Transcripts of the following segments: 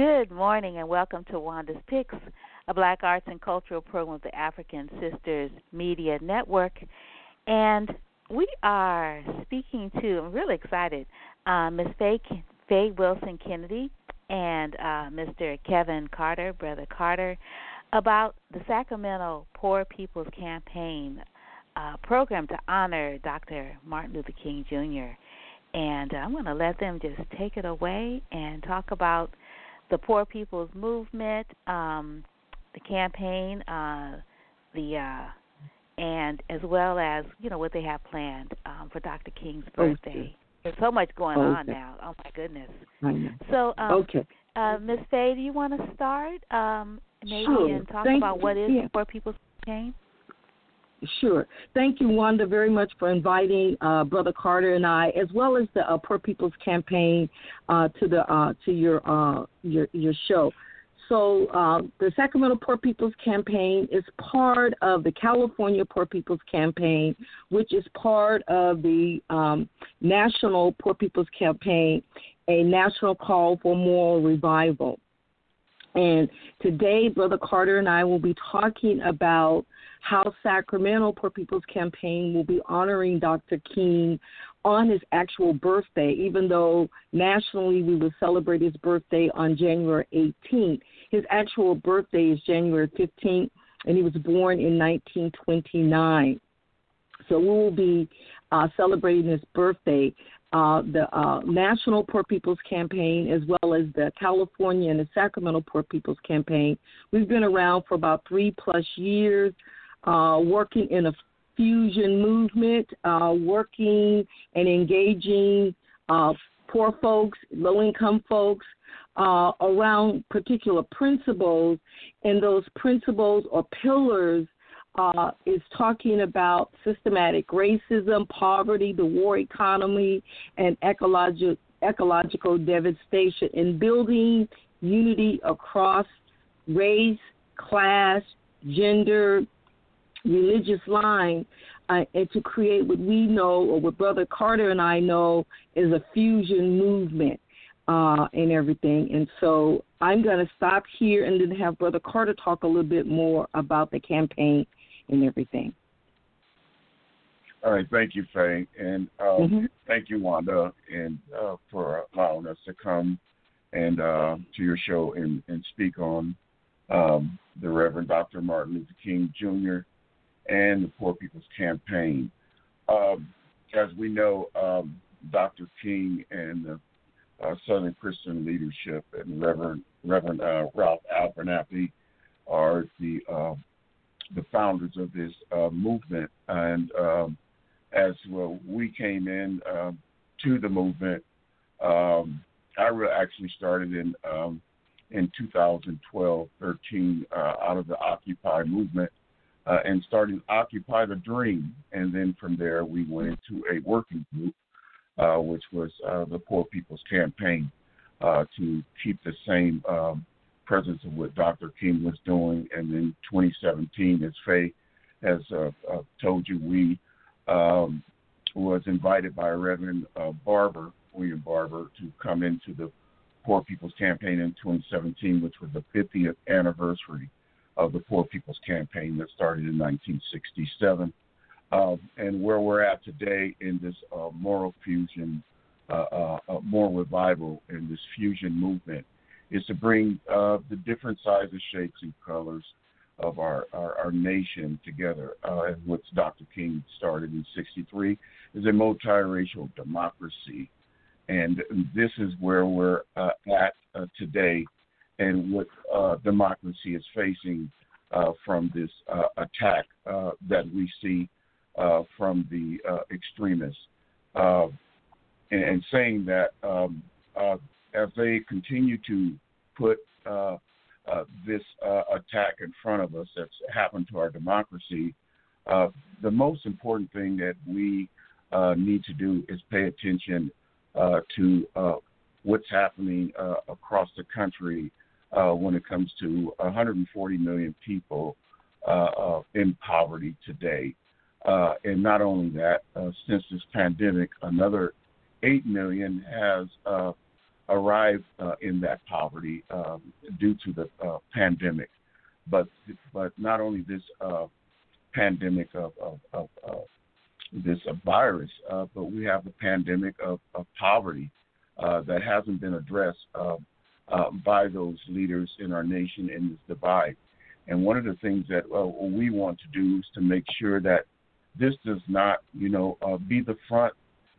Good morning and welcome to Wanda's Picks, a Black Arts and Cultural program of the African Sisters Media Network. And we are speaking to, I'm really excited, uh, Ms. Faye, Faye Wilson Kennedy and uh, Mr. Kevin Carter, Brother Carter, about the Sacramento Poor People's Campaign uh, program to honor Dr. Martin Luther King Jr. And I'm going to let them just take it away and talk about the Poor People's Movement, um, the campaign, uh, the uh, and as well as you know what they have planned um, for Dr. King's birthday. Okay. There's so much going okay. on now. Oh my goodness. So, um, okay. Uh, Miss Faye, do you want to start um, maybe sure. and talk Thank about you. what is yeah. the Poor People's Campaign? Sure. Thank you, Wanda, very much for inviting uh, Brother Carter and I, as well as the uh, Poor People's Campaign, uh, to the uh, to your uh, your your show. So uh, the Sacramento Poor People's Campaign is part of the California Poor People's Campaign, which is part of the um, National Poor People's Campaign, a national call for moral revival. And today, Brother Carter and I will be talking about how Sacramento Poor People's Campaign will be honoring Dr. King on his actual birthday, even though nationally we will celebrate his birthday on January 18th. His actual birthday is January 15th, and he was born in 1929. So we will be uh, celebrating his birthday. Uh, the uh, National Poor People's Campaign, as well as the California and the Sacramento Poor People's Campaign. We've been around for about three plus years uh, working in a fusion movement, uh, working and engaging uh, poor folks, low income folks uh, around particular principles, and those principles or pillars uh, is talking about systematic racism, poverty, the war economy, and ecological ecological devastation, and building unity across race, class, gender, religious line uh, and to create what we know or what Brother Carter and I know is a fusion movement uh, and everything. And so I'm going to stop here and then have Brother Carter talk a little bit more about the campaign and everything. All right, thank you, Faye, and um, mm-hmm. thank you, Wanda, and uh, for allowing us to come and uh, to your show and, and speak on um, the Reverend Dr. Martin Luther King Jr and the Poor People's Campaign. Um, as we know, um, Dr. King and the uh, Southern Christian leadership and Reverend Reverend uh, Ralph Abernathy are the uh, the founders of this uh, movement. And um, as well, we came in um, to the movement. Um, I actually started in um, in 2012, 13 uh, out of the Occupy movement uh, and started Occupy the Dream. And then from there, we went into a working group, uh, which was uh, the Poor People's Campaign, uh, to keep the same um, presence of what Dr. King was doing. And then 2017, as Faye has uh, uh, told you, we um, was invited by Reverend Barber, William Barber, to come into the Poor People's Campaign in 2017, which was the 50th anniversary of the Poor People's Campaign that started in 1967. Uh, and where we're at today in this uh, moral fusion, uh, uh, uh moral revival, and this fusion movement is to bring uh, the different sizes, shapes, and colors of our, our, our nation together. and what Dr. King started in 63 is a multiracial democracy. And this is where we're at today and what uh, democracy is facing uh, from this uh, attack uh, that we see uh, from the uh, extremists. And, and, saying that um, as they continue to put this attack in front of us that's happened to our democracy, the most important thing that we need to do is pay attention to what's happening across the country uh, when it comes to 140 million people uh, uh, in poverty today. Uh, and not only that, uh, since this pandemic, another 8 million has arrived uh, in that poverty um, due to the pandemic. But but not only this pandemic of, of, of, of this virus, but we have the pandemic of, poverty that hasn't been addressed uh, by those leaders in our nation in this divide. And one of the things that uh, we want to do is to make sure that this does not, you know, uh, be the front,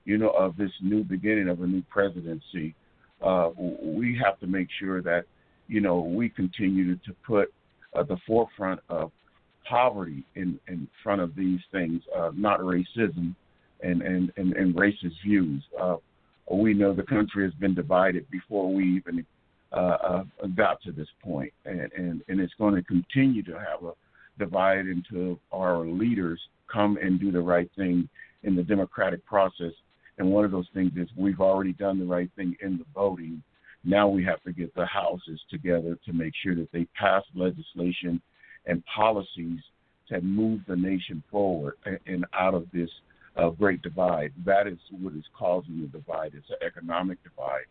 you know, of this new beginning of a new presidency. Uh, we have to make sure that, you know, we continue to put uh, the forefront of poverty in, in front of these things, uh, not racism and, and, and, and racist views. We know the country has been divided before we even uh, uh, got to this point, and, and, and it's going to continue to have a divide until our leaders come and do the right thing in the democratic process. And one of those things is we've already done the right thing in the voting. Now we have to get the houses together to make sure that they pass legislation and policies to move the nation forward and out of this uh, great divide. That is what is causing the divide. It's an economic divide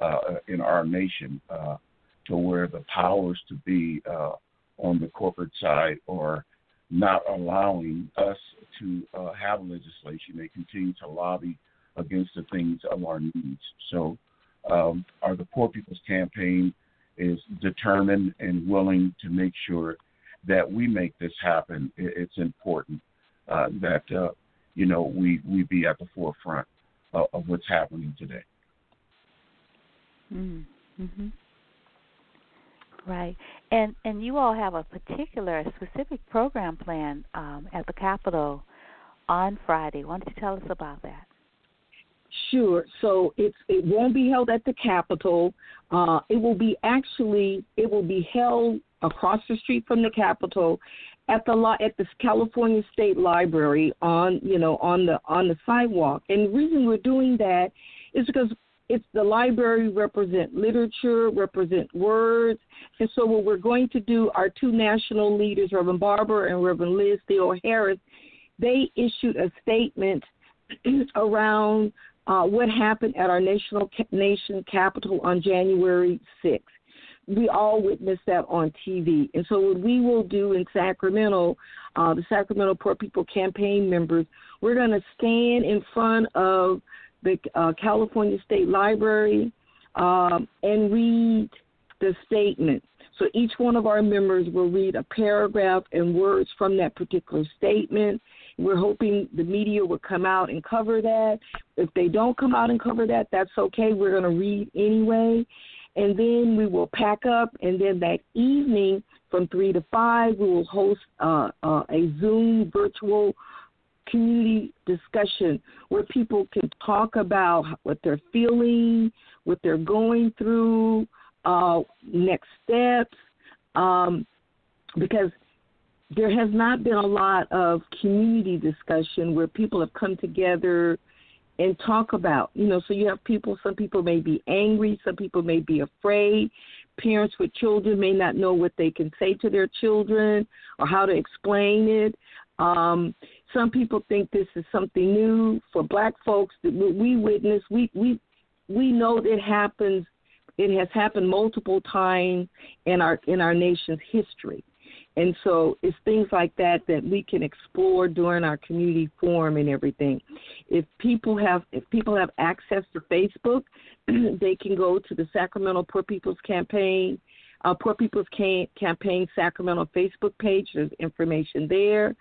uh, in our nation uh, to where the powers to be uh, on the corporate side are not allowing us to uh, have legislation. They continue to lobby against the things of our needs. So, um, our the Poor People's Campaign is determined and willing to make sure that we make this happen. It's important uh, that uh, you know we we be at the forefront of, of what's happening today. Mm-hmm. Right, and and you all have a particular specific program plan um, at the Capitol on Friday. Why don't you tell us about that? Sure. So it's it won't be held at the Capitol. Uh, it will be actually it will be held across the street from the Capitol at the at the California State Library on you know on the on the sidewalk. And the reason we're doing that is because it's the library represent literature, represent words, and so what we're going to do, our two national leaders, Reverend Barber and Reverend Liz Theo Harris, they issued a statement around uh, what happened at our national nation capital on January 6th. We all witnessed that on TV. And so, what we will do in Sacramento, uh, the Sacramento Poor People Campaign members, we're going to stand in front of the uh, California State Library um, and read the statement. So each one of our members will read a paragraph and words from that particular statement. We're hoping the media will come out and cover that. If they don't come out and cover that, that's okay. We're going to read anyway. And then we will pack up, and then that evening from 3 to 5, we will host uh, uh, a Zoom virtual community discussion where people can talk about what they're feeling, what they're going through, uh, next steps, um, because there has not been a lot of community discussion where people have come together and talk about, you know, so you have people, some people may be angry, some people may be afraid. Parents with children may not know what they can say to their children or how to explain it. Um, some people think this is something new for black folks that we witness. We we we know it happens. It has happened multiple times in our in our nation's history. And so it's things like that that we can explore during our community forum and everything. If people have if people have access to Facebook, they can go to the Sacramento Poor People's Campaign, uh, Poor People's Campaign Sacramento Facebook page. There's information there.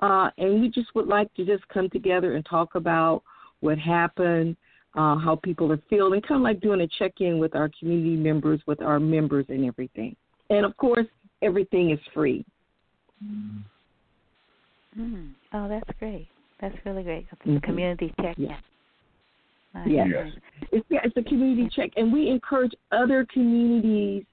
Uh, and we just would like to just come together and talk about what happened, uh, how people are feeling, kind of like doing a check in with our community members, with our members, and everything. And of course, everything is free. Mm. Oh, that's great. That's really great. It's mm-hmm. community check in. Yes. Nice. yes. It's, yeah, it's a community check, and we encourage other communities,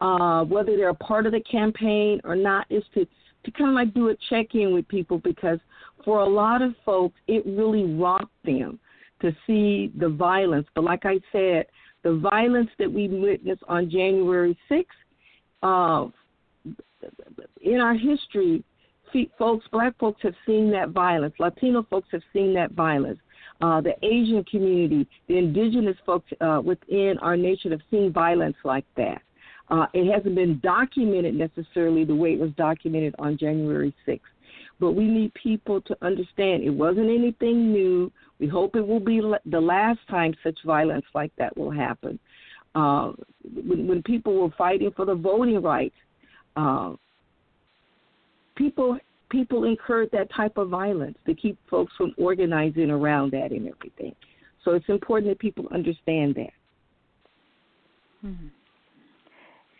uh, whether they're a part of the campaign or not, is to to kind of like do a check in with people because for a lot of folks, it really rocked them to see the violence. But like I said, the violence that we witnessed on January 6th, uh, in our history, folks, black folks have seen that violence. Latino folks have seen that violence. uh, the Asian community, the indigenous folks uh, within our nation have seen violence like that. Uh, it hasn't been documented necessarily the way it was documented on January 6th. But we need people to understand it wasn't anything new. We hope it will be the last time such violence like that will happen. Uh, when, when people were fighting for the voting rights, uh, people people incurred that type of violence to keep folks from organizing around that and everything. So it's important that people understand that. Mm-hmm.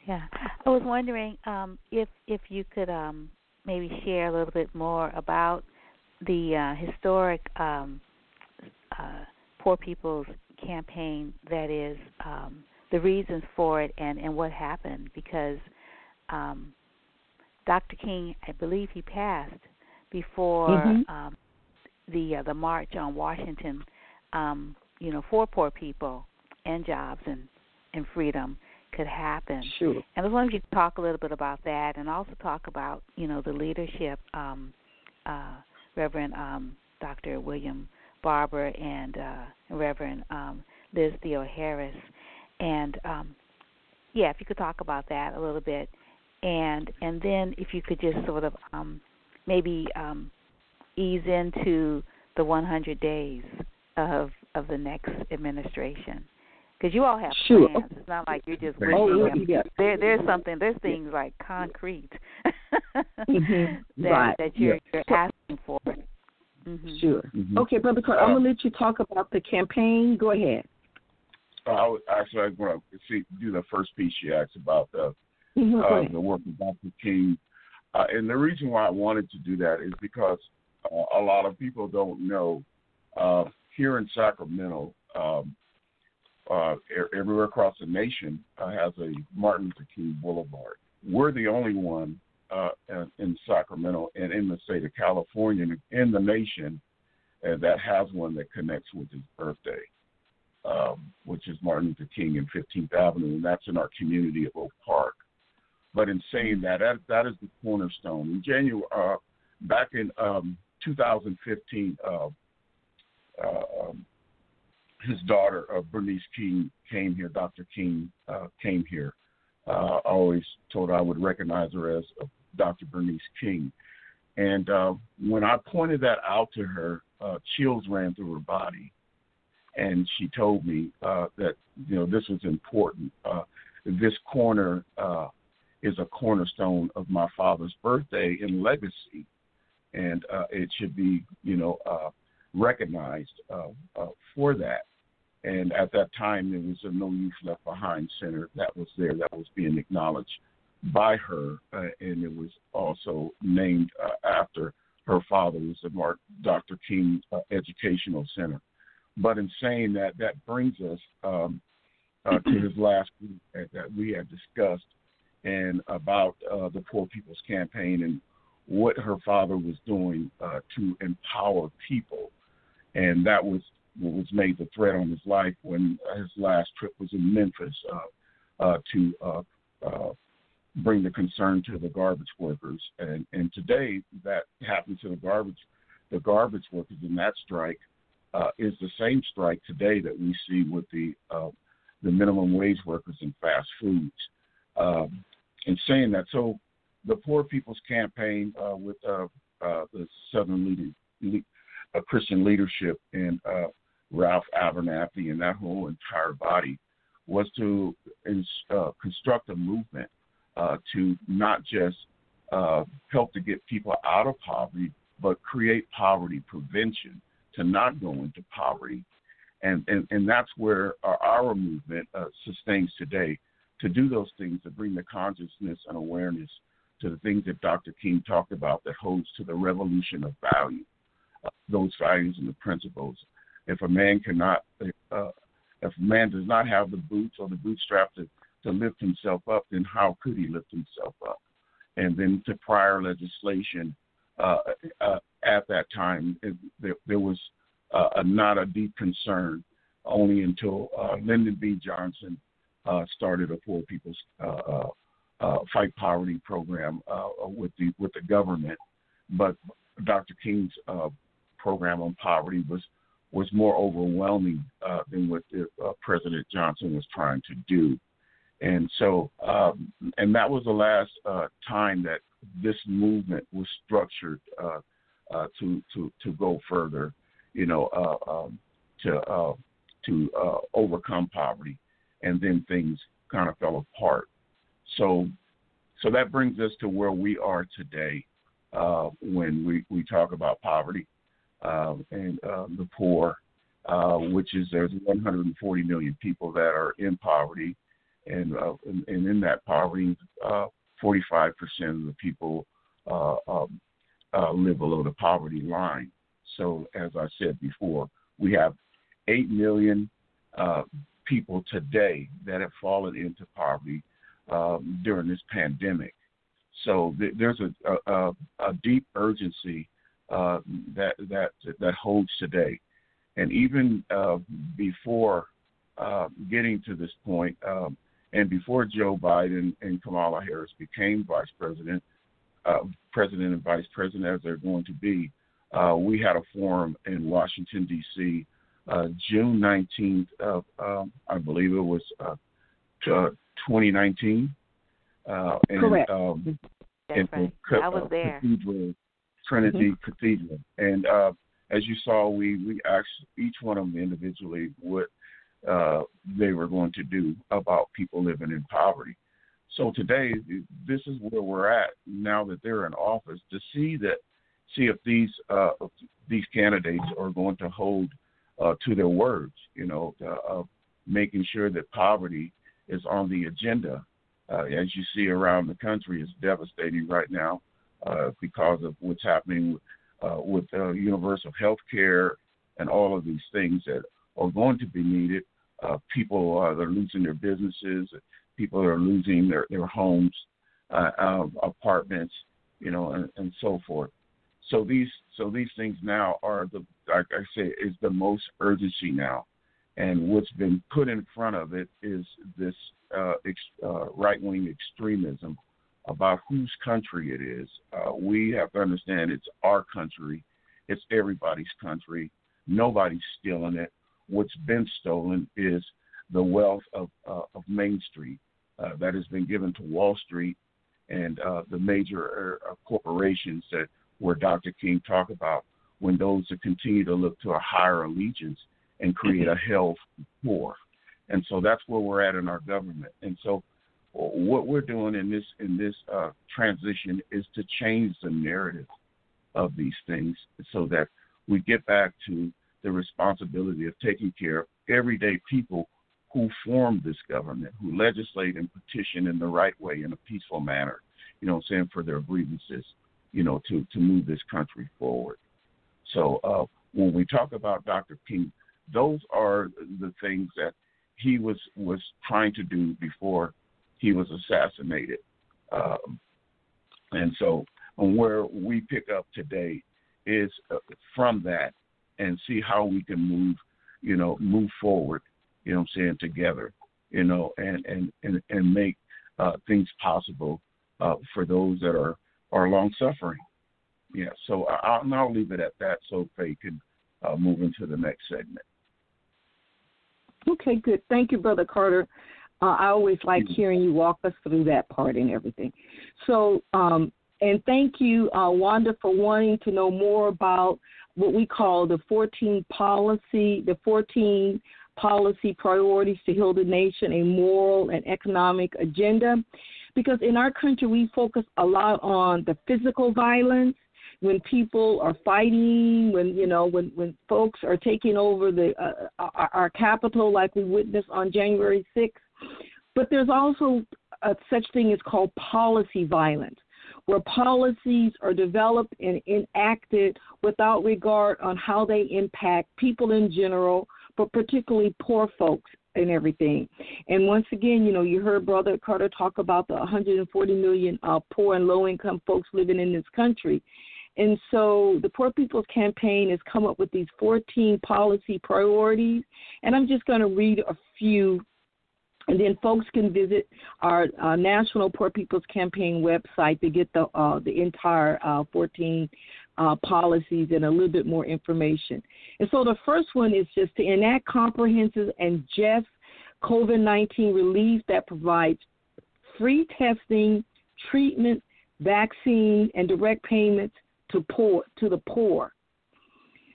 Yeah, I was wondering um, if if you could um, maybe share a little bit more about the uh, historic um, uh, Poor People's campaign. That is um, the reasons for it and and what happened because um, Dr. King, I believe he passed before mm-hmm. um, the uh, the march on Washington. Um, you know, for poor people and jobs and and freedom could happen. Sure. And I was wondering if you could talk a little bit about that, and also talk about you know the leadership, um, uh, Reverend um, Dr. William Barber and uh, Reverend um, Liz Theoharis, and um, yeah, if you could talk about that a little bit, and and then if you could just sort of um, maybe um, ease into the 100 days of of the next administration because you all have sure. plans. It's not like you're just oh, wishing yeah. There, there's something. There's things like concrete mm-hmm. that right. that you're, yeah. you're asking for. Mm-hmm. Sure. Mm-hmm. Okay, Brother Carter, uh, I'm gonna let you talk about the campaign. Go ahead. I was, actually I want to see, do the first piece you asked about the mm-hmm. uh, the work of Dr. King, uh, and the reason why I wanted to do that is because uh, a lot of people don't know uh, here in Sacramento. Um, uh, everywhere across the nation uh, has a Martin Luther King Boulevard. We're the only one uh, in Sacramento and in the state of California and in the nation uh, that has one that connects with his birthday, um, which is Martin Luther King and 15th Avenue, and that's in our community of Oak Park. But in saying that, that, that is the cornerstone. In January, uh, back in um, 2015, uh, uh, um, his daughter, uh, Bernice King, came here. Dr. King uh, came here. Uh, I always told her I would recognize her as uh, Dr. Bernice King. And uh, when I pointed that out to her, uh, chills ran through her body. And she told me uh, that, you know, this was important. Uh, this corner uh, is a cornerstone of my father's birthday and legacy. And uh, it should be, you know, uh, recognized uh, uh, for that. And at that time, there was a No Youth Left Behind Center that was there that was being acknowledged by her, uh, and it was also named uh, after her father, was the Mark, Dr. King uh, Educational Center. But in saying that, that brings us um, uh, to his last group that we had discussed and about uh, the Poor People's Campaign and what her father was doing uh, to empower people. And that was was made the threat on his life when his last trip was in Memphis uh, uh, to uh, uh, bring the concern to the garbage workers. And, and today, that happened to the garbage the garbage workers in that strike uh, is the same strike today that we see with the uh, the minimum wage workers in fast foods. Um, and saying that, so the Poor People's Campaign uh, with uh, uh, the Southern leading, le- uh, Christian leadership and Ralph Abernathy and that whole entire body was to uh, construct a movement uh, to not just uh, help to get people out of poverty, but create poverty prevention to not go into poverty. And, and, and that's where our, our movement uh, sustains today to do those things, to bring the consciousness and awareness to the things that Dr. King talked about that holds to the revolution of value, uh, those values and the principles if a man cannot, uh, if a man does not have the boots or the bootstrap to, to lift himself up, then how could he lift himself up? And then to prior legislation uh, uh, at that time, it, there, there, was uh, a, not a deep concern only until uh, Lyndon B. Johnson uh, started a Poor People's Fight Poverty program with the with the government. But Dr. King's program on poverty was was more overwhelming uh, than what the, uh, President Johnson was trying to do. And so, um, and that was the last uh, time that this movement was structured uh, uh, to to to go further, you know, uh, um, to to overcome poverty, and then things kind of fell apart. So, so that brings us to where we are today, when we we talk about poverty uh, and uh, the poor, uh, which is there's 140 million people that are in poverty, and uh, and, and, in that poverty, 45% uh, of the people uh, um, live below the poverty line. So as I said before, we have 8 million people today that have fallen into poverty um, during this pandemic. So th- there's a, a, a, deep urgency uh, that that that holds today, and even uh, before uh, getting to this point, um, and before Joe Biden and Kamala Harris became vice president, uh, president and vice president as they're going to be, uh, we had a forum in Washington D.C. Uh, June 19th of um, I believe it was 2019. and, Correct. Um, That's right. I was there. Cathedral Trinity mm-hmm. Cathedral. And uh, as you saw, we, we asked each one of them individually what uh, they were going to do about people living in poverty. So today, this is where we're at now that they're in office to see that, see if these uh, these candidates are going to hold uh, to their words. You know, uh, making sure that poverty is on the agenda. Uh, as you see around the country, it's devastating right now uh, because of what's happening with, uh, with uh, universal health care and all of these things that are going to be needed. People that are losing their businesses, people are losing their, their homes, uh, apartments, you know, and, and so forth. So these so these things now are the like I say is the most urgency now, and what's been put in front of it is this uh, ex, uh, right wing extremism about whose country it is. Uh, we have to understand it's our country, it's everybody's country. Nobody's stealing it. What's been stolen is the wealth of, uh, of Main Street uh, that has been given to Wall Street and uh, the major uh, corporations that where Dr. King talked about when those that continue to look to a higher allegiance and create a hell for. And so that's where we're at in our government. And so what we're doing in this in this uh, transition is to change the narrative of these things so that we get back to the responsibility of taking care of everyday people who form this government, who legislate and petition in the right way in a peaceful manner, you know, saying for their grievances, you know, to, to move this country forward. So uh, when we talk about Dr. King, those are the things that he was was trying to do before he was assassinated. Um, and so, where we pick up today is uh, from that and see how we can move, you know, move forward, you know I'm saying, together, you know, and, and, and, and make uh, things possible uh, for those that are, are long suffering. Yeah, so I'll, I'll leave it at that so Faye can uh, move into the next segment. Okay, good. Thank you, Brother Carter. Uh, I always like mm-hmm. hearing you walk us through that part and everything. So, um, and thank you, uh, Wanda, for wanting to know more about what we call the 14 policy, the 14 policy priorities to heal the nation, a moral and economic agenda. Because in our country, we focus a lot on the physical violence when people are fighting, when you know, when when folks are taking over the uh, our, our capital, like we witnessed on January 6th, but there's also a such thing as called policy violence, where policies are developed and enacted without regard on how they impact people in general, but particularly poor folks and everything. And once again, you know, you heard Brother Carter talk about the 140 million uh, poor and low income folks living in this country. And so the Poor People's Campaign has come up with these 14 policy priorities. And I'm just going to read a few and then folks can visit our uh, National Poor People's Campaign website to get the uh, the entire uh, 14 uh, policies and a little bit more information. And so the first one is just to enact comprehensive and just COVID 19 relief that provides free testing, treatment, vaccine, and direct payments to poor to the poor.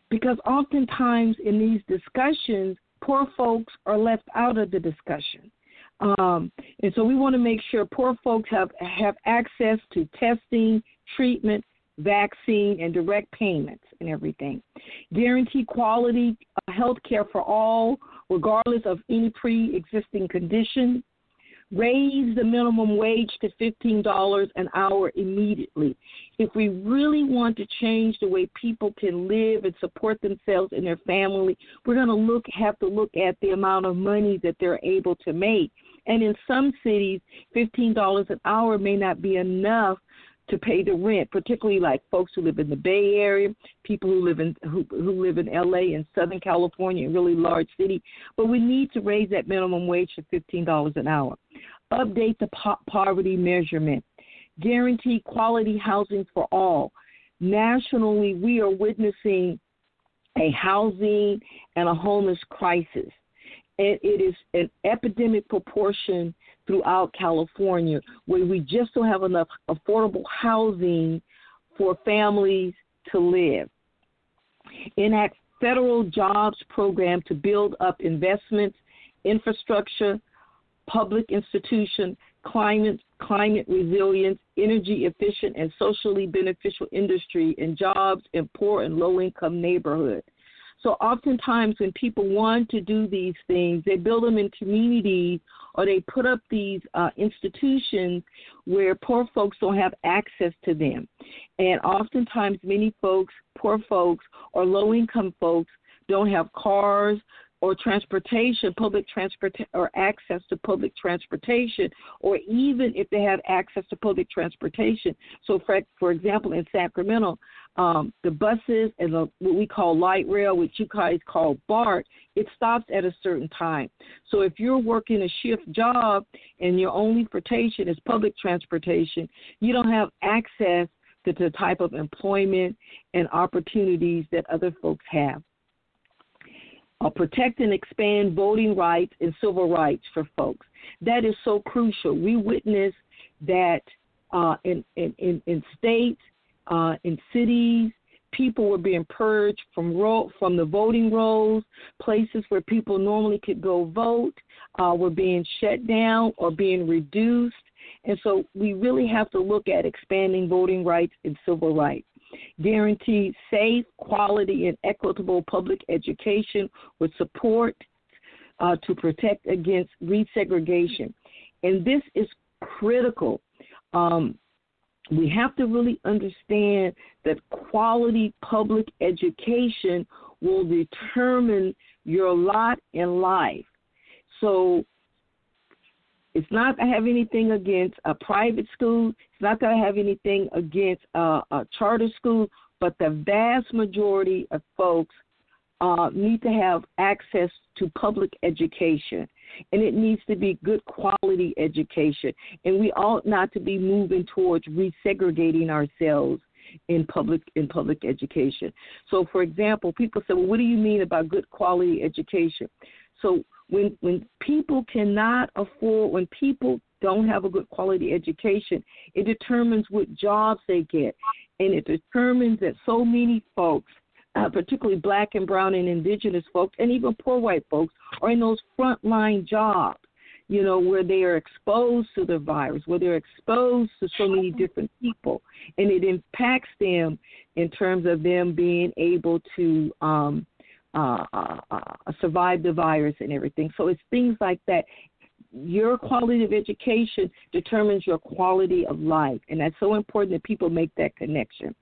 Because oftentimes in these discussions, poor folks are left out of the discussion. Um, and so we want to make sure poor folks have have access to testing, treatment, vaccine, and direct payments and everything. Guarantee quality uh, health care for all, regardless of any pre-existing condition raise the minimum wage to $15 an hour immediately. If we really want to change the way people can live and support themselves and their family, we're going to look have to look at the amount of money that they're able to make. And in some cities, $15 an hour may not be enough to pay the rent, particularly like folks who live in the Bay Area, people who live in who, who live in LA and Southern California, a really large city. But we need to raise that minimum wage to fifteen dollars an hour. Update the po- poverty measurement. Guarantee quality housing for all. Nationally, we are witnessing a housing and a homeless crisis. And it is an epidemic proportion throughout California where we just don't have enough affordable housing for families to live. Enact federal jobs program to build up investments, infrastructure, public institution, climate climate resilience, energy efficient and socially beneficial industry and jobs in poor and low income neighborhoods. So oftentimes when people want to do these things, they build them in communities or they put up these uh, institutions where poor folks don't have access to them. And oftentimes many folks, poor folks or low income folks, don't have cars, or transportation, public transport or access to public transportation, or even if they have access to public transportation. So, for for example, in Sacramento, um, the buses and the, what we call light rail, which you guys call BART, it stops at a certain time. So, if you're working a shift job and your only transportation is public transportation, you don't have access to the type of employment and opportunities that other folks have uh, protect and expand voting rights and civil rights for folks. That is so crucial. We witness that uh, in, in, in, in states, uh, in cities, people were being purged from ro- from the voting rolls. Places where people normally could go vote uh, were being shut down or being reduced. And so we really have to look at expanding voting rights and civil rights guarantee safe, quality, and equitable public education with support uh, to protect against resegregation. And this is critical. Um, we have to really understand that quality public education will determine your lot in life. So it's not that I have anything against a private school. It's not that I have anything against a, a charter school, but the vast majority of folks uh, need to have access to public education, and it needs to be good quality education. And we ought not to be moving towards resegregating ourselves in public in public education. So, for example, people say, "Well, what do you mean about good quality education?" So when when people cannot afford when people don't have a good quality education, it determines what jobs they get, and it determines that so many folks, uh, particularly black and brown and indigenous folks, and even poor white folks, are in those frontline jobs. You know, where they are exposed to the virus, where they're exposed to so many different people, and it impacts them in terms of them being able to um, uh, uh, uh, survive the virus and everything. So it's things like that. Your quality of education determines your quality of life, and that's so important that people make that connection.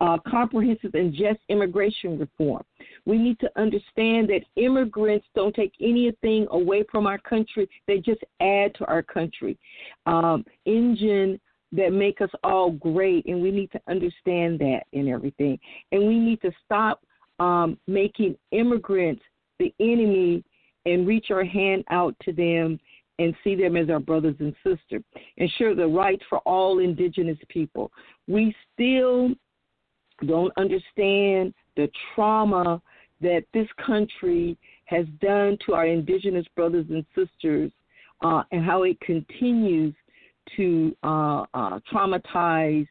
Uh, comprehensive and just immigration reform. We need to understand that immigrants don't take anything away from our country; they just add to our country. Um, engine that make us all great, and we need to understand that and everything. And we need to stop um, making immigrants the enemy and reach our hand out to them and see them as our brothers and sisters. Ensure the rights for all indigenous people. We still don't understand the trauma that this country has done to our indigenous brothers and sisters uh, and how it continues to uh, uh, traumatize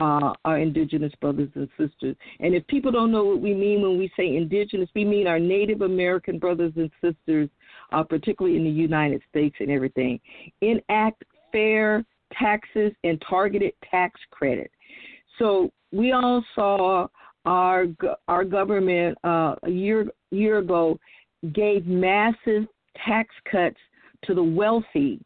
uh, our indigenous brothers and sisters. And if people don't know what we mean when we say indigenous, we mean our Native American brothers and sisters, uh, particularly in the United States and everything. Enact fair taxes and targeted tax credit. So we all saw our our government uh, a year year ago gave massive tax cuts to the wealthy,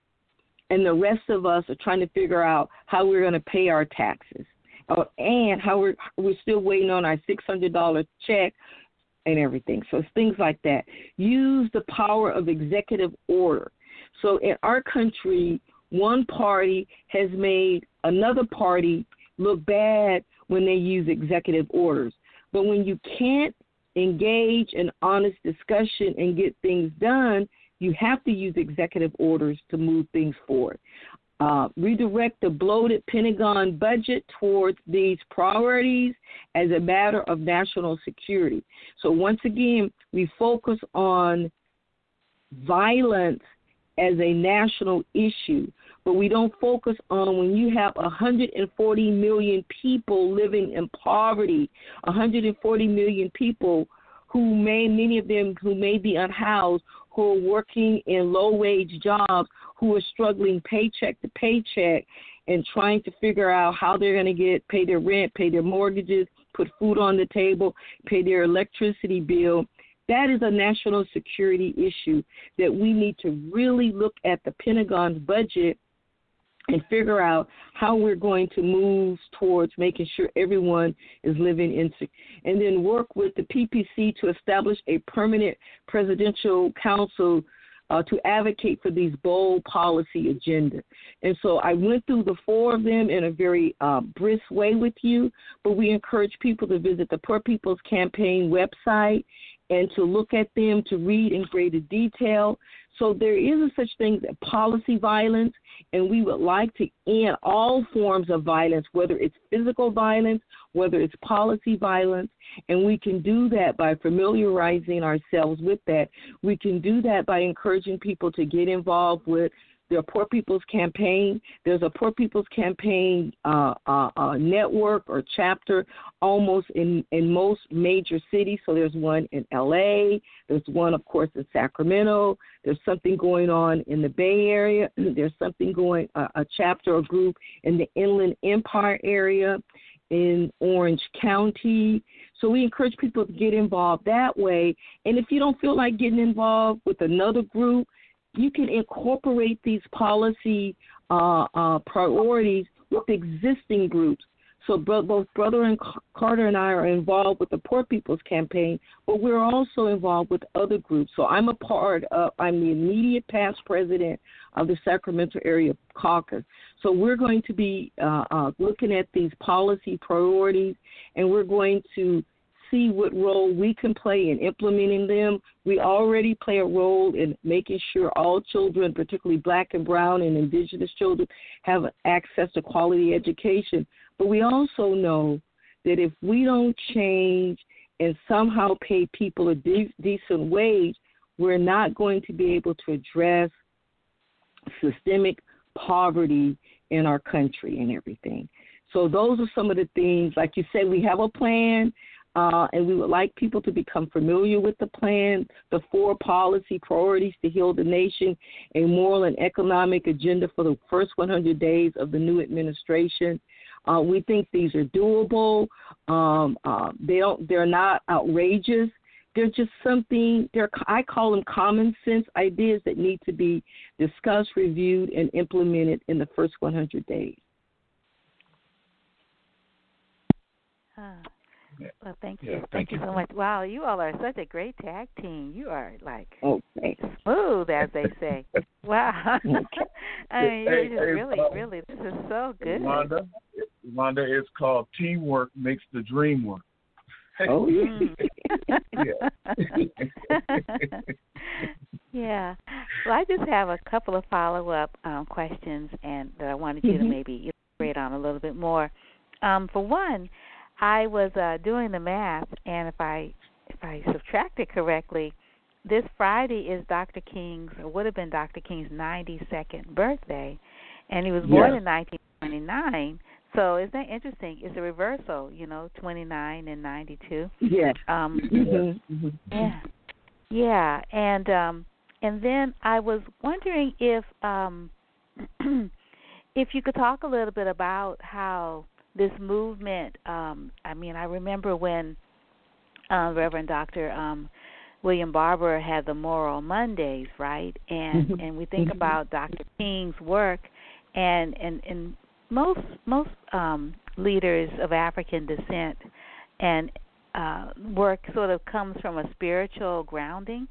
and the rest of us are trying to figure out how we're going to pay our taxes, uh, and how we're we're still waiting on our six hundred dollar check and everything. So things like that. Use the power of executive order. So in our country, one party has made another party look bad when they use executive orders. But when you can't engage in honest discussion and get things done, you have to use executive orders to move things forward. Uh, redirect the bloated Pentagon budget towards these priorities as a matter of national security. So, once again, we focus on violence as a national issue but we don't focus on when you have 140 million people living in poverty, 140 million people who may, many of them who may be unhoused, who are working in low wage jobs, who are struggling paycheck to paycheck and trying to figure out how they're going to get pay their rent, pay their mortgages, put food on the table, pay their electricity bill. That is a national security issue that we need to really look at the Pentagon's budget and figure out how we're going to move towards making sure everyone is living in and then work with the PPC to establish a permanent presidential council uh, to advocate for these bold policy agenda. And so I went through the four of them in a very uh, brisk way with you, but we encourage people to visit the Poor People's Campaign website and to look at them to read in greater detail. So there is a such thing as policy violence, and we would like to end all forms of violence, whether it's physical violence, whether it's policy violence, and we can do that by familiarizing ourselves with that. We can do that by encouraging people to get involved with the Poor People's Campaign. There's a Poor People's Campaign uh, uh, uh, network or chapter almost in, in most major cities. So there's one in LA, there's one, of course, in Sacramento, there's something going on in the Bay Area, there's something going, a chapter or group in the Inland Empire area in Orange County. So we encourage people to get involved that way. And if you don't feel like getting involved with another group, you can incorporate these policy uh, uh, priorities with existing groups. So both Brother and Carter and I are involved with the Poor People's Campaign, but we're also involved with other groups. So I'm a part of, I'm the immediate past president of the Sacramento Area Caucus. So we're going to be uh, uh, looking at these policy priorities, and we're going to see what role we can play in implementing them. We already play a role in making sure all children, particularly black and brown and indigenous children, have access to quality education. But we also know that if we don't change and somehow pay people a de- decent wage, we're not going to be able to address systemic poverty in our country and everything. So those are some of the things. Like you said, we have a plan. Uh, and we would like people to become familiar with the plan, the four policy priorities to heal the nation, a moral and economic agenda for the first 100 days of the new administration. Uh, we think these are doable. Um, uh, they don't. They're not outrageous. They're just something. They're I call them common sense ideas that need to be discussed, reviewed, and implemented in the first 100 days. Huh. Well, thank you. Yeah, thank, thank you. so much. Wow, you all are such a great tag team. You are like okay. smooth, as they say. wow. I mean, you're just hey, really, really. This is so good. Wanda, Wanda, it's called teamwork makes the dream work. Oh yeah. yeah. Well, I just have a couple of follow up um, questions, and that I wanted you mm-hmm. to maybe elaborate on a little bit more. Um, for one, I was uh, doing the math, and if I if I subtracted correctly, this Friday is Dr. King's, or would have been Dr. King's 92nd birthday, and he was born yes. in 1929. So isn't that interesting? It's a reversal, you know, 29 and 92. Yes. Um, mm-hmm. Mm-hmm. Yeah. Yeah, and um, and then I was wondering if um, if you could talk a little bit about how this movement. Um, I mean, I remember when uh, Reverend Doctor um, William Barber had the Moral Mondays, right? And mm-hmm. and we think mm-hmm. about Dr. King's work, and and and most most um, leaders of African descent and uh, work sort of comes from a spiritual grounding,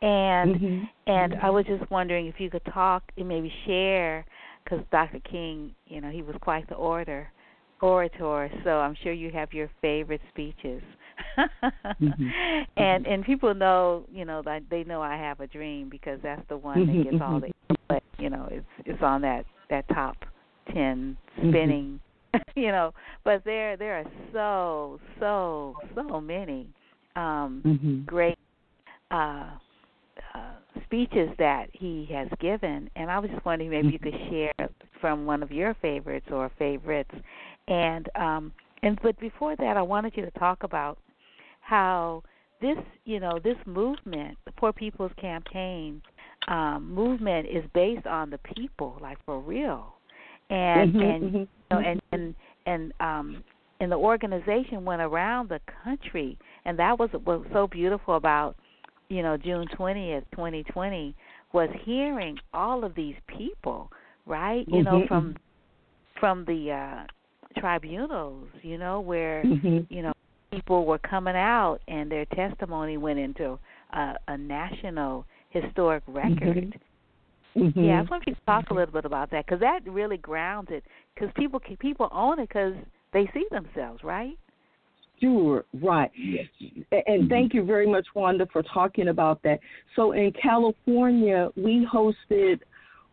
and mm-hmm. and mm-hmm. I was just wondering if you could talk and maybe share because Dr. King, you know, he was quite the orator, orator. So I'm sure you have your favorite speeches. mm-hmm. And and people know, you know, that they know I have a dream because that's the one that gets all the mm-hmm. but you know, it's it's on that that top 10 Mm-hmm. spinning, you know, but there there are so so so many um mm-hmm. great uh uh, speeches that he has given, and I was just wondering maybe you could share from one of your favorites or favorites, and um, and but before that, I wanted you to talk about how this you know this movement, the Poor People's Campaign um, movement, is based on the people, like for real, and mm-hmm, and mm-hmm. you know, and and and um, and the organization went around the country, and that was what was so beautiful about you know, June 20th, 2020, was hearing all of these people, right? You know, mm-hmm. from from the uh tribunals, you know, where mm-hmm. you know people were coming out and their testimony went into a, a national historic record. Mm-hmm. Yeah, I want you to talk a little bit about that because that really grounds it. Because people people own it because they see themselves, right? Sure, right. Yes. And Mm-hmm. thank you very much, Wanda, for talking about that. So in California, we hosted,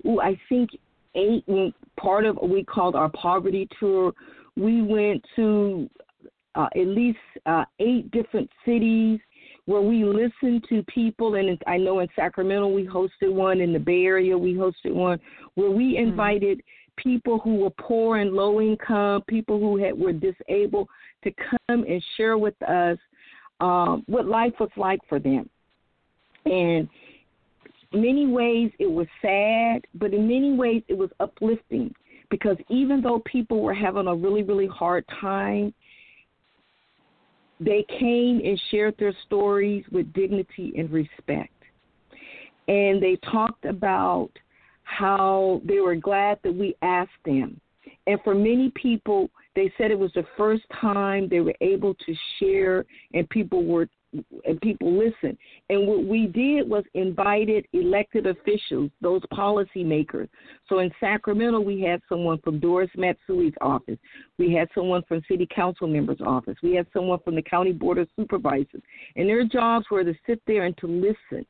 ooh, I think, eight, part of what we called our poverty tour. We went to uh, at least uh, eight different cities where we listened to people. And I know in Sacramento we hosted one, in the Bay Area we hosted one, where we Mm-hmm. invited mm-hmm. people who were poor and low income, people who had were disabled to come and share with us um, what life was like for them. And many ways it was sad, but in many ways it was uplifting because even though people were having a really, really hard time, they came and shared their stories with dignity and respect. And they talked about how they were glad that we asked them. And for many people, they said it was the first time they were able to share and people were and people listened. And what we did was invited elected officials, those policymakers. So in Sacramento, we had someone from Doris Matsui's office. We had someone from City Council members' office. We had someone from the County Board of Supervisors. And their jobs were to sit there and to listen.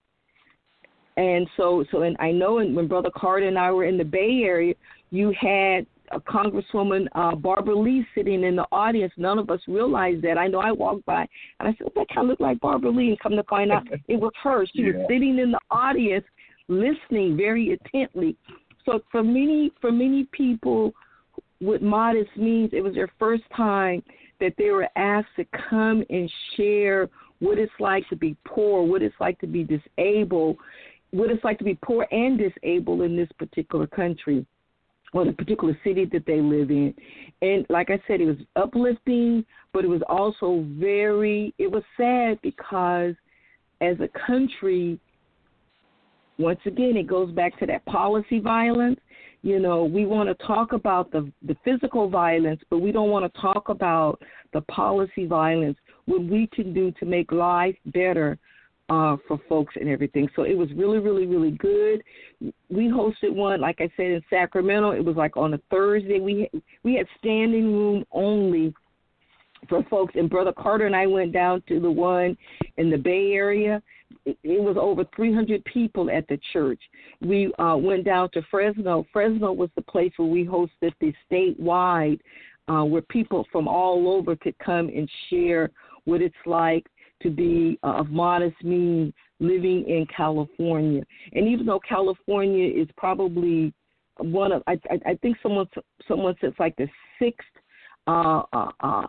And so, so, and I know when Brother Carter and I were in the Bay Area, you had a Congresswoman uh, Barbara Lee sitting in the audience. None of us realized that. I know I walked by and I said, oh, "That kind of looked like Barbara Lee," and come to find out it was her. She yeah. was sitting in the audience, listening very intently. So for many, for many people with modest means, it was their first time that they were asked to come and share what it's like to be poor, what it's like to be disabled, what it's like to be poor and disabled in this particular country or the particular city that they live in. And like I said, it was uplifting, but it was also very, it was sad because as a country, once again, it goes back to that policy violence. You know, we want to talk about the the physical violence, but we don't want to talk about the policy violence. What we can do to make life better uh, for folks and everything. So it was really, really, really good. We hosted one, like I said, in Sacramento. It was like on a Thursday. We we had standing room only for folks. And Brother Carter and I went down to the one in the Bay Area. It, it was over 300 people at the church. We uh, went down to Fresno. Fresno was the place where we hosted the statewide, uh, where people from all over could come and share what it's like to be uh, of modest means living in California. And even though California is probably one of, I, I, I think someone someone says like the sixth, uh, uh, uh,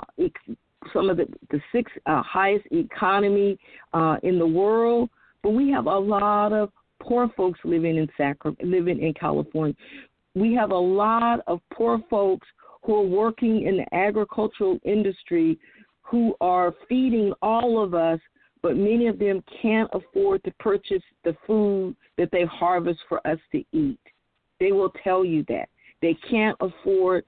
some of the the sixth uh, highest economy uh, in the world, but we have a lot of poor folks living in Sacramento, living in California. We have a lot of poor folks who are working in the agricultural industry who are feeding all of us, but many of them can't afford to purchase the food that they harvest for us to eat. They will tell you that. They can't afford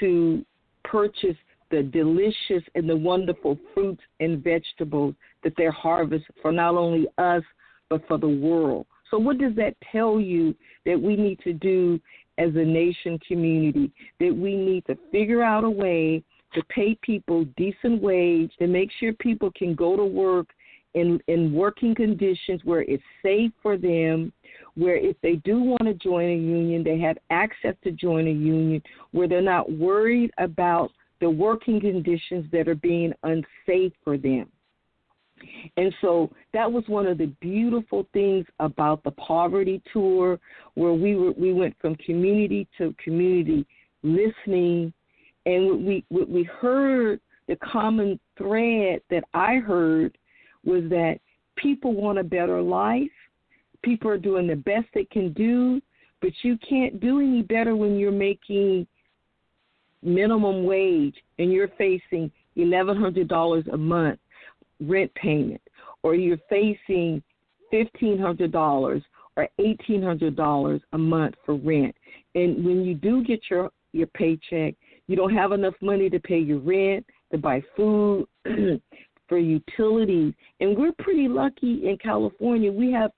to purchase the delicious and the wonderful fruits and vegetables that they harvest for not only us, but for the world. So, what does that tell you that we need to do as a nation community? That we need to figure out a way to pay people decent wage, to make sure people can go to work in, in working conditions where it's safe for them, where if they do want to join a union, they have access to join a union, where they're not worried about the working conditions that are being unsafe for them. And so that was one of the beautiful things about the poverty tour, where we were we went from community to community, listening, and we we heard the common thread that I heard was that people want a better life. People are doing the best they can do, but you can't do any better when you're making minimum wage and you're facing $1,100 a month rent payment, or you're facing $1,500 or $1,800 a month for rent. And when you do get your, your paycheck, you don't have enough money to pay your rent, to buy food, for utilities. And we're pretty lucky in California. We have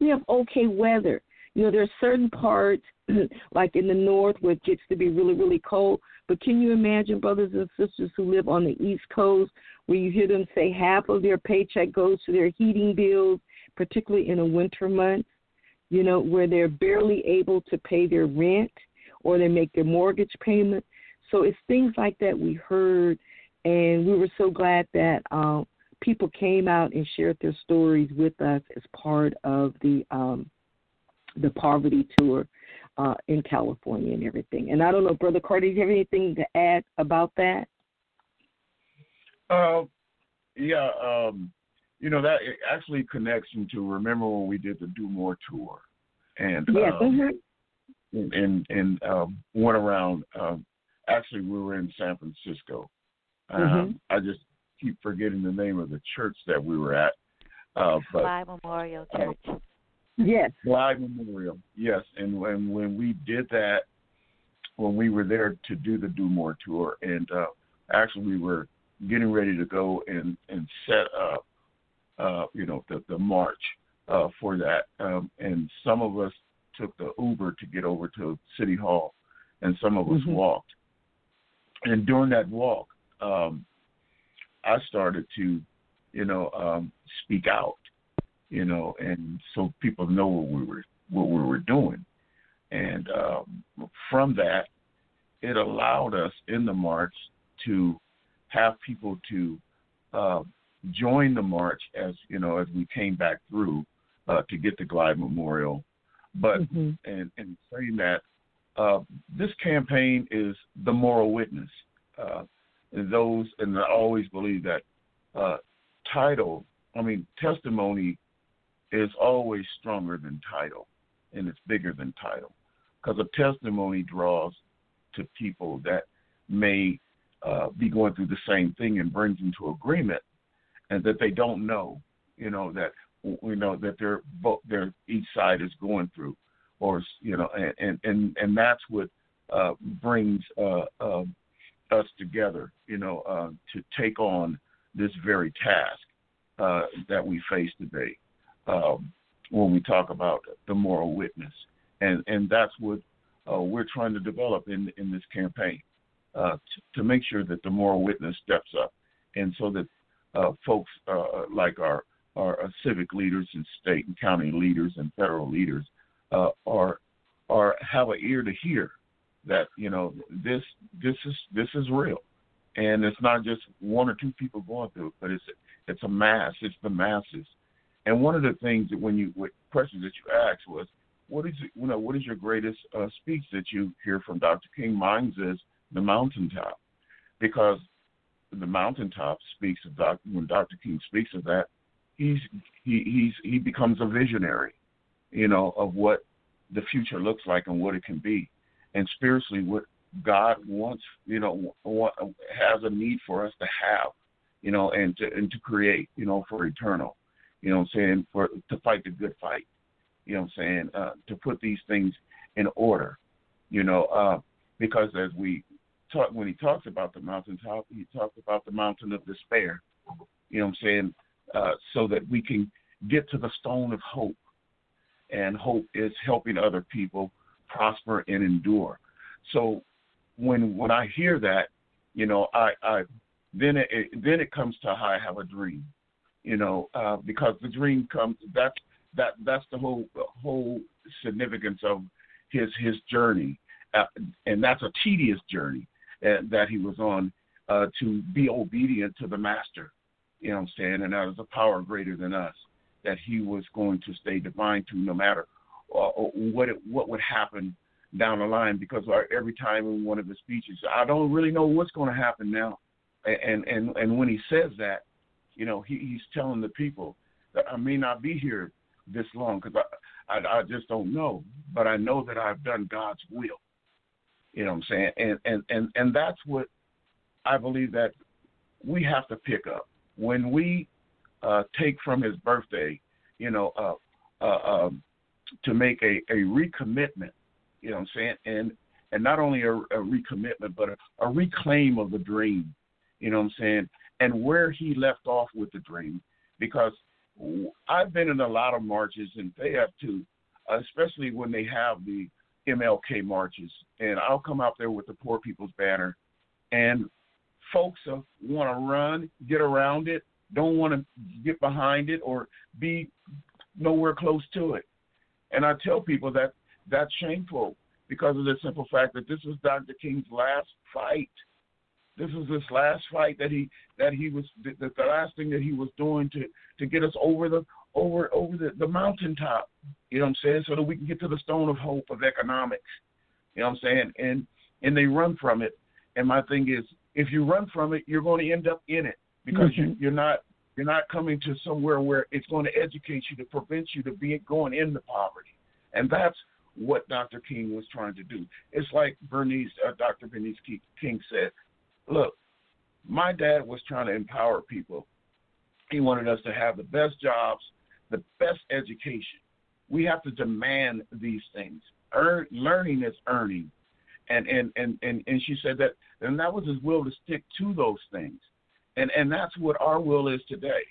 we have okay weather. You know, there are certain parts, like in the north, where it gets to be really, really cold. But can you imagine brothers and sisters who live on the East Coast, where you hear them say half of their paycheck goes to their heating bills, particularly in a winter month, You know, where they're barely able to pay their rent or they make their mortgage payment. So it's things like that we heard, and we were so glad that um, people came out and shared their stories with us as part of the um, the poverty tour uh, in California and everything. And I don't know, Brother Carter, do you have anything to add about that? Uh, yeah, um, you know that actually connects into remember when we did the Do More tour, and yeah, um, mm-hmm. and and um, went around. Um, actually, we were in San Francisco. Um, mm-hmm. I just keep forgetting the name of the church that we were at. Uh, but, Glide Memorial Church. Uh, Yes. Blythe Memorial. Yes. And when when we did that, when we were there to do the Do More tour, and uh, actually we were getting ready to go and and set up, uh, you know, the the march uh, for that. Um, and some of us took the Uber to get over to City Hall, and some of us mm-hmm. walked. And during that walk, um, I started to, you know, um, speak out you know, and so people know what we were what we were doing. And um, from that, it allowed us in the march to have people to uh, join the march as you know as we came back through uh, to get the Glide Memorial. But mm-hmm. and, and saying that uh, this campaign is the moral witness. Uh, and those and I always believe that uh, title, I mean testimony is always stronger than title and it's bigger than title because a testimony draws to people that may uh, be going through the same thing and brings them to agreement and that they don't know you know that you know that they're both their each side is going through or you know and and and that's what uh, brings uh, uh, us together you know uh, to take on this very task uh, that we face today um, when we talk about the moral witness, and and that's what uh, we're trying to develop in in this campaign uh, to, to, make sure that the moral witness steps up, and so that uh, folks uh, like our our civic leaders and state and county leaders and federal leaders uh, are are have an ear to hear that you know this this is this is real, and it's not just one or two people going through it, but it's it's a mass. It's the masses. And one of the things that when you what questions that you asked was, what is you know what is your greatest uh, speech that you hear from Dr. King? Mine is the mountaintop, because the mountaintop speaks of Dr. when Dr. King speaks of that, he's he he's he becomes a visionary, you know, of what the future looks like and what it can be, and spiritually what God wants, you know, what, has a need for us to have, you know, and to and to create, you know, for eternal, you know, what I'm saying for to fight the good fight, you know, what I'm saying uh, to put these things in order, you know, uh, because as we talk when he talks about the mountaintop, he talks about the mountain of despair, you know, what I'm saying, uh, so that we can get to the stone of hope, and hope is helping other people prosper and endure. So when when I hear that, you know, I, I then it, then it comes to how I have a dream, you know, uh, because the dream comes that's that that's the whole whole significance of his his journey, uh, and that's a tedious journey uh, that he was on uh, to be obedient to the master. You know what I'm saying? And that was a power greater than us that he was going to stay divine to no matter uh, what it, what would happen down the line because every time in one of his speeches, I don't really know what's going to happen now. And and and when he says that, you know, he, he's telling the people that I may not be here this long because I, I I just don't know, but I know that I've done God's will. You know what I'm saying? And and and and that's what I believe that we have to pick up when we uh, take from his birthday, you know, uh, uh, um, to make a, a recommitment you know what I'm saying? And and not only a, a recommitment, but a, a reclaim of the dream. You know what I'm saying? And where he left off with the dream, because I've been in a lot of marches, and they have too, especially when they have the MLK marches. And I'll come out there with the Poor People's Banner, and folks want to run, get around it, don't want to get behind it or be nowhere close to it. And I tell people that that's shameful because of the simple fact that this was Dr. King's last fight. This was his last fight that he that he was the, the last thing that he was doing to to get us over the over over the, the mountaintop. You know what I'm saying? So that we can get to the stone of hope of economics. You know what I'm saying? And and they run from it. And my thing is, if you run from it, you're going to end up in it because mm-hmm. you, you're not you're not coming to somewhere where it's going to educate you to prevent you to be going into poverty. And that's what Dr. King was trying to do. It's like Bernice, uh, Dr. Bernice King said, look, my dad was trying to empower people. He wanted us to have the best jobs, the best education. We have to demand these things. Earn, learning is earning. And, and, and, and, and she said that, and that was his will to stick to those things. And, and that's what our will is today.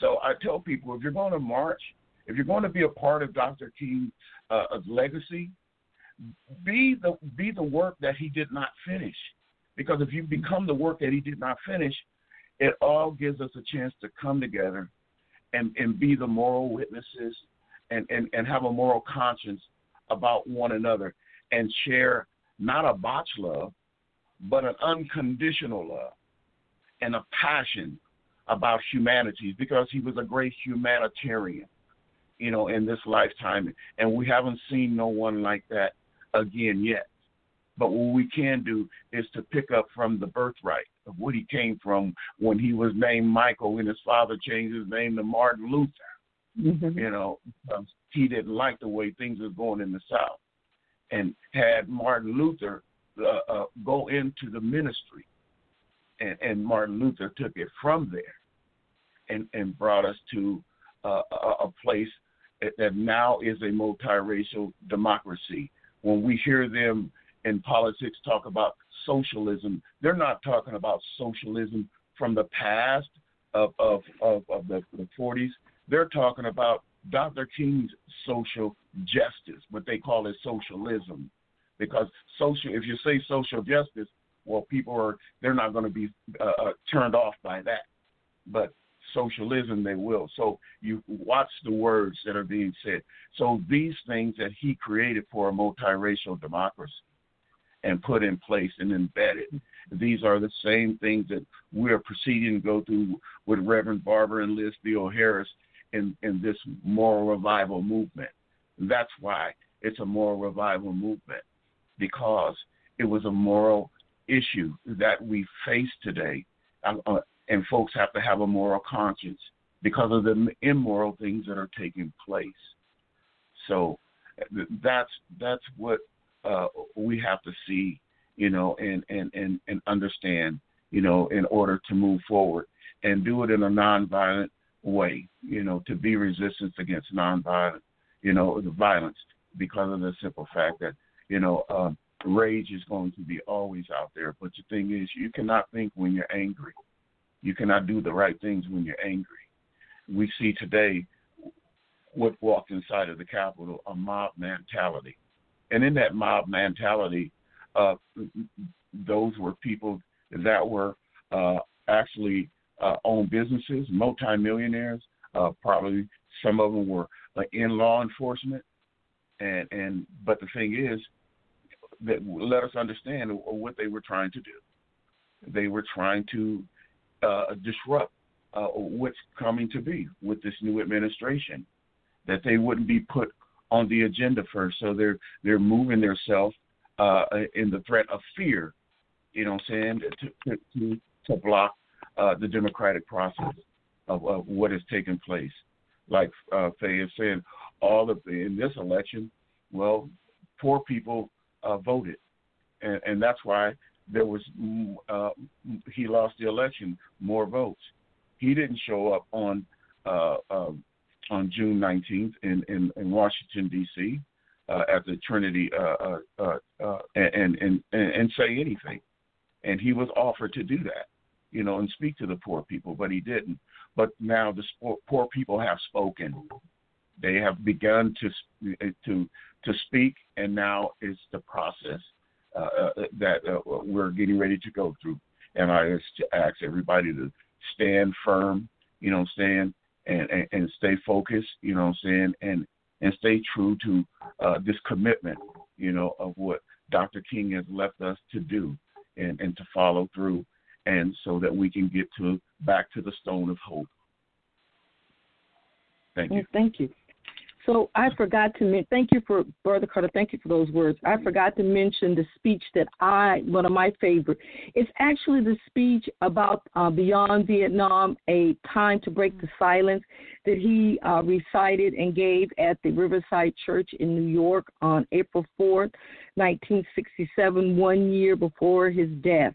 So I tell people if you're going to march, if you're going to be a part of Dr. King's uh, legacy, be the be the work that he did not finish. Because if you become the work that he did not finish, it all gives us a chance to come together and, and be the moral witnesses and, and, and have a moral conscience about one another and share not a botch love, but an unconditional love and a passion about humanity because he was a great humanitarian you know, in this lifetime. And we haven't seen no one like that again yet. But what we can do is to pick up from the birthright of what he came from when he was named Michael and his father changed his name to Martin Luther. Mm-hmm. You know, he didn't like the way things were going in the South. And had Martin Luther uh, uh, go into the ministry, and, and Martin Luther took it from there and, and brought us to uh, a, place that now is a multiracial democracy. When we hear them in politics talk about socialism, they're not talking about socialism from the past of, of, of, of the, the 40s. They're talking about Dr. King's social justice, what they call it socialism. Because social, if you say social justice, well, people are they're not going to be uh, uh, turned off by that. But socialism, they will. So you watch the words that are being said. So these things that he created for a multiracial democracy, and put in place and embedded. These are the same things that we're proceeding to go through with Reverend Barber and Liz Theoharis in, in this moral revival movement. That's why it's a moral revival movement, because it was a moral issue that we face today. Uh, uh and folks have to have a moral conscience because of the immoral things that are taking place. So that's that's what uh, we have to see, you know, and, and, and, and understand, you know, in order to move forward and do it in a nonviolent way, you know, to be resistance against nonviolent, you know, the violence because of the simple fact that, you know, uh, rage is going to be always out there. But the thing is, you cannot think when you're angry. You cannot do the right things when you're angry. We see today what walked inside of the Capitol a mob mentality. And in that mob mentality, uh, those were people that were uh, actually uh, owned businesses, multimillionaires. Uh, probably some of them were uh, in law enforcement. And, and but the thing is that let us understand what they were trying to do. They were trying to uh, disrupt uh, what's coming to be with this new administration that they wouldn't be put on the agenda first. So they're they're moving themselves uh, in the threat of fear, you know what I'm saying, to to, to block uh, the democratic process of, of what has taken place. Like uh, Faye is saying, all of the, in this election, well, poor people uh, voted, and, and that's why there was uh, he lost the election more votes. He didn't show up on uh, uh, on June 19th in, in, in Washington, D.C. Uh, at the Trinity uh, uh, uh, uh, and, and, and, and say anything. And he was offered to do that, you know, and speak to the poor people, but he didn't. But now the poor people have spoken. They have begun to to to speak, and now it's the process uh, uh, that uh, we're getting ready to go through. And I just ask everybody to stand firm, you know, stand and, and, and stay focused, you know saying, and and stay true to uh, this commitment, you know, of what Dr. King has left us to do and, and to follow through, and so that we can get to back to the stone of hope. Thank you. Well, thank you. So I forgot to mention. Thank you for Brother Carter. Thank you for those words. I forgot to mention the speech that I one of my favorite. It's actually the speech about uh, Beyond Vietnam, a time to break the silence that he uh, recited and gave at the Riverside Church in New York on April fourth, 1967, one year before his death.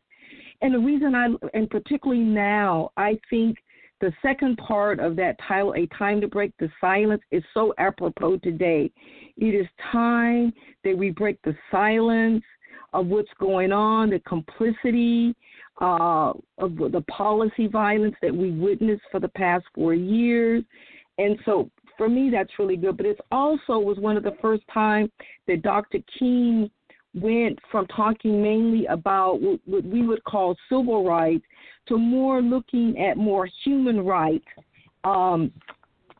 And the reason I, and particularly now, I think the second part of that title, A Time to Break the Silence, is so apropos today. It is time that we break the silence of what's going on, the complicity uh, of the policy violence that we witnessed for the past four years. And so for me, that's really good. But it also was one of the first times that Dr. King went from talking mainly about what we would call civil rights to more looking at more human rights um,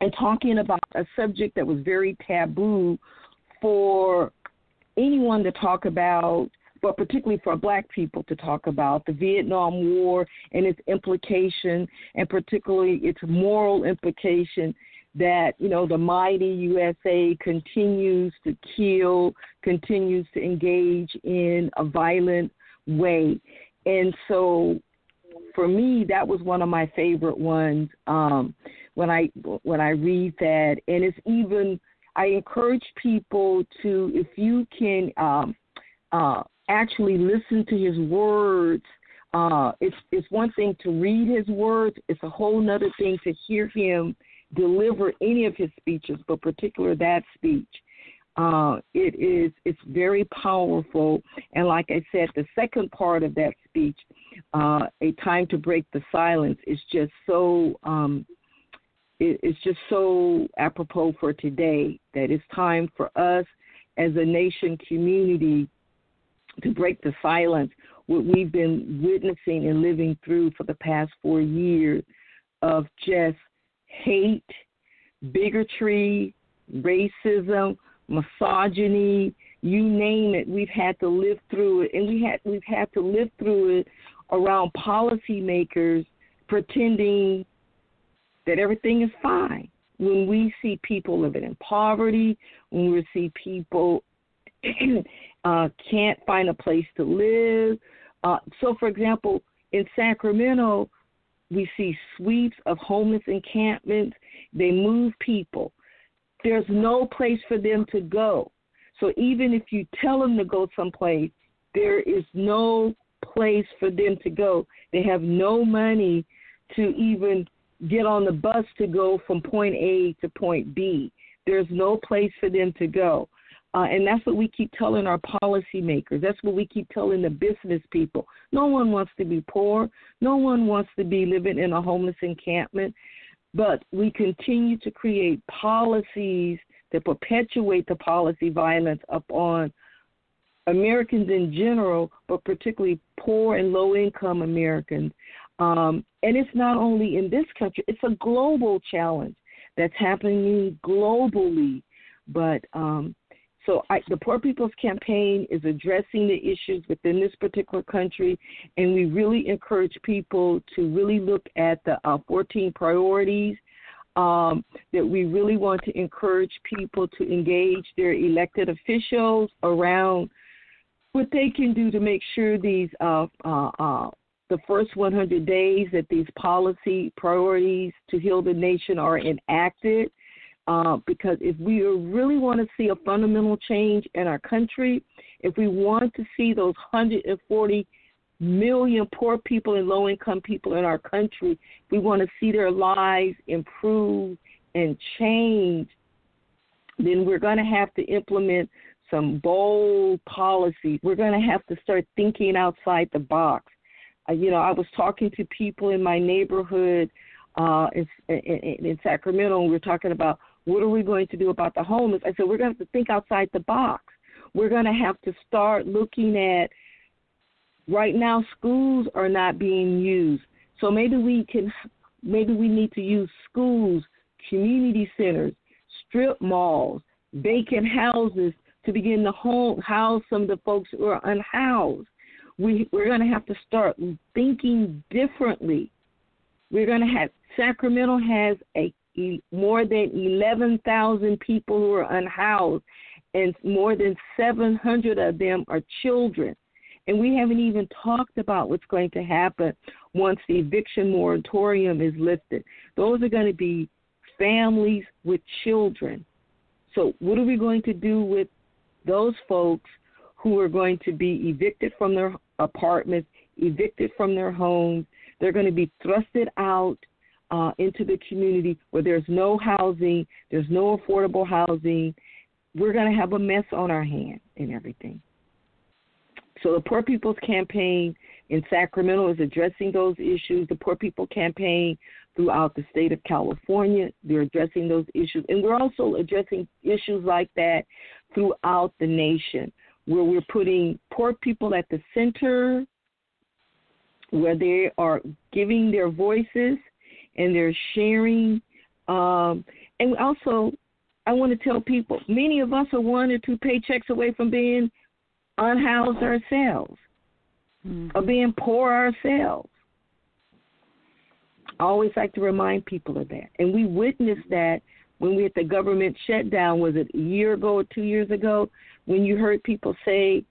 and talking about a subject that was very taboo for anyone to talk about, but particularly for black people to talk about the Vietnam War and its implication, and particularly its moral implication that you know the mighty USA continues to kill, continues to engage in a violent way, and so for me, that was one of my favorite ones. Um, when I when I read that, and it's even I encourage people to if you can um, uh, actually listen to his words. Uh, it's it's one thing to read his words. It's a whole other thing to hear him deliver any of his speeches, but particular that speech. Uh, it is it's very powerful, and like I said, the second part of that speech, uh, a time to break the silence, is just so um, it, it's just so apropos for today that it's time for us as a nation community to break the silence. What we've been witnessing and living through for the past four years of just hate, bigotry, racism misogyny, you name it, we've had to live through it, and we had we've had to live through it around policymakers pretending that everything is fine. When we see people living in poverty, when we see people uh, can't find a place to live. Uh, so, for example, in Sacramento, we see sweeps of homeless encampments. They move people. There's no place for them to go. So even if you tell them to go someplace, there is no place for them to go. They have no money to even get on the bus to go from point A to point B. There's no place for them to go. Uh, and that's what we keep telling our policymakers. That's what we keep telling the business people. No one wants to be poor. No one wants to be living in a homeless encampment. But we continue to create policies that perpetuate the policy violence upon Americans in general, but particularly poor and low income Americans. Um, and it's not only in this country, it's a global challenge that's happening globally. But um, so I, the Poor People's Campaign is addressing the issues within this particular country, and we really encourage people to really look at the uh, 14 priorities um, that we really want to encourage people to engage their elected officials around what they can do to make sure these uh, uh, uh, the first 100 days that these policy priorities to heal the nation are enacted. Uh, because if we really want to see a fundamental change in our country, if we want to see those 140 million poor people and low income people in our country, we want to see their lives improve and change, then we're going to have to implement some bold policies. We're going to have to start thinking outside the box. Uh, you know, I was talking to people in my neighborhood uh, in, in, in Sacramento, and we are talking about what are we going to do about the homeless. I said we're going to have to think outside the box. We're going to have to start looking at right now schools are not being used. So maybe we can maybe we need to use schools, community centers, strip malls, vacant houses to begin to home, house some of the folks who are unhoused. We we're going to have to start thinking differently. We're going to have Sacramento has a more than 11,000 people who are unhoused, and more than 700 of them are children. And we haven't even talked about what's going to happen once the eviction moratorium is lifted. Those are going to be families with children. So, what are we going to do with those folks who are going to be evicted from their apartments, evicted from their homes? They're going to be thrusted out uh, into the community where there's no housing, there's no affordable housing. We're going to have a mess on our hands and everything. So the Poor People's Campaign in Sacramento is addressing those issues. The Poor People Campaign throughout the state of California, they're addressing those issues. And we're also addressing issues like that throughout the nation, where we're putting poor people at the center, where they are giving their voices and they're sharing. Um, and also, I want to tell people many of us are one or two paychecks away from being unhoused ourselves mm-hmm. or being poor ourselves. I always like to remind people of that. And we witnessed that when we had the government shutdown, was it a year ago or two years ago, when you heard people say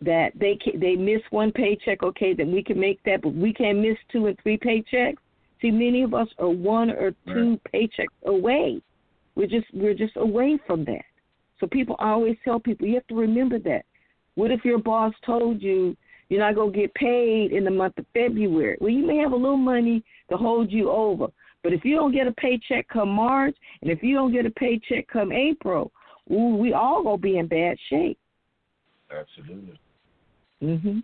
that they can, they miss one paycheck, okay, then we can make that, but we can't miss two and three paychecks. See, many of us are one or two right. paychecks away. We're just we're just away from that. So people always tell people you have to remember that. What if your boss told you you're not gonna get paid in the month of February? Well, you may have a little money to hold you over, but if you don't get a paycheck come March, and if you don't get a paycheck come April, ooh, we all gonna be in bad shape. Absolutely. Mhm.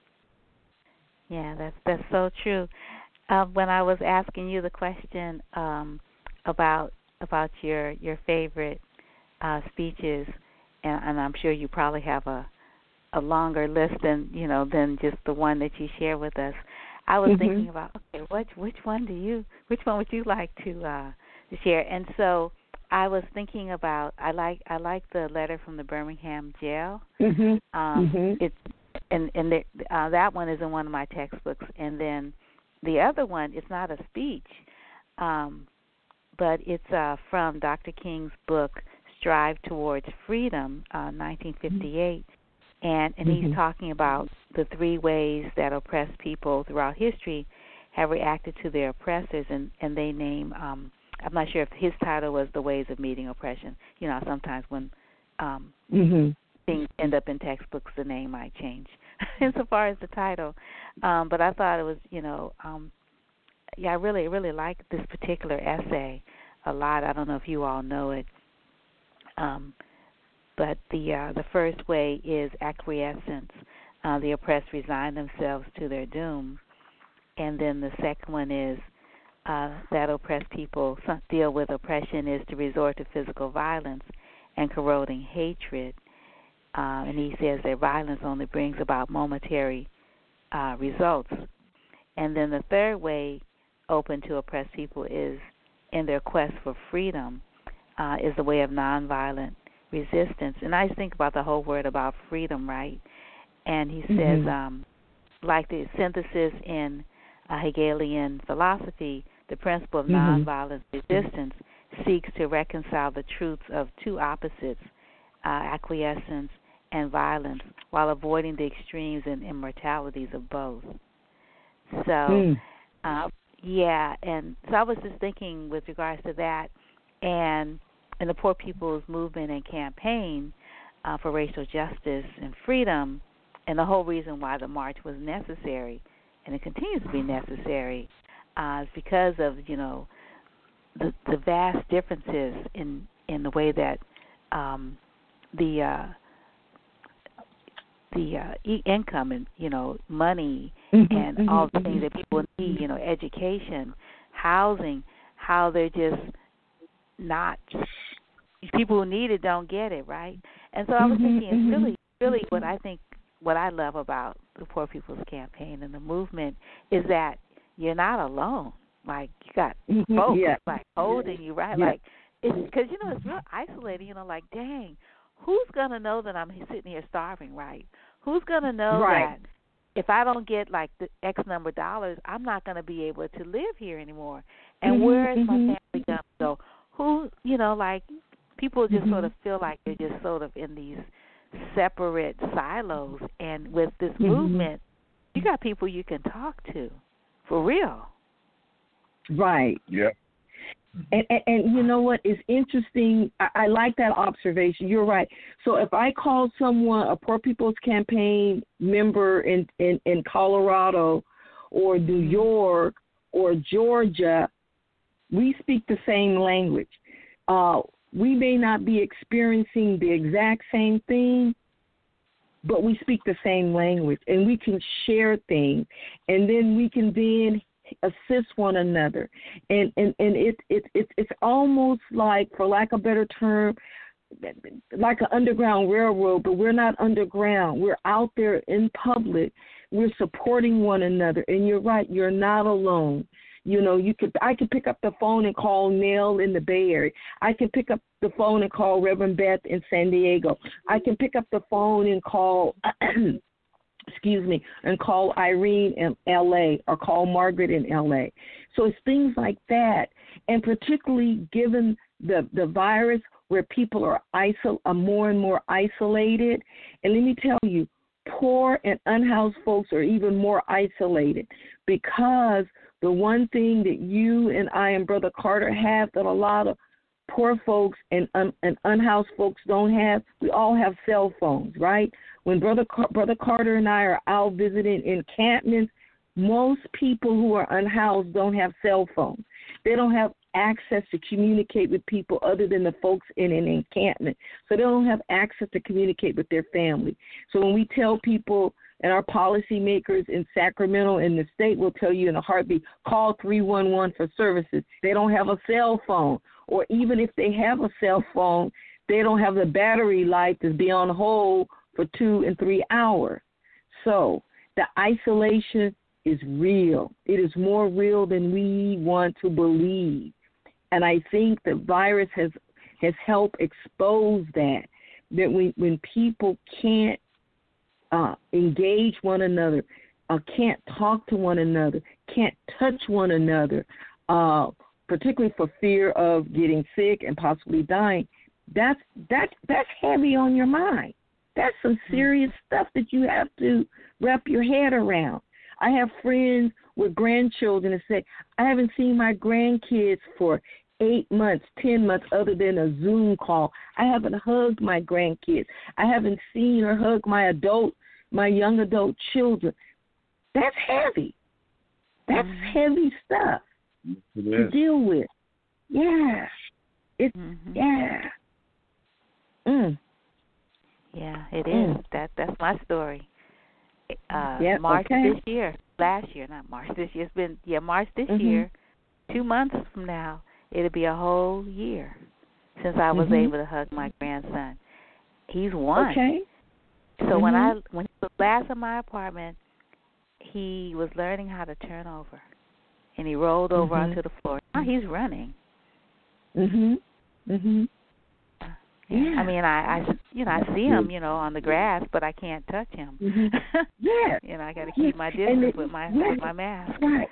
Yeah, that's that's so true. Uh, when I was asking you the question um, about about your your favorite uh, speeches, and, and I'm sure you probably have a a longer list than you know than just the one that you share with us. I was mm-hmm. thinking about okay, which which one do you which one would you like to uh, to share? And so I was thinking about I like I like the letter from the Birmingham jail. Mhm. Um, mhm. It's and and the, uh, that one is in one of my textbooks, and then the other one it's not a speech, um, but it's uh, from Dr. King's book Stride Towards Freedom, uh, 1958, and and Mhm. he's talking about the three ways that oppressed people throughout history have reacted to their oppressors, and and they name. Um, I'm not sure if his title was the ways of meeting oppression. You know, sometimes when um, Mhm. things end up in textbooks, the name might change insofar as the title. Um, but I thought it was, you know, um, yeah, I really, really like this particular essay a lot. I don't know if you all know it, um, but the uh, the first way is acquiescence. Uh, the oppressed resign themselves to their doom, and then the second one is uh, that oppressed people deal with oppression is to resort to physical violence and corroding hatred. Uh, and he says that violence only brings about momentary uh, results. And then the third way open to oppressed people is in their quest for freedom, uh, is the way of nonviolent resistance. And I think about the whole word about freedom, right? And he mm-hmm. says, um, like the synthesis in uh, Hegelian philosophy, the principle of mm-hmm. nonviolent resistance seeks to reconcile the truths of two opposites, uh, acquiescence and violence, while avoiding the extremes and immortalities of both. So, mm. uh, yeah, and so I was just thinking with regards to that, and in the Poor People's Movement and campaign uh, for racial justice and freedom, and the whole reason why the march was necessary, and it continues to be necessary, uh, is because of you know the the vast differences in in the way that um, the uh, the uh, e- income and you know money mm-hmm, and mm-hmm, all the mm-hmm. things that people need, you know, education, housing, how they're just not people who need it don't get it, right? And so I was mm-hmm, thinking it's really really what I think what I love about the Poor People's Campaign and the movement is that you're not alone. Like you got mm-hmm, folks yeah. like holding you, right? Yeah. Like it's because you know it's real isolating. You know, like dang, who's gonna know that I'm sitting here starving, right? Who's gonna know right. that if I don't get like the X number of dollars, I'm not gonna be able to live here anymore? And mm-hmm, where is mm-hmm. my family gonna go? Who, you know, like people just mm-hmm. sort of feel like they're just sort of in these separate silos. And with this Mm-hmm. movement, you got people you can talk to, for real. Right. Yeah. And, and, and you know what is interesting? I, I like that observation. You're right. So if I call someone a Poor People's Campaign member in in, in Colorado, or New York, or Georgia, we speak the same language. Uh, we may not be experiencing the exact same thing, but we speak the same language, and we can share things, and then we can then assist one another. And and and it it, it it's almost like for lack of a better term like an underground railroad but we're not underground. We're out there in public. We're supporting one another. And you're right you're not alone. You know you could i could pick up the phone and call Nell in the bay area. I can pick up the phone and call reverend beth in san diego. I can pick up the phone and call excuse me, and call Irene in LA or call Margaret in LA. So it's things like that. And particularly given the, the virus where people are isol- are more and more isolated. And let me tell you, poor and unhoused folks are even more isolated because the one thing that you and I and Brother Carter have that a lot of poor folks and, un- and unhoused folks don't have, we all have cell phones, right? When Brother Car- Brother Carter and I are out visiting encampments, most people who are unhoused don't have cell phones. They don't have access to communicate with people other than the folks in an encampment. So they don't have access to communicate with their family. So when we tell people and our policymakers in Sacramento and the state will tell you in a heartbeat, call 311 for services. They don't have a cell phone. Or even if they have a cell phone, they don't have the battery life to be on hold for two and three hours. So the isolation is real. It is more real than we want to believe. And I think the virus has has helped expose that that when when people can't uh, engage one another, uh, can't talk to one another, can't touch one another, uh, particularly for fear of getting sick and possibly dying, that's that's that's heavy on your mind. That's some mm-hmm. serious stuff that you have to wrap your head around. I have friends with grandchildren that say, I haven't seen my grandkids for eight months, ten months, other than a Zoom call. I haven't hugged my grandkids. I haven't seen or hugged my adult, my young adult children. That's heavy. That's mm-hmm. heavy stuff to deal with. Yeah. It's mm-hmm. yeah. Mm. Yeah, it is. mm. That that's my story. Uh yep, March okay. this year. Last year, not March this year. It's been yeah, March this mm-hmm. year. Two months from now, it'll be a whole year since I was mm-hmm. able to hug my grandson. He's one. Okay. So mm-hmm. when I when he was last in my apartment, he was learning how to turn over, and he rolled over mm-hmm. onto the floor. Now he's running. Mhm. Mhm. Yeah. I mean, I, I, you know, I see him, you know, on the grass, but I can't touch him. Mm-hmm. Yeah. you know, I got to keep my distance with my with my mask. Right.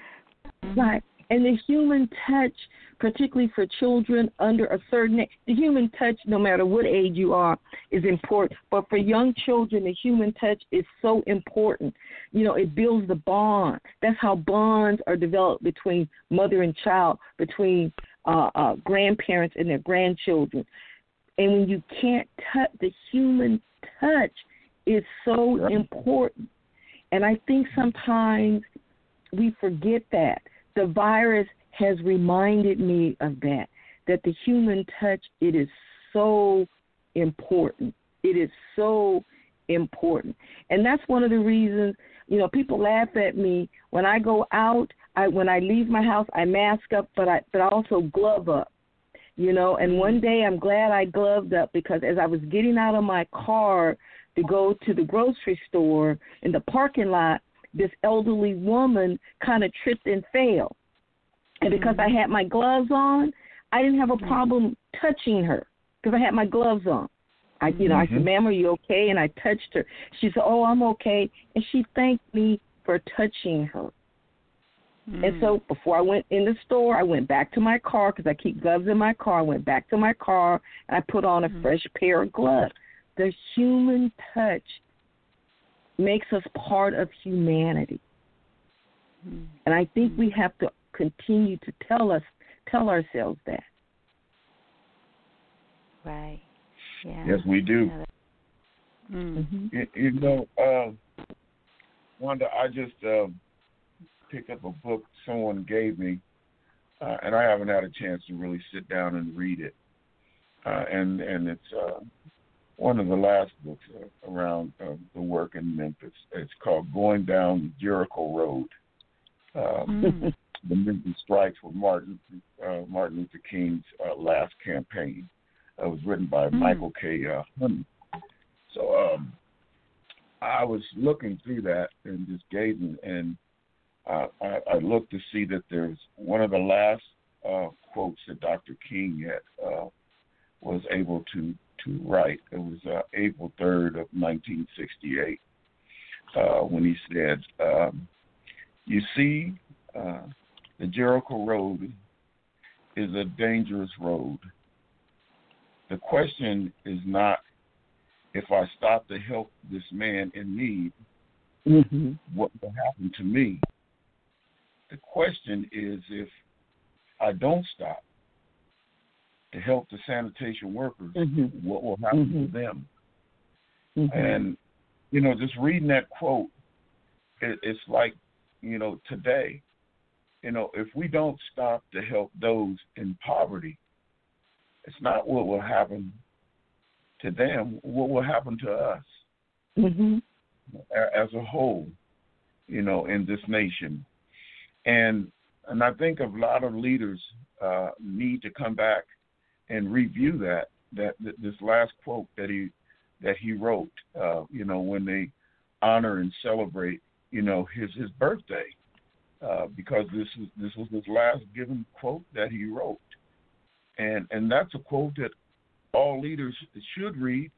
Mm-hmm. Right. And the human touch, particularly for children under a certain age, the human touch, no matter what age you are, is important. But for young children, the human touch is so important. You know, it builds the bond. That's how bonds are developed between mother and child, between uh, uh, grandparents and their grandchildren. And when you can't touch, the human touch is so important. And I think sometimes we forget that. The virus has reminded me of that, that the human touch, it is so important. It is so important. And that's one of the reasons, you know, people laugh at me when I go out, I when I leave my house, I mask up, but I but I also glove up you know. And mm-hmm. one day I'm glad I gloved up because as I was getting out of my car to go to the grocery store in the parking lot, this elderly woman kind of tripped and fell. And because mm-hmm. I had my gloves on, I didn't have a mm-hmm. problem touching her because I had my gloves on. I, you know, mm-hmm. I said, "Ma'am, are you okay?" And I touched her. She said, "Oh, I'm okay," and she thanked me for touching her. Mm. And so before I went in the store, I went back to my car because I keep gloves in my car. I went back to my car and I put on a mm. fresh pair of gloves. The human touch makes us part of humanity. Mm. And I think we have to continue to tell us tell ourselves that. Right. Yeah. Yes, we do. Mm-hmm. You, you know, uh, Wanda, I just um, picked up a book someone gave me, uh, and I haven't had a chance to really sit down and read it. Uh, and and it's uh, one of the last books uh, around uh, the work in Memphis. It's called Going Down Jericho Road. Um, mm. The Memphis strikes with Martin uh, Martin Luther King's uh, last campaign. It was written by mm. Michael K. Uh, Honey. So um, I was looking through that and just gazing, and uh, I, I looked to see that there's one of the last uh, quotes that Dr. King had, uh, was able to to write. It was uh, April 3rd of 1968 uh, when he said, um, "You see, uh, the Jericho Road is a dangerous road. The question is not if I stop to help this man in need, mm-hmm. what will happen to me? The question is if I don't stop to help the sanitation workers, mm-hmm. what will happen mm-hmm. to them? Mm-hmm. And, you know, just reading that quote, it, it's like, you know, today, you know, if we don't stop to help those in poverty, it's not what will happen to them, what will happen to us mm-hmm. as a whole, you know, in this nation and and I think a lot of leaders uh, need to come back and review that that this last quote that he that he wrote. Uh, you know, when they honor and celebrate, you know, his his birthday, uh, because this is this was his last given quote that he wrote, and and that's a quote that all leaders should read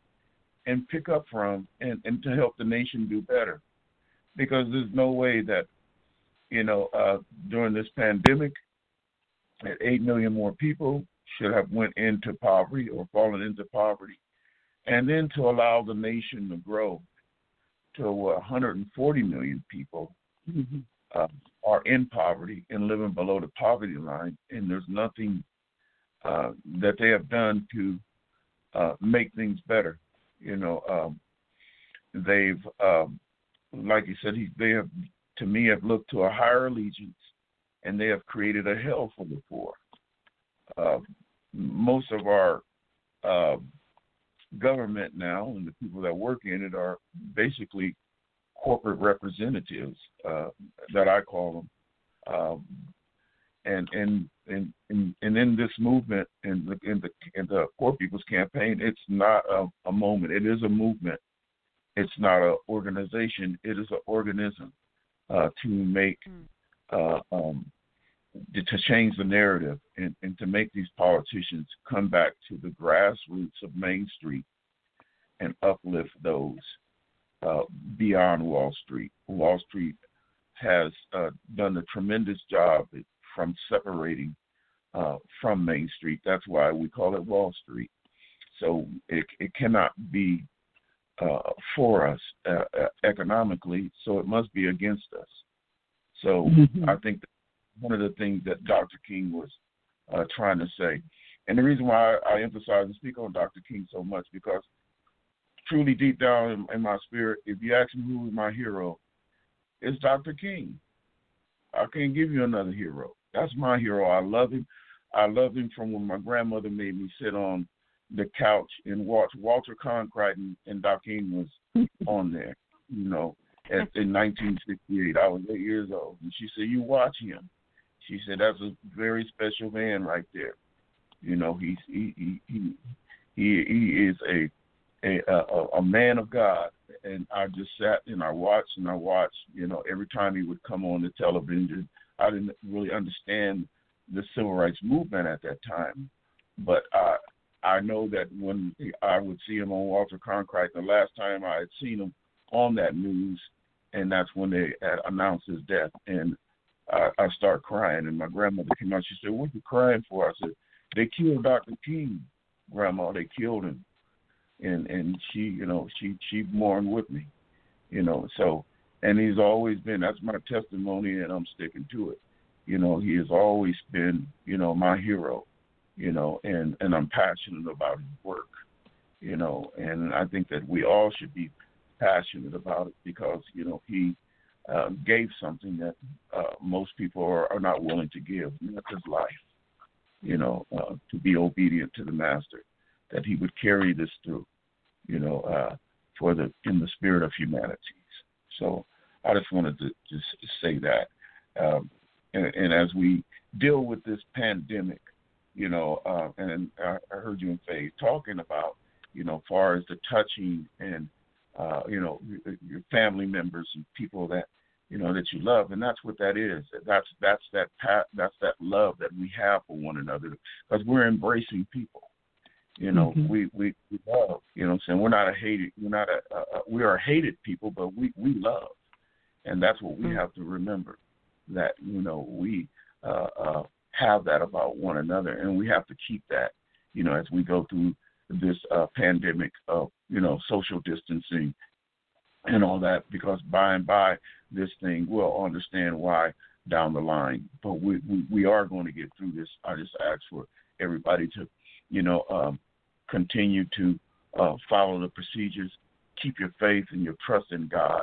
and pick up from and, and to help the nation do better. Because there's no way that, you know, uh, during this pandemic, that 8 million more people should have went into poverty or fallen into poverty. And then to allow the nation to grow to 140 million people mm-hmm. uh, are in poverty and living below the poverty line, and there's nothing uh, that they have done to uh, make things better. You know, um, they've, um, like you said, he, they have, to me, have looked to a higher allegiance, and they have created a hell for the poor. Uh, most of our uh, government now and the people that work in it are basically corporate representatives uh, that I call them. Um, and and and and and in this movement in the in the in the Poor People's Campaign, it's not a, a moment. It is a movement. It's not an organization. It is an organism uh, to make hmm. uh, um, to change the narrative and, and to make these politicians come back to the grassroots of Main Street and uplift those uh, beyond Wall Street. Wall Street has uh, done a tremendous job from separating uh, from Main Street. That's why we call it Wall Street. So it, it cannot be uh, for us uh, uh, economically, so it must be against us. So mm-hmm. I think one of the things that Dr. King was uh, trying to say, and the reason why I emphasize and speak on Dr. King so much because truly deep down in, in my spirit, if you ask me who is my hero, it's Dr. King. I can't give you another hero. That's my hero. I love him. I love him from when my grandmother made me sit on the couch and watch Walter Cronkite and, and Doc King was on there. You know, at, in 1968, I was eight years old, and she said, "You watch him." She said, "That's a very special man right there." You know, he's he he he he, he is a a, a a man of God, and I just sat and I watched and I watched. You know, every time he would come on the television, I didn't really understand the civil rights movement at that time, but I I know that when I would see him on Walter Cronkite, the last time I had seen him on that news, and that's when they announced his death, and I, I started crying, and my grandmother came out. She said, "What are you crying for?" I said, "They killed Dr. King, Grandma. They killed him." and and she you know she she mourned with me you know so and he's always been that's my testimony and i'm sticking to it you know he has always been you know my hero you know and and i'm passionate about his work you know and i think that we all should be passionate about it because you know he uh, gave something that uh, most people are, are not willing to give and that's his life you know uh, to be obedient to the master that he would carry this through, you know, uh, for the in the spirit of humanities. So I just wanted to just say that, um, and, and as we deal with this pandemic, you know, uh, and I, I heard you and Faye talking about, you know, far as the touching and, uh, you know, your family members and people that, you know, that you love, and that's what that is. That's that's that pat, that's that love that we have for one another, because we're embracing people. You know, mm-hmm. we, we we love. You know, I'm saying we're not a hated. We're not a. Uh, we are hated people, but we we love, and that's what we mm-hmm. have to remember. That you know we uh, uh, have that about one another, and we have to keep that. You know, as we go through this uh, pandemic of you know social distancing and all that, because by and by this thing we'll understand why down the line. But we we, we are going to get through this. I just ask for everybody to you know, um, continue to uh, follow the procedures, keep your faith and your trust in God.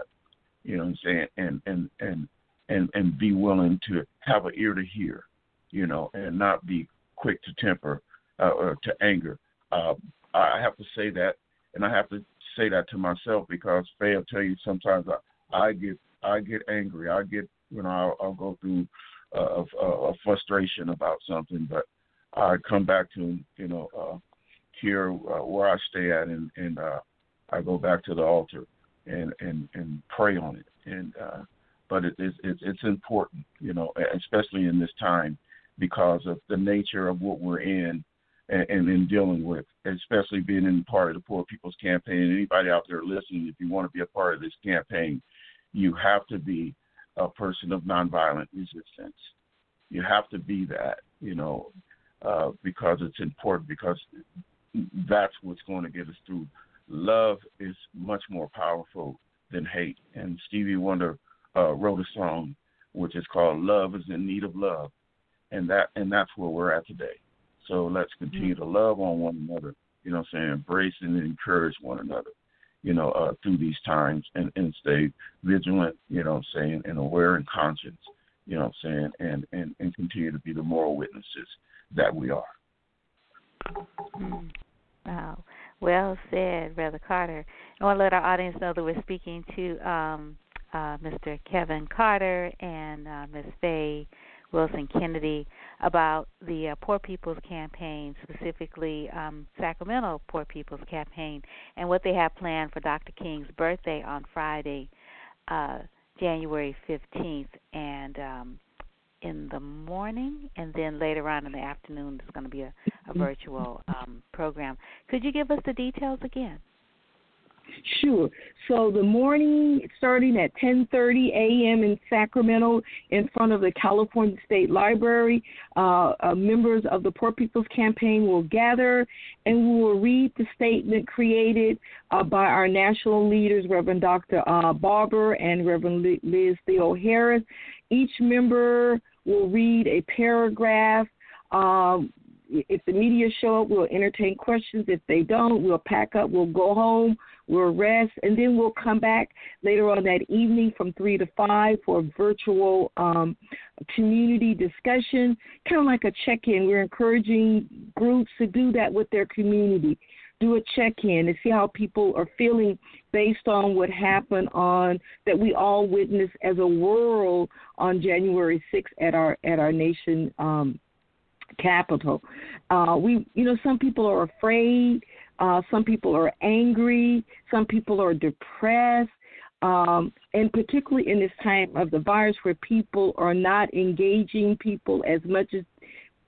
You know what I'm saying? And and and and and be willing to have an ear to hear, you know, and not be quick to temper uh, or to anger. Uh, I have to say that, and I have to say that to myself because Faye will tell you sometimes I, I get I get angry. I get you know I'll, I'll go through a, a frustration about something, but I come back to you know uh, here uh, where I stay at, and and uh, I go back to the altar and and and pray on it. And uh, but it, it's it's it's important, you know, especially in this time because of the nature of what we're in, and, in dealing with, especially being in part of the Poor People's Campaign. Anybody out there listening, if you want to be a part of this campaign, you have to be a person of nonviolent resistance. You have to be that, you know, uh, because it's important, because that's what's going to get us through. Love is much more powerful than hate. And Stevie Wonder uh, wrote a song which is called "Love Is in Need of Love," and that and that's where we're at today. So let's continue mm-hmm. to love on one another. You know, what I'm saying embrace and encourage one another. You know, uh, through these times, and and stay vigilant. You know, what I'm saying and aware and conscious. You know, what I'm saying and and and continue to be the moral witnesses that we are. Mm. Wow. Well said, Brother Carter. I want to let our audience know that we're speaking to um, uh, Mr. Kevin Carter and uh, Ms. Faye Wilson Kennedy about the uh, Poor People's Campaign, specifically um, Sacramento Poor People's Campaign, and what they have planned for Dr. King's birthday on Friday, uh, January 15th. And um, in the morning, and then later on in the afternoon, there's going to be a, a mm-hmm. virtual um, program. Could you give us the details again? Sure. So the morning, starting at 10:30 a.m. in Sacramento, in front of the California State Library, uh, uh, members of the Poor People's Campaign will gather, and we will read the statement created uh, by our national leaders, Reverend Dr. Uh, Barber and Reverend Liz Theoharis. Each member will read a paragraph. Um, if the media show up, we'll entertain questions. If they don't, we'll pack up, we'll go home, we'll rest, and then we'll come back later on that evening from 3 to 5 for a virtual um, community discussion, kind of like a check in. We're encouraging groups to do that with their community. Do a check in and see how people are feeling based on what happened on that we all witnessed as a world on January 6th at our at our nation um, capital. Uh, we, you know, some people are afraid. Uh, some people are angry. Some people are depressed. Um, and particularly in this time of the virus, where people are not engaging people as much as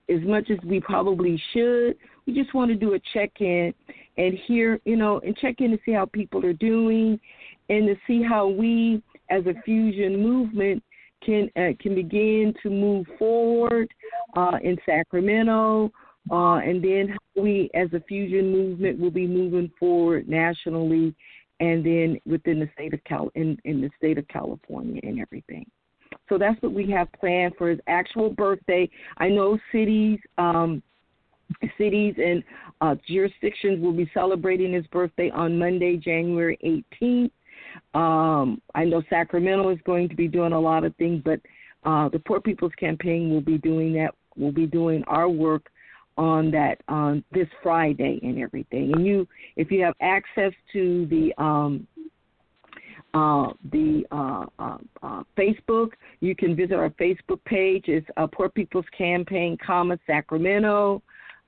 as much as we probably should. We just want to do a check in and hear, you know, and check in to see how people are doing, and to see how we, as a fusion movement, can uh, can begin to move forward uh, in Sacramento, uh, and then we, as a fusion movement, will be moving forward nationally, and then within the state of Cal in, in the state of California and everything. So that's what we have planned for his actual birthday. I know cities. Um, cities and uh, jurisdictions will be celebrating his birthday on Monday, January 18th. Um, I know Sacramento is going to be doing a lot of things, but uh, the Poor People's Campaign will be doing that. We'll be doing our work on that on this Friday and everything. And you, if you have access to the um, uh, the uh, uh, uh, Facebook. You can visit our Facebook page. It's uh, Poor People's Campaign, comma Sacramento.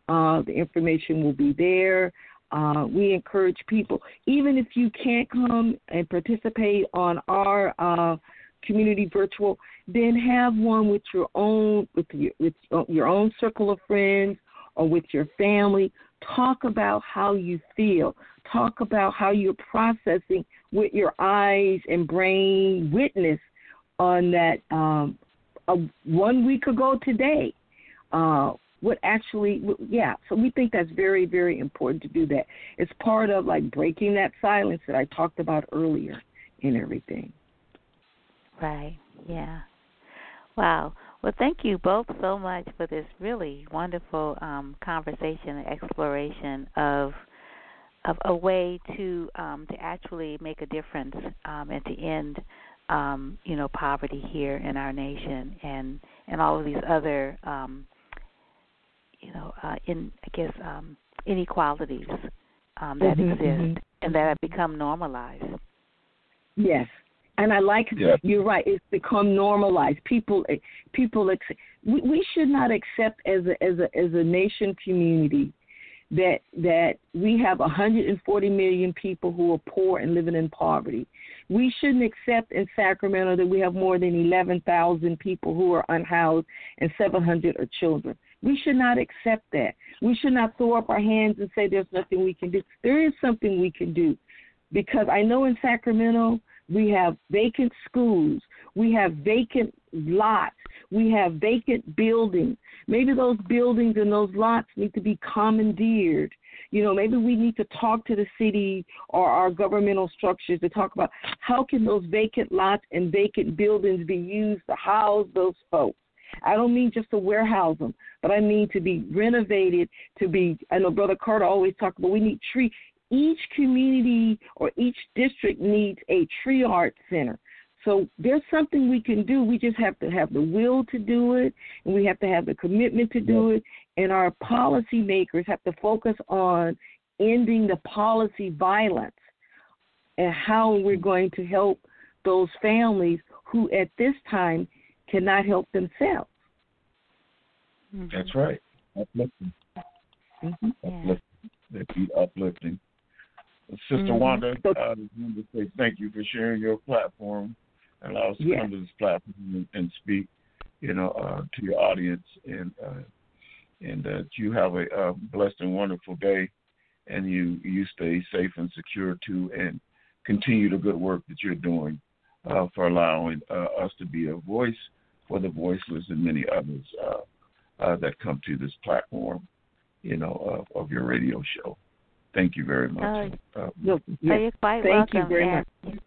Uh, the information will be there. Uh, we encourage people, even if you can't come and participate on our uh, community virtual, then have one with your own with your, with your own circle of friends or with your family. Talk about how you feel. Talk about how you're processing with your eyes and brain witness on that um, one week ago today. Uh, what actually yeah so we think that's very very important to do that. It's part of like breaking that silence that i talked about earlier and everything. Right yeah. Wow. Well thank you both so much for this really wonderful um, conversation and exploration of of a way to um, to actually make a difference um, and to end um, you know poverty here in our nation and and all of these other um, you know, uh, in I guess um, inequalities um, that mm-hmm, exist mm-hmm. and that have become normalized. Yes, and I like yeah. you're right. It's become normalized. People, eh, people, we, we should not accept as a as a as a nation community that that we have 140 million people who are poor and living in poverty. We shouldn't accept in Sacramento that we have more than 11,000 people who are unhoused and 700 are children We should not accept that. We should not throw up our hands and say there's nothing we can do. There is something we can do. Because I know in Sacramento, we have vacant schools, we have vacant lots, we have vacant buildings. Maybe those buildings and those lots need to be commandeered. You know, maybe we need to talk to the city or our governmental structures to talk about how can those vacant lots and vacant buildings be used to house those folks. I don't mean just to warehouse them, but I mean to be renovated, to be. I know Brother Carter always talks about we need tree. Each community or each district needs a tree art center. So there's something we can do. We just have to have the will to do it, and we have to have the commitment to do it. And our policymakers have to focus on ending the policy violence and how we're going to help those families who, at this time, cannot help themselves. Mm-hmm. That's right. Uplifting. Mm-hmm. Uplifting. That be uplifting. Sister mm-hmm. Wanda, I just wanted to say thank you for sharing your platform and allow us to yes. come to this platform and, and speak, you know, uh, to your audience and uh, and that you have a, a blessed and wonderful day, and you you stay safe and secure too, and continue the good work that you're doing uh, for allowing uh, us to be a voice for the voiceless and many others uh, uh, that come to this platform, you know, of your radio show. Thank you very much. Uh, uh, no, yes. Are you quite Thank welcome. you very much.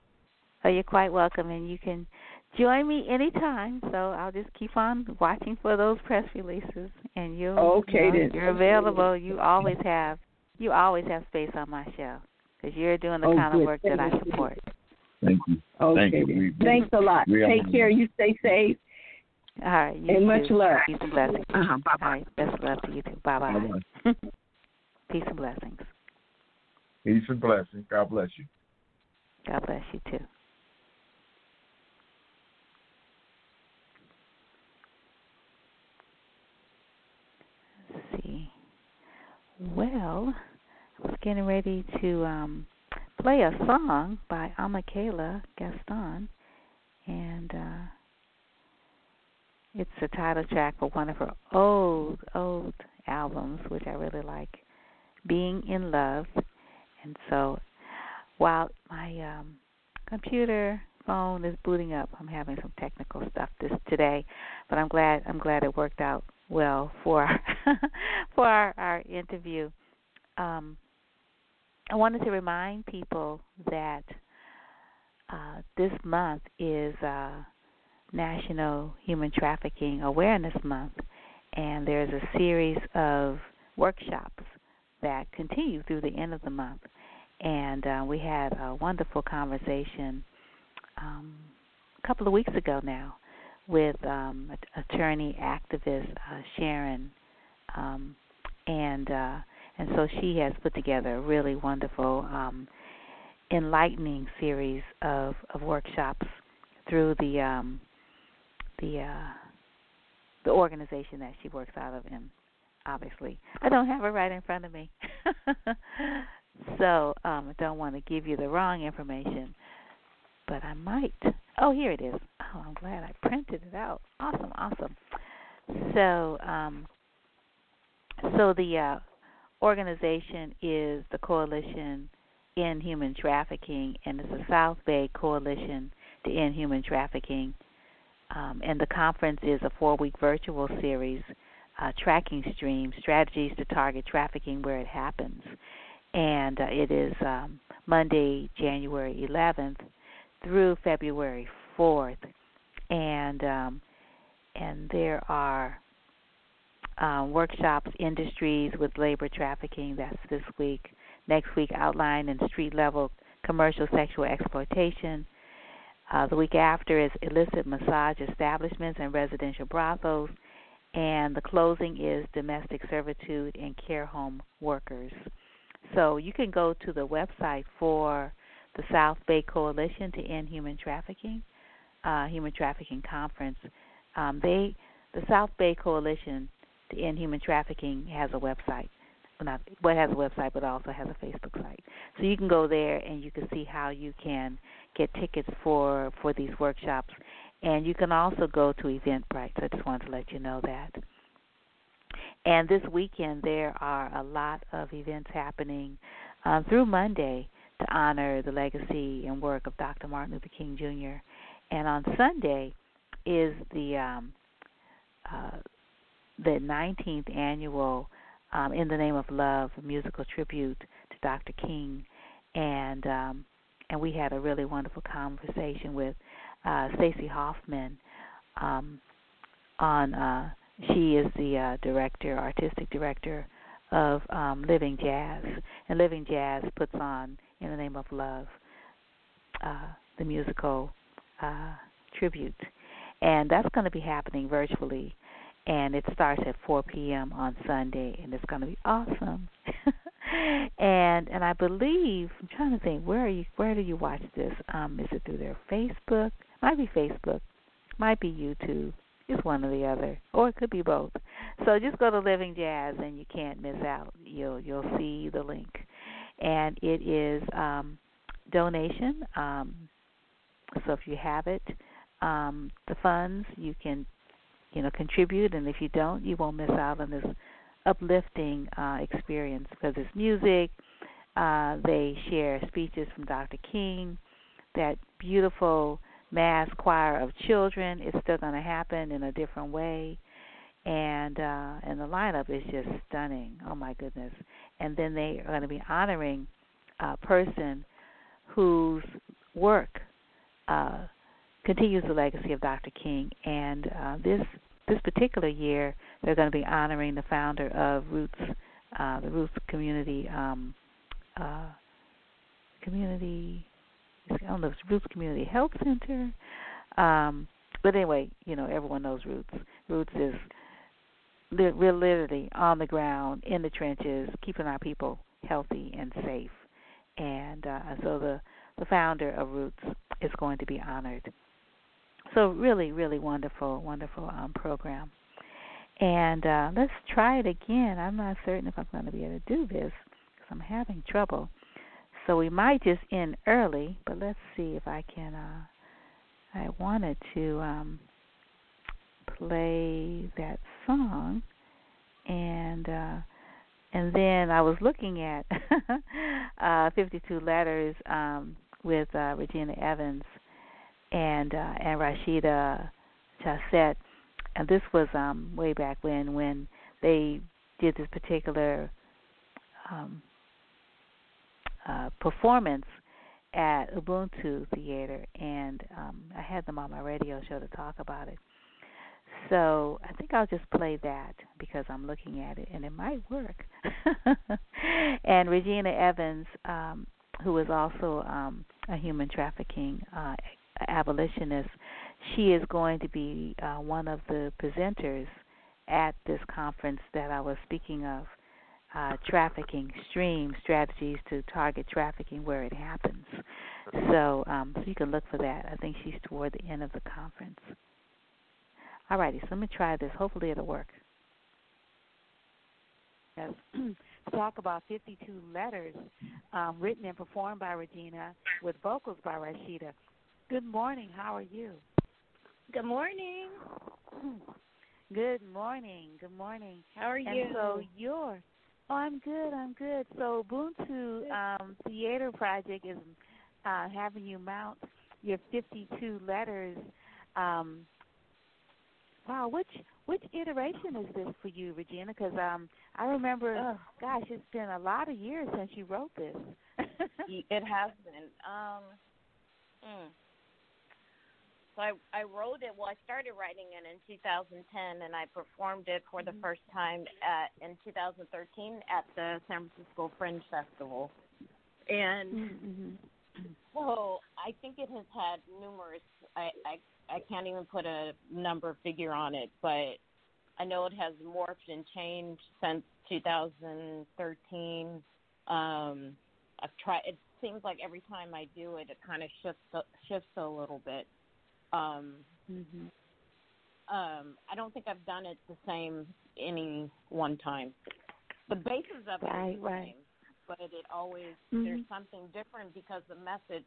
Oh, you're quite welcome, and you can join me anytime. So I'll just keep on watching for those press releases, and you'll okay, you know, you're available. You always have you always have space on my show because you're doing the oh, kind good. of work Thank that I support. Thank you. Okay. Thank you. Thanks a lot. Take care. You stay safe. All right. You and too. much love. Peace and blessings. Uh-huh. Bye bye. All right. Best love to you too. Bye bye. Peace and blessings. Peace and blessings. God bless you. God bless you too. see. Well, I was getting ready to um, play a song by Amakela Gaston, and uh, it's a title track for one of her old, old albums, which I really like, Being in Love. And so, while my um, computer phone is booting up, I'm having some technical stuff this today, but I'm glad I'm glad it worked out well for for our, our interview. Um, I wanted to remind people that uh, this month is uh, National Human Trafficking Awareness Month, and there's a series of workshops that continue through the end of the month. And uh, we had a wonderful conversation um, a couple of weeks ago now with um, attorney activist uh, Sharon, um, and uh, and so she has put together a really wonderful, um, enlightening series of, of workshops through the um, the uh, the organization that she works out of. And obviously, I don't have it right in front of me, so um, I don't want to give you the wrong information, but I might. Oh, here it is. Oh, I'm glad I printed it out. Awesome, awesome. So, um, so the uh, organization is the Coalition in Human Trafficking, and it's the South Bay Coalition to End Human Trafficking. Um, and the conference is a four-week virtual series, uh, tracking streams, strategies to target trafficking where it happens. And uh, it is um, Monday, January 11th through February 4th, and um, and there are uh, workshops, industries with labor trafficking. That's this week. Next week, outline and street level commercial sexual exploitation. Uh, the week after is illicit massage establishments and residential brothels. And the closing is domestic servitude and care home workers. So you can go to the website for the South Bay Coalition to End Human Trafficking, uh, Human Trafficking Conference. Um, they, the South Bay Coalition to End Human Trafficking, has a website. Not well, has a website, but also has a Facebook site. So you can go there and you can see how you can get tickets for for these workshops, and you can also go to Eventbrite. So I just wanted to let you know that. And this weekend there are a lot of events happening um, through Monday to honor the legacy and work of Dr. Martin Luther King Jr. And on Sunday is the um, uh, the 19th annual um, In the Name of Love musical tribute to Dr. King, and um, and we had a really wonderful conversation with uh, Stacy Hoffman um, on. Uh, she is the uh, director, artistic director of um, Living Jazz, and Living Jazz puts on In the Name of Love, uh, the musical uh, tribute, and that's going to be happening virtually and it starts at 4 p.m. on Sunday, and it's going to be awesome. and and I believe I'm trying to think where are you where do you watch this? Um, is it through their Facebook? Might be Facebook, might be YouTube. It's one or the other, or it could be both. So just go to Living Jazz, and you can't miss out. You'll you'll see the link, and it is um, donation. Um, so if you have it, um, the funds you can you know contribute and if you don't you won't miss out on this uplifting uh, experience because it's music uh, they share speeches from dr king that beautiful mass choir of children is still going to happen in a different way and uh and the lineup is just stunning oh my goodness and then they are going to be honoring a person whose work uh continues the legacy of Dr. King. And uh, this this particular year, they're going to be honoring the founder of Roots, uh, the Roots Community um, uh, Community. I don't know it's Roots Community Health Center. Um, but anyway, you know everyone knows Roots. Roots is we're literally on the ground in the trenches, keeping our people healthy and safe. And uh, so the the founder of Roots is going to be honored so really, really wonderful, wonderful um, program. And uh, let's try it again. I'm not certain if I'm going to be able to do this because I'm having trouble. So we might just end early, but let's see if I can. Uh, I wanted to um, play that song, and uh, and then I was looking at uh, 52 letters um, with uh, Regina Evans and uh, and Rashida Chasset, and this was um, way back when when they did this particular um, uh, performance at Ubuntu Theater, and um, I had them on my radio show to talk about it. So I think I'll just play that because I'm looking at it, and it might work. and Regina Evans, um, who is also um, a human trafficking uh, abolitionist, she is going to be uh, one of the presenters at this conference that I was speaking of. Uh, trafficking stream strategies to target trafficking where it happens. So, um, so you can look for that. I think she's toward the end of the conference. All righty, so let me try this. Hopefully, it'll work. Yes. talk about 52 letters um, written and performed by Regina with vocals by Rashida. Good morning. How are you? Good morning. Good morning. Good morning. How are you? And so you're Oh, I'm good. I'm good. So Ubuntu um, Theater Project is uh, having you mount your 52 letters. Um, wow, which which iteration is this for you, Regina? Because um, I remember, oh. gosh, it's been a lot of years since you wrote this. it has been. Um, mm. So I I wrote it. Well, I started writing it in 2010, and I performed it for the mm-hmm. first time at in 2013 at the San Francisco Fringe Festival, and mm-hmm. so I think it has had numerous. I I I can't even put a number figure on it, but I know it has morphed and changed since 2013. Um, I've tried. It seems like every time I do it, it kind of shifts shifts a little bit. Um, mm-hmm. um, I don't think I've done it the same any one time. The basis of right, it is the right. same, but it always mm-hmm. there's something different because the message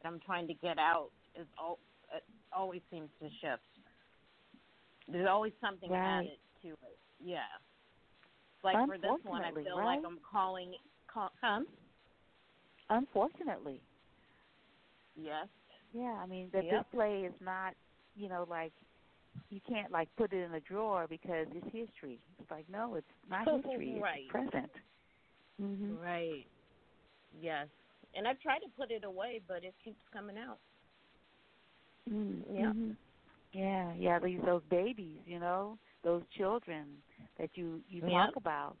that I'm trying to get out is all it always seems to shift. There's always something right. added to it. Yeah. like for this one, I feel right? like I'm calling. Call, huh? Unfortunately. Yes. Yeah, I mean that yep. this play is not, you know, like you can't like put it in a drawer because it's history. It's like no, it's not history. right. It's present. Mm-hmm. Right. Yes. And I've tried to put it away, but it keeps coming out. Mm-hmm. Yeah. Yeah, yeah. These those babies, you know, those children that you you yep. talk about.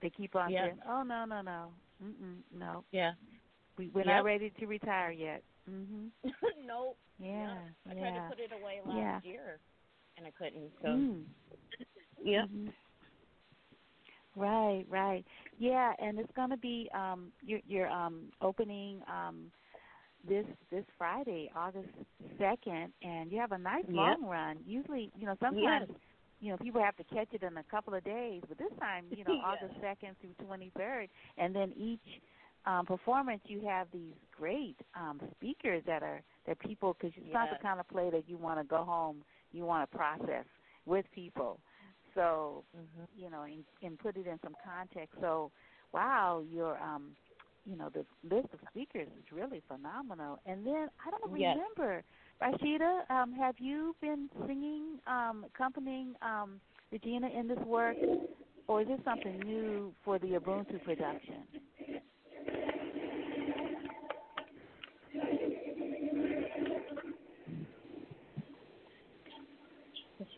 They keep on yep. saying, "Oh no, no, no, Mm-mm, no." Yeah. We we're yep. not ready to retire yet. Mhm. nope. Yeah. I yeah. tried to put it away last yeah. year, and I couldn't. So. Mm. Yep. Mm-hmm. Right, right. Yeah, and it's going to be um you're you're um opening um this this Friday, August 2nd, and you have a nice yep. long run. Usually, you know, sometimes yes. you know, people have to catch it in a couple of days, but this time, you know, yes. August 2nd through 23rd, and then each um performance you have these great um speakers that are that people cuz it's yes. not the kind of play that you want to go home, you want to process with people. So, mm-hmm. you know, and, and put it in some context. So, wow, your um, you know, the list of speakers is really phenomenal. And then I don't yes. remember, Rashida, um, have you been singing, um, accompanying um, Regina in this work, or is this something new for the Ubuntu production?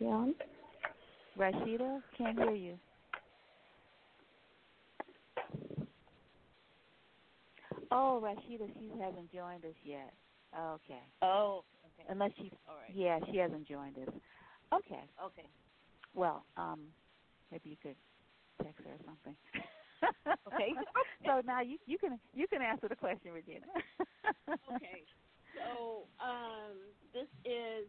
Is she? Rashida, can't hear you. Oh, Rashida, she hasn't joined us yet. Okay. Oh, okay. Unless she, All right. yeah, she hasn't joined us. Okay. Okay. Well, um, maybe you could text her or something. okay. so now you you can you can answer the question, Regina. okay. So um, this is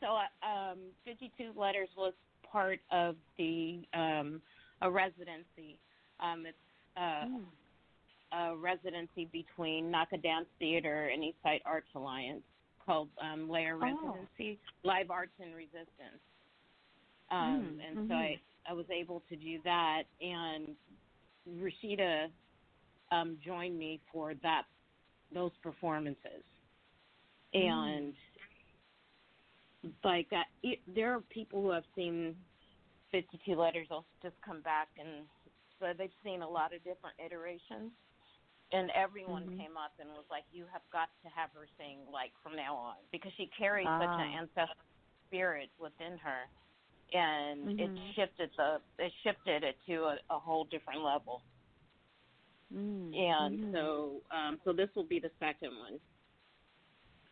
so um, 52 letters was part of the um, a residency. Um, it's uh, mm. a residency between Naka Dance Theater and Eastside Arts Alliance called um, LAIR Residency, oh. Live Arts and Resistance. Um, mm. and mm-hmm. so I, I was able to do that, and Rashida um, joined me for that those performances, and like uh, it, there are people who have seen 52 letters they'll just come back and so they've seen a lot of different iterations and everyone mm-hmm. came up and was like you have got to have her sing like from now on because she carries ah. such an ancestral spirit within her and mm-hmm. it shifted the it shifted it to a, a whole different level mm-hmm. and so um so this will be the second one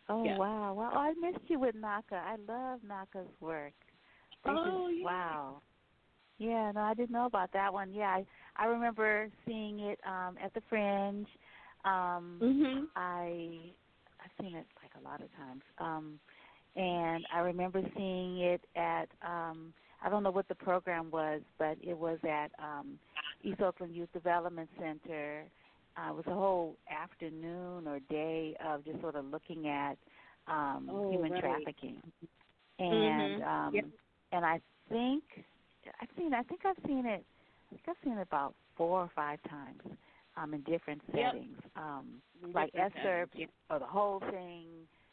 Oh yeah. wow! Well, I missed you with Naka. I love Naka's work. Oh yeah. Wow. Yeah, no, I didn't know about that one. Yeah, I I remember seeing it um at the Fringe. Um mhm. I I've seen it like a lot of times. Um and I remember seeing it at um I don't know what the program was, but it was at um East Oakland Youth Development Center uh, it was a whole afternoon or day of just sort of looking at um oh, human right. trafficking and mm-hmm. um yep. and I think I've seen I think I've seen it I think I've seen it about four or five times um in different Yep. settings um In like different excerpts or the whole thing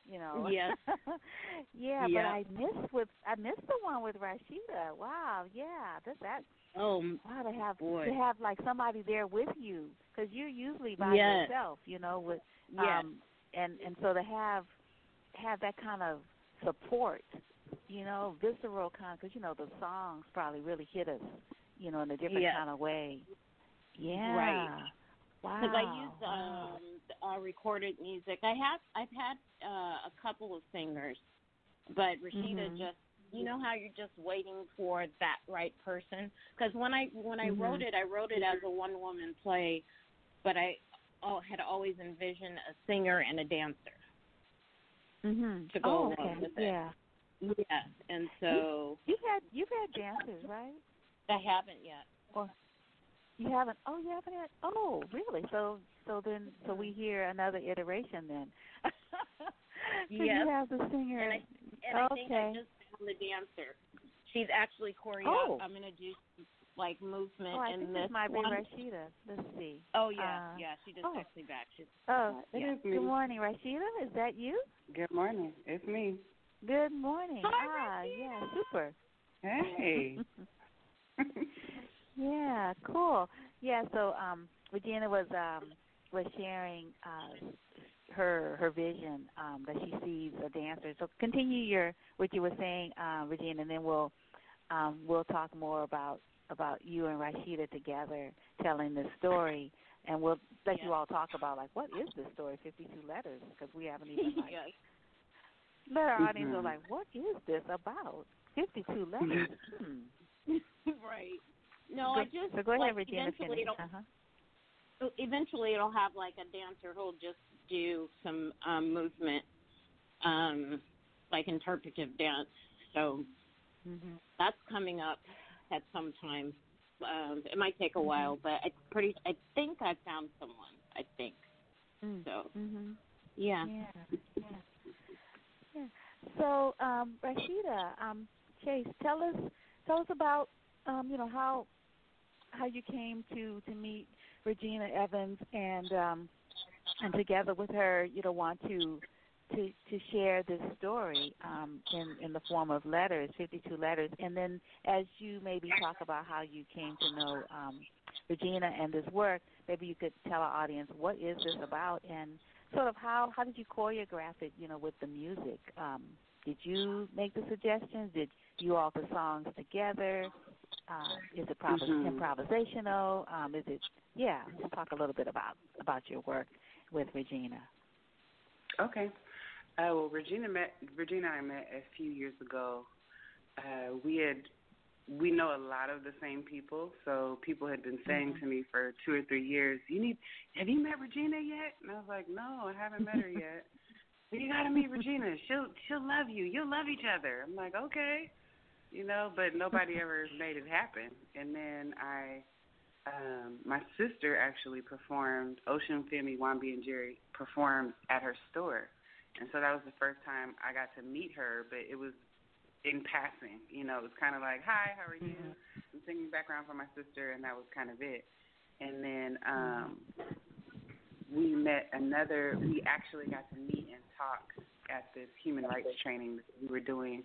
you know Yes. yeah Yep. but I missed with I missed the one with Rashida wow yeah that that Oh Wow, to have boy. to have like somebody there with you because you're usually by Yes. yourself, you know, with Yes. um and and so to have have that kind of support, you know, visceral kind because you know the songs probably really hit us, you know, in a different Yes. kind of way. Yeah. Right. Wow. Because I use wow. um, uh, recorded music. I have I've had uh, a couple of singers, but Rashida Mhm. just you know how you're just waiting for that right person. Because when I when I Mhm. wrote it, I wrote it as a one woman play, but I oh, had always envisioned a singer and a dancer Mhm. to go oh, along okay. with it. Yeah. Yes, and so You've had you've had dancers, right? I haven't yet. Or you haven't? Oh, you haven't had? Oh, really? So, so then, so we hear another iteration then. so Yes. you have the singer. And I and I think I just found the dancer. She's actually choreographed. Oh. I'm gonna do like movement oh, I in think this might one. be Rashida. Let's see. Oh yeah, Uh, yeah, she just oh. texted me back. She's, Oh, yeah. is me. good morning, Rashida. Is that you? Good morning. It's me. Good morning. Hi, ah, yeah, super. Hey. yeah, cool. Yeah, so um Regina was um was sharing uh her her vision um that she sees a dancer. So continue your what you were saying, uh, Regina, and then we'll um we'll talk more about about you and Rashida together telling this story and we'll let you all talk about like what is this story 52 letters because we haven't even like yes. let our audience know Mhm. like what is this about 52 letters hmm. right. No, I just so go ahead, like, Regina. eventually it'll Uh-huh. eventually it'll have like a dancer who'll just do some um movement, um, like interpretive dance. So hmm that's coming up at some time. Um, it might take a Mhm. while, but I pretty I think I found someone. I think Mm. so. hmm Yeah. Yeah. Yeah. Yeah. So, um, Rashida, um, Chase, tell us tell us about um, you know how how you came to to meet Regina Evans and um, and together with her, you know, want to to to share this story um, in in the form of letters, 52 letters, and then as you maybe talk about how you came to know um, Regina and this work, maybe you could tell our audience what is this about and sort of how how did you choreograph it, you know, with the music? Um, did you make the suggestions? Did you all the songs together? Um, is it prov- Mhm. improvisational? Um, is it yeah? We'll talk a little bit about about your work with Regina. Okay. Uh, well, Regina met Regina I met a few years ago. Uh, we had we know a lot of the same people, so people had been saying Mhm. to me for two or three years, "You need, have you met Regina yet?" And I was like, "No, I haven't met her yet." You got to meet Regina. She'll she'll love you. You'll love each other. I'm like, okay, you know, but nobody ever made it happen. And then I, um, my sister actually performed. Ocean Femi, Wambi, and Jerry performed at her store, and so that was the first time I got to meet her. But it was in passing, you know. It was kind of like, hi, how are you? Mhm. I'm singing background for my sister, and that was kind of it. And then um we met another. We actually got to meet and talk at this human rights training that we were doing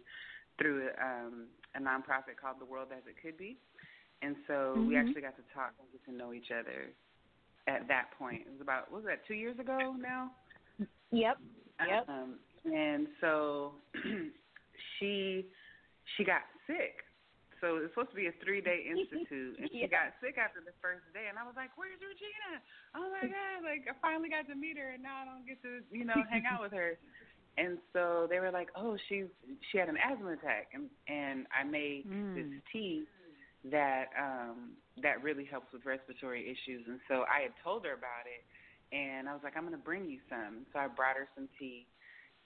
through um, a nonprofit called The World as It Could Be. And so we Mhm. actually got to talk and get to know each other at that point. It was about what was that two years ago now? Yep. Yep. Um, and so she she got sick. So it's supposed to be a three day institute, and she got sick after the first day. And I was like, "Where's Regina? Oh my god! Like I finally got to meet her, and now I don't get to you know hang out with her." And so they were like, "Oh, she's she had an asthma attack," and and I made Mm. this tea that um that really helps with respiratory issues. And so I had told her about it, and I was like, "I'm going to bring you some." So I brought her some tea,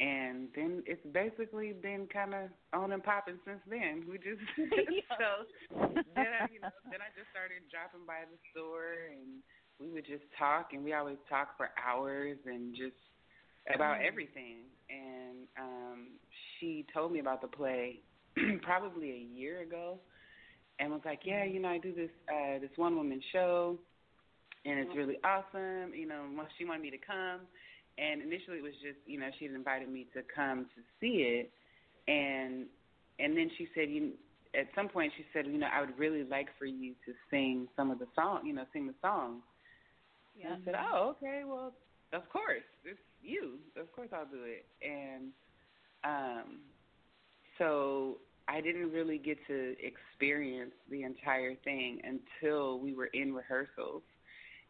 and then it's basically been kind of on and popping since then. We just so then I, you know, then I just started dropping by the store, and we would just talk, and we always talk for hours and just about everything. And um she told me about the play probably a year ago, and was like, "Yeah, you know, I do this uh this one woman show." And it's really awesome, you know. She wanted me to come, and initially it was just you know she had invited me to come to see it and and then she said you at some point she said you know i would really like for you to sing some of the song you know sing the songs Yeah. and i said oh okay well of course it's you of course i'll do it. And um so i didn't really get to experience the entire thing until we were in rehearsals.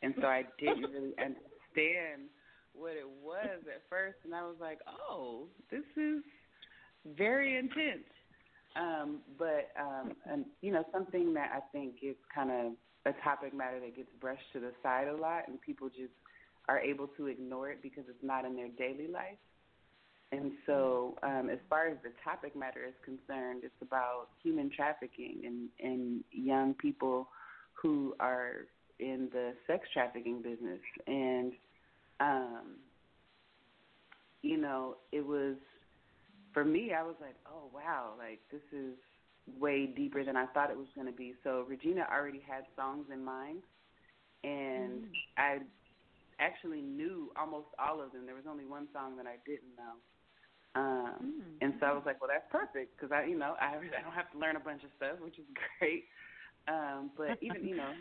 And so i didn't really understand what it was at first. And I was like, Oh, this is very intense. Um, but um and you know, something that I think is kind of a topic matter that gets brushed to the side a lot and people just are able to ignore it because it's not in their daily life. And so, um, as far as the topic matter is concerned, it's about human trafficking and, and young people who are in the sex trafficking business. And um you know it was for me i was like oh wow like this is way deeper than I thought it was going to be. So Regina already had songs in mind, and mm. I actually knew almost all of them. There was only one song that I didn't know. Um, mm. And so I was like, well, that's perfect because I, you know, I, I don't have to learn a bunch of stuff, which is great. Um, but even, you know,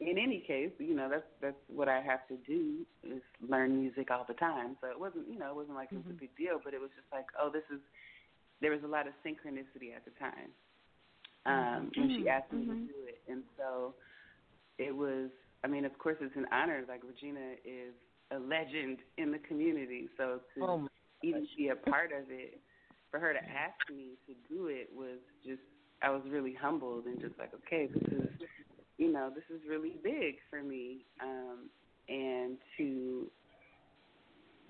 in any case, you know, that's that's what I have to do is learn music all the time. So it wasn't, you know, it wasn't like it was mm-hmm. a big deal, but it was just like, oh, this is. There was a lot of synchronicity at the time um, mm-hmm. when she asked me mm-hmm. to do it, and so it was. I mean, of course, it's an honor. Like Regina is a legend in the community, so to oh even be a part of it, for her to ask me to do it was just. I was really humbled and just like, okay, this is you know, this is really big for me. Um, and to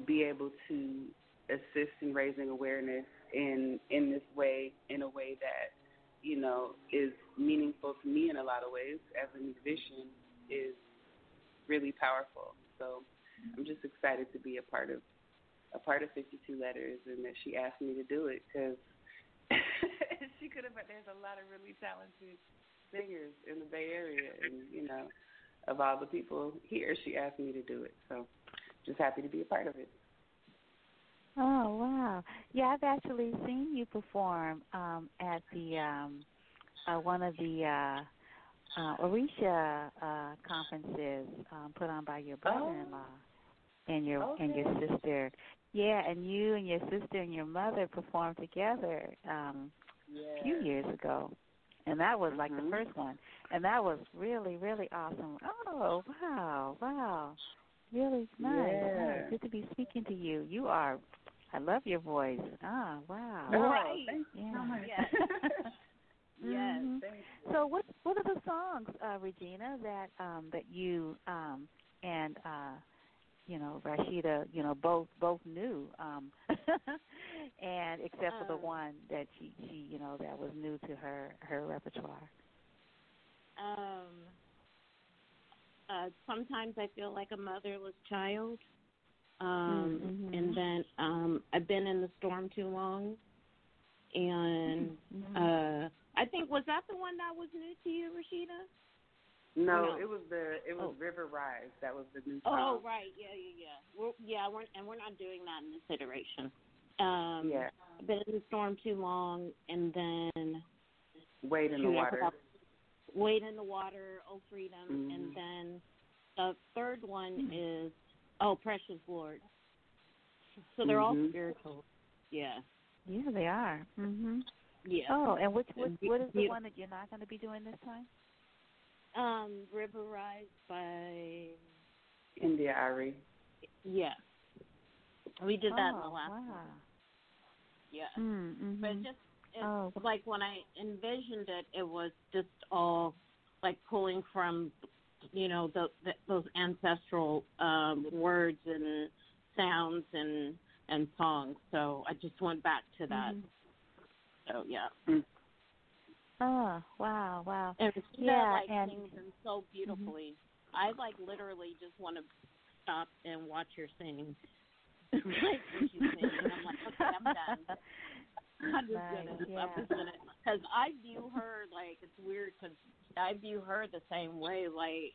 be able to assist in raising awareness in in this way, in a way that you know is meaningful to me in a lot of ways as a musician, is really powerful. So I'm just excited to be a part of a part of 52 Letters, and that she asked me to do it because she could have. But there's a lot of really talented singers in the Bay Area, and you know, of all the people here, she asked me to do it. So, just happy to be a part of it. Oh wow! Yeah, I've actually seen you perform um, at the um, uh, one of the uh, uh, Orisha uh, conferences um, put on by your brother-in-law oh. and your okay. and your sister. Yeah, and you and your sister and your mother performed together um, yeah. a few years ago and that was like mm-hmm. the first one, and that was really really awesome. Oh wow, wow, really nice. Yeah. nice. Good to be speaking to you. You are, I love your voice. Ah, wow. Oh, right. Thanks yeah. so much. Yes. yes. Mm-hmm. So what what are the songs, uh, Regina, that um that you um and uh you know Rashida, you know both both knew, um, and except for the um, one that she she you know that was new to her her repertoire. Um, uh, sometimes I feel like a motherless child, um, mm-hmm. and then um, I've been in the storm too long, and mm-hmm. uh, I think was that the one that was new to you, Rashida? No, no, it was the it was oh. River Rise. That was the new Song. Oh, right, yeah, yeah, yeah. We're, yeah, we're and we're not doing that in this iteration. Um, yeah. I've been in the storm too long, and then Wade in the water. forgot- Wade in the water, Oh Freedom, Mhm. and then the third one is Oh Precious Lord. So they're all Mhm. spiritual. Yeah. Yeah, they are. Mhm. Yeah. Oh, and which what Be- what is the one that you're not going to be doing this time? Um, River Rise by India.Arie. yeah. We did that oh, in the last wow. one. Yeah. Mm-hmm. But it just it, Oh. like when I envisioned it, it was just all like pulling from, you know, the, the those ancestral um, words and sounds and and songs. So I just went back to that. Mhm. So yeah. Mm. Oh, wow, wow. And she Yeah, like and- sings them so beautifully. I like literally just want to stop and watch her sing. like singing, I'm like, okay, I'm done. I'm just Nice, gonna, yeah. I'm just gonna, because I view her like it's weird because I view her the same way. Like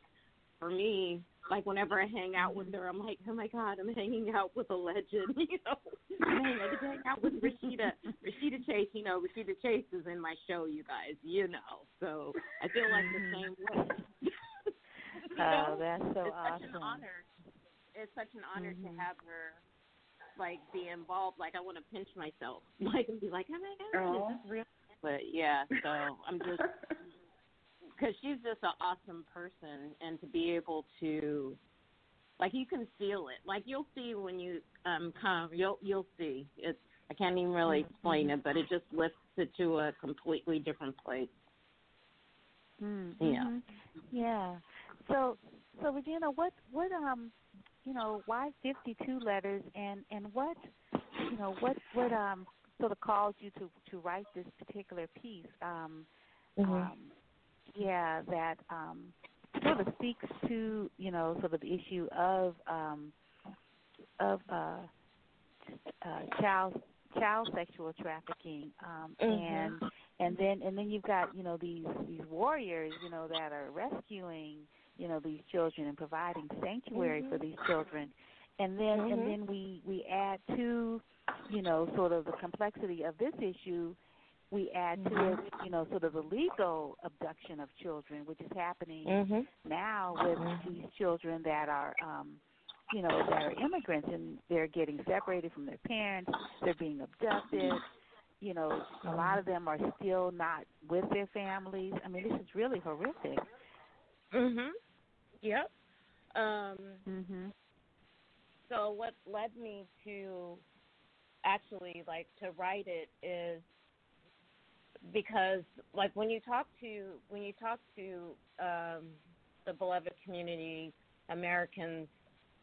for me, like whenever I hang out with her, I'm like, oh my god, I'm hanging out with a legend. You know, I'm hanging, I get to hang out with Rashida, Rashida Chase. You know, Rashida Chase is in my show, you guys. You know, so I feel like the same way. you Oh, that's so it's awesome. such an honor. It's such an honor to mm-hmm. have her like be involved. Like I want to pinch myself, like and be like, oh my god, Aw. is this real? But yeah, so I'm just because she's just an awesome person, and to be able to, like, you can feel it. Like you'll see when you um come, you'll you'll see. It's I can't even really explain it, but it just lifts it to a completely different place. Mm-hmm. Yeah. Yeah. So, so Regina, what, what, um, you know, why fifty-two letters, and and what, you know, what, what, um, sort of caused you to to write this particular piece? Um, Mm-hmm. um, yeah, that um, sort of speaks to, you know, sort of the issue of um, of uh, uh, child child sexual trafficking, um, mm-hmm. and and then and then you've got you know these these warriors you know that are rescuing you know these children and providing sanctuary mm-hmm. for these children, and then mm-hmm. and then we we add to you know sort of the complexity of this issue we add to mm-hmm. it, you know, sort of the legal abduction of children, which is happening mm-hmm. now with mm-hmm. these children that are, um, you know, that are immigrants and they're getting separated from their parents, they're being abducted. You know, a lot of them are still not with their families. I mean, this is really horrific. Mhm. Yep. Um Mhm. So what led me to actually like to write it is because like when you talk to when you talk to um, the beloved community Americans,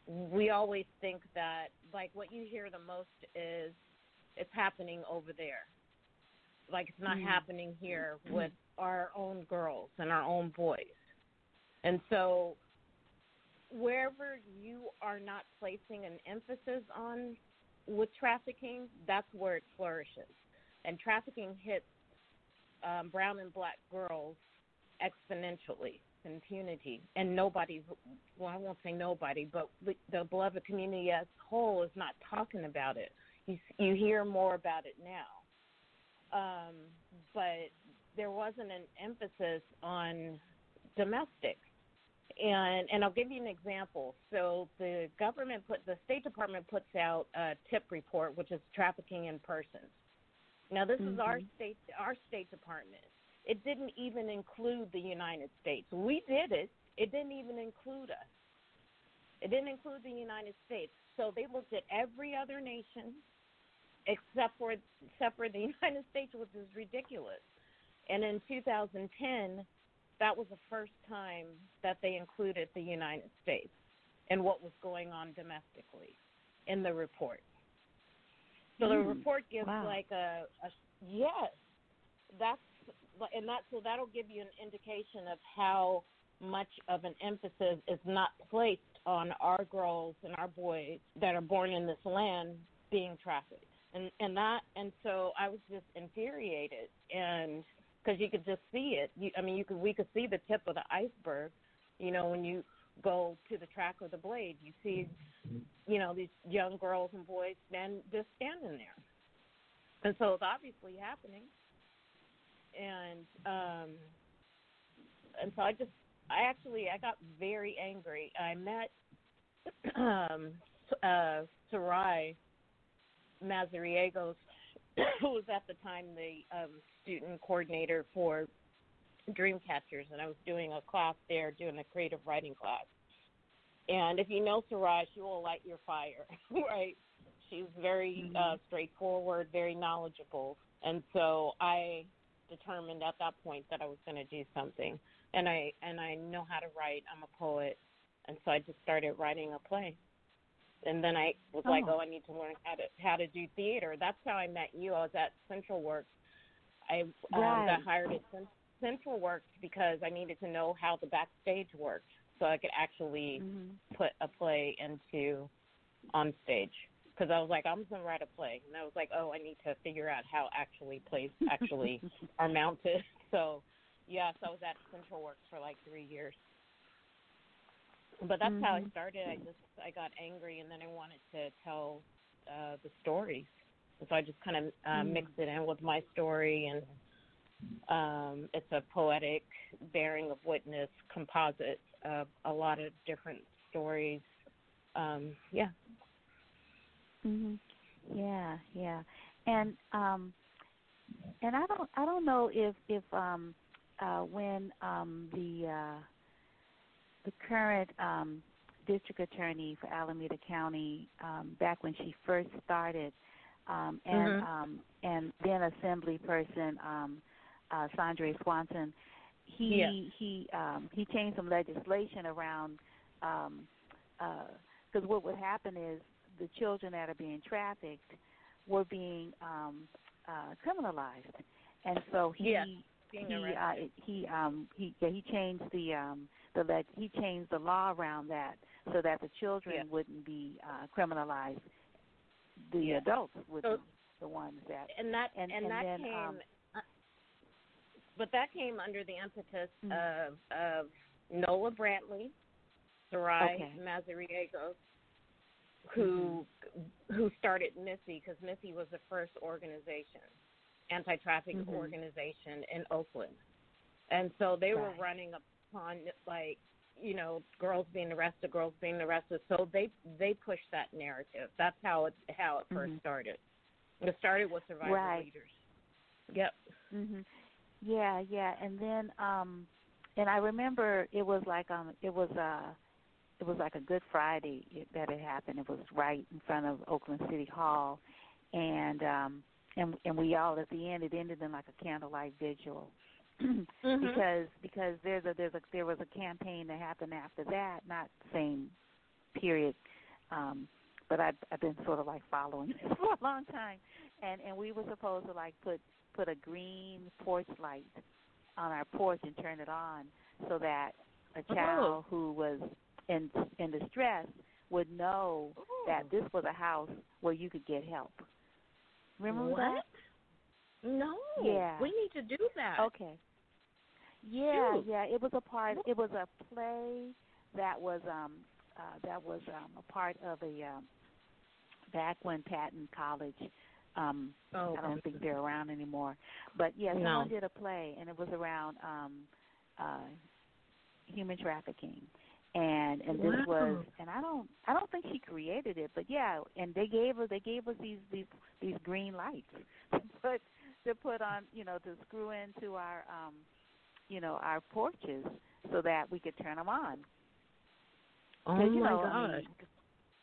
we always think that like what you hear the most is it's happening over there. Like it's not mm-hmm. happening here with our own girls and our own boys. And so wherever you are not placing an emphasis on with trafficking, that's where it flourishes. And trafficking hits um, brown and black girls exponentially impunity and nobody well i won't say nobody but the beloved community as a whole is not talking about it you you hear more about it now um but there wasn't an emphasis on domestic and and I'll give you an example. So the government put the State Department puts out a TIP report, which is trafficking in persons. Now, this mm-hmm. is our state our State Department. It didn't even include the United States. We did it. It didn't even include us. It didn't include the United States. So they looked at every other nation except for except for the United States, which is ridiculous. And in 2010, that was the first time that they included the United States and what was going on domestically in the report. So the mm, report gives wow. like a, a yes, that's and that so that'll give you an indication of how much of an emphasis is not placed on our girls and our boys that are born in this land being trafficked. And and that and so I was just infuriated. And because you could just see it. You, I mean you could we could see the tip of the iceberg you know when you go to the track of the blade. You see you know these young girls and boys stand just standing there. And so it's obviously happening. And um and so I just I actually I got very angry. I met um uh Sarai Mazariegos who was at the time the um student coordinator for Dreamcatchers and I was doing a class there doing a creative writing class. And if you know Sarai, she will light your fire, right? She's very mm-hmm. uh straightforward, very knowledgeable. And so I determined at that point that I was going to do something, and I and I know how to write. I'm a poet, and so I just started writing a play. And then I was oh. like, oh, I need to learn how to how to do theater. That's how I met you. I was at Central Works. I um, right. got hired at Central Works because I needed to know how the backstage worked, so I could actually mm-hmm. put a play into on stage because I was like, I'm gonna write a play, and I was like, oh, I need to figure out how actually plays actually are mounted. So, yes, I was at Central Works for like three years, but that's mm-hmm. how I started. I just I got angry, and then I wanted to tell uh, the stories, and so I just kind of uh, mm-hmm. mixed it in with my story, and um, it's a poetic bearing of witness composite of a lot of different stories. Um, yeah, Mhm. Yeah, yeah. And um and I don't I don't know if if um uh when um the uh the current um district attorney for Alameda County um back when she first started um and mm-hmm. um and then assembly person um uh Sandre Swanson he yeah. he um he changed some legislation around um uh because what would happen is the children that are being trafficked were being um uh criminalized and so he yeah, he uh, he um he yeah, he changed the um the leg he changed the law around that so that the children yeah. wouldn't be uh criminalized the yeah. adults would so, the ones that and that and, and, and that then, came um, but that came under the impetus Mhm. of of Nola Brantley, Sarai Okay. Mazariegos, who who started MISSSEY because MISSSEY was the first organization, anti-trafficking Mhm. organization in Oakland, and so they were running upon like you know girls being arrested, girls being arrested. So they they pushed that narrative. That's how it how it 1st Mhm. started. It started with survivor Right. leaders. Yep. Mhm. Yeah, yeah, and then um and I remember it was like um it was uh it was like a Good Friday that it happened. It was right in front of Oakland City Hall and um and and we all at the end it ended in like a candlelight vigil. Mm-hmm. because because there's a there's a there was a campaign that happened after that, not same period. Um but I've I've been sort of like following this for a long time. And and we were supposed to like put put a green porch light on our porch and turn it on so that a child who was in in distress would know that this was a house where you could get help. Remember what? that? No. Yeah. We need to do that. Okay. Yeah, Shoot. yeah. It was a part. It was a play that was um uh that was um a part of a um back when Patten College um Oh, I don't think they're around anymore. But yeah, No. someone did a play and it was around um uh human trafficking. And and this Wow. was and I don't I don't think she created it, but yeah, and they gave us they gave us these these these green lights to put to put on, you know, to screw into our um you know, our porches so that we could turn them on. Oh you my know. I mean,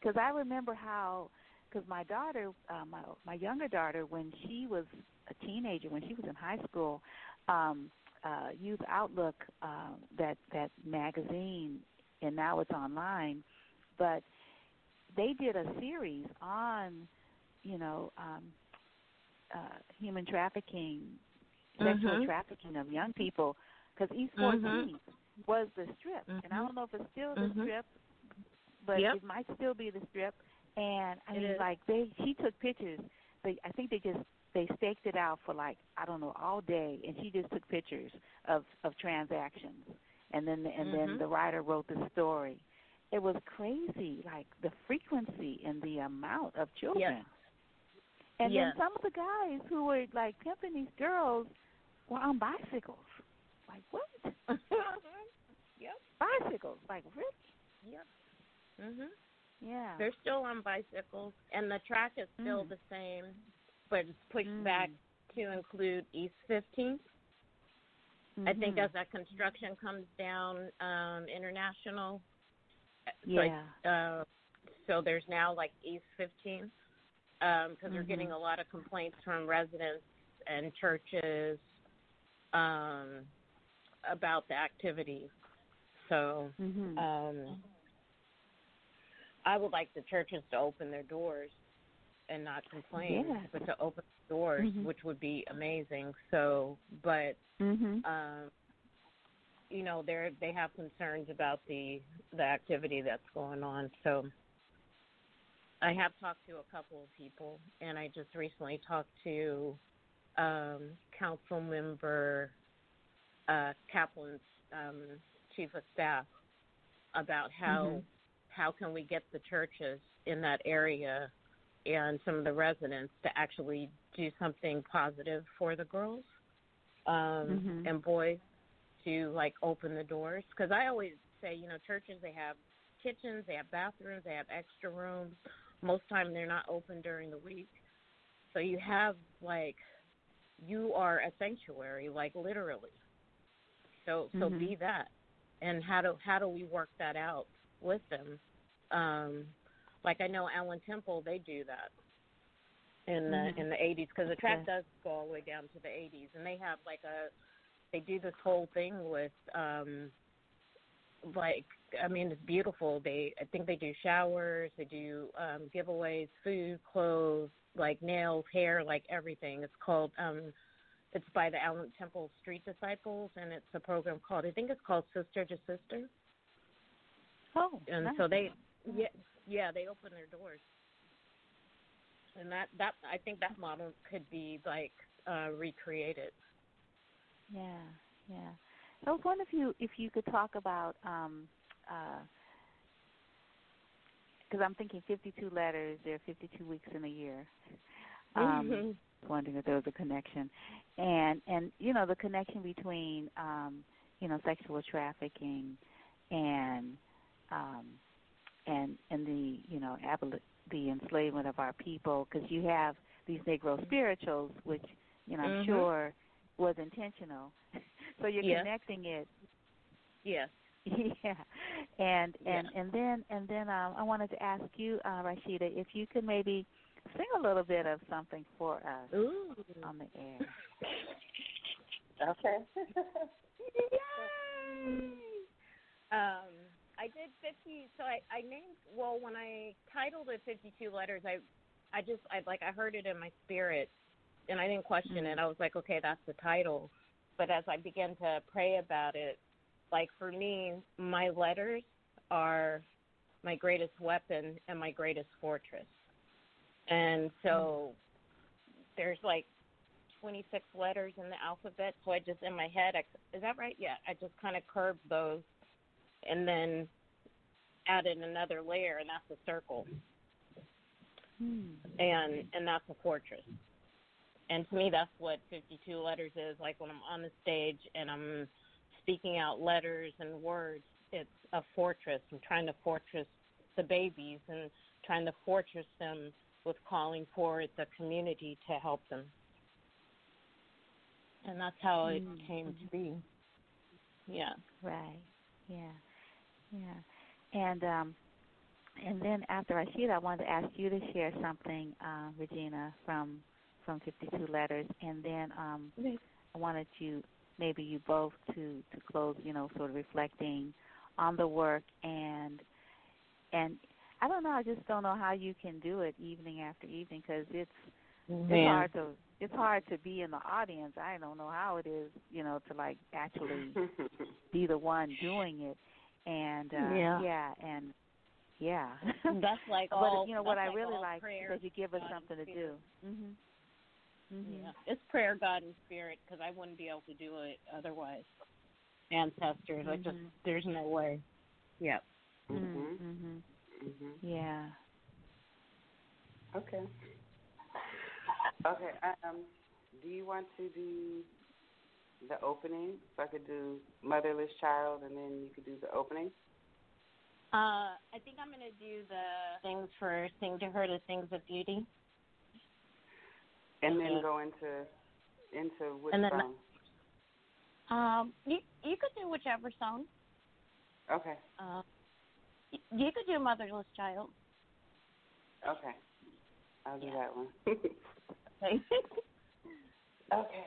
because I remember how, because my daughter, uh, my my younger daughter, when she was a teenager, when she was in high school, um, uh, Youth Outlook, uh, that that magazine, and now it's online, but they did a series on, you know, um, uh, human trafficking, sexual Mhm. trafficking of young people, because East Mhm. was the strip, and I Mhm. don't know if it's still the Mhm. strip, but Yep. it might still be the strip. And I It mean, is. like they, she took pictures. They, I think they just they staked it out for like I don't know all day, and she just took pictures of of transactions, and then and then Mhm. the writer wrote the story. It was crazy, like the frequency and the amount of children. Yes. And Yes. then some of the guys who were like pimping these girls were on bicycles. Like what? yep. Bicycles? Like really? Yep. Mhm. Yeah. They're still on bicycles, and the track is still Mm. the same, but it's pushed Mm. back to include East 15th. I think Mhm. as that construction comes down, um, international. Yeah. So, uh, so there's now like East 15th because they're Mhm. getting a lot of complaints from residents and churches um, about the activity. So Mhm. um, I would like the churches to open their doors and not complain, Yes. but to open the doors, Mhm. which would be amazing. So, but mhm. um, you know, they're they have concerns about the the activity that's going on. So, I have talked to a couple of people, and I just recently talked to um, council member uh, Kaplan's um, chief of staff about how Mhm. How can we get the churches in that area and some of the residents to actually do something positive for the girls um, Mhm. and boys to like open the doors? Because I always say you know churches they have kitchens they have bathrooms they have extra rooms. Most time they're not open during the week. So you have like you are a sanctuary like literally. So so Mhm. be that. And how do how do we work that out with them um like i know allen temple they do that in the Mhm. in the 80s because the track Yes. does go all the way down to the 80s and they have like a they do this whole thing with um like I mean it's beautiful. They I think they do showers, they do um giveaways, food, clothes, like nails, hair, like everything. It's called um it's by the Allen Temple Street Disciples and it's a program called I think it's called Sister to Sister. Oh. And nice. so they yeah yeah, they open their doors. and that that I think that model could be like uh, recreated. Yeah, yeah. I was wondering if you if you could talk about um uh because I'm thinking 52 letters. There are 52 weeks in a year. Um, mm-hmm. Wondering if there was a connection, and and you know the connection between um, you know sexual trafficking and um, and and the you know aboli- the enslavement of our people because you have these Negro spirituals, which you know I'm mm-hmm. sure was intentional. so you're yes. connecting it. Yes. Yeah, and and yeah. and then and then um, I wanted to ask you, uh, Rashida, if you could maybe sing a little bit of something for us Ooh. on the air. okay. Yay! Um, I did 50. So I I named well when I titled it 52 letters. I I just I like I heard it in my spirit, and I didn't question mm-hmm. it. I was like, okay, that's the title. But as I began to pray about it, like for me, my letters are my greatest weapon and my greatest fortress. And so there's like 26 letters in the alphabet. So I just, in my head, I, is that right? Yeah. I just kind of curved those and then added another layer, and that's a circle. Hmm. And and that's a fortress. And to me, that's what 52 letters is. Like when I'm on the stage and I'm speaking out letters and words, it's a fortress. I'm trying to fortress the babies and trying to fortress them with calling for the community to help them. And that's how it mm-hmm. came to be. Yeah. Right. Yeah. Yeah. And um and then after I see Rashida, I wanted to ask you to share something, uh, Regina, from from 52 letters, and then um, I wanted you maybe you both to to close, you know, sort of reflecting on the work and and I don't know, I just don't know how you can do it evening after evening because it's it's hard to it's hard to be in the audience. I don't know how it is, you know, to like actually be the one doing it, and uh, yeah. yeah, and yeah, that's like all. but you know what I like really like is that you give us God something to do. Mhm. Mhm. Yeah, it's prayer, God, and spirit because I wouldn't be able to do it otherwise. Ancestors, mm-hmm. I just there's no way. Yep. Mhm. Mhm. Mhm. Yeah. Okay. Okay. Um, do you want to do the opening? So I could do motherless child, and then you could do the opening. Uh, I think I'm gonna do the things for sing to her the things of beauty. And then go into into which and then, song? Um, you you could do whichever song. Okay. Uh, you could do motherless child. Okay. I'll do yeah. that one. okay. okay.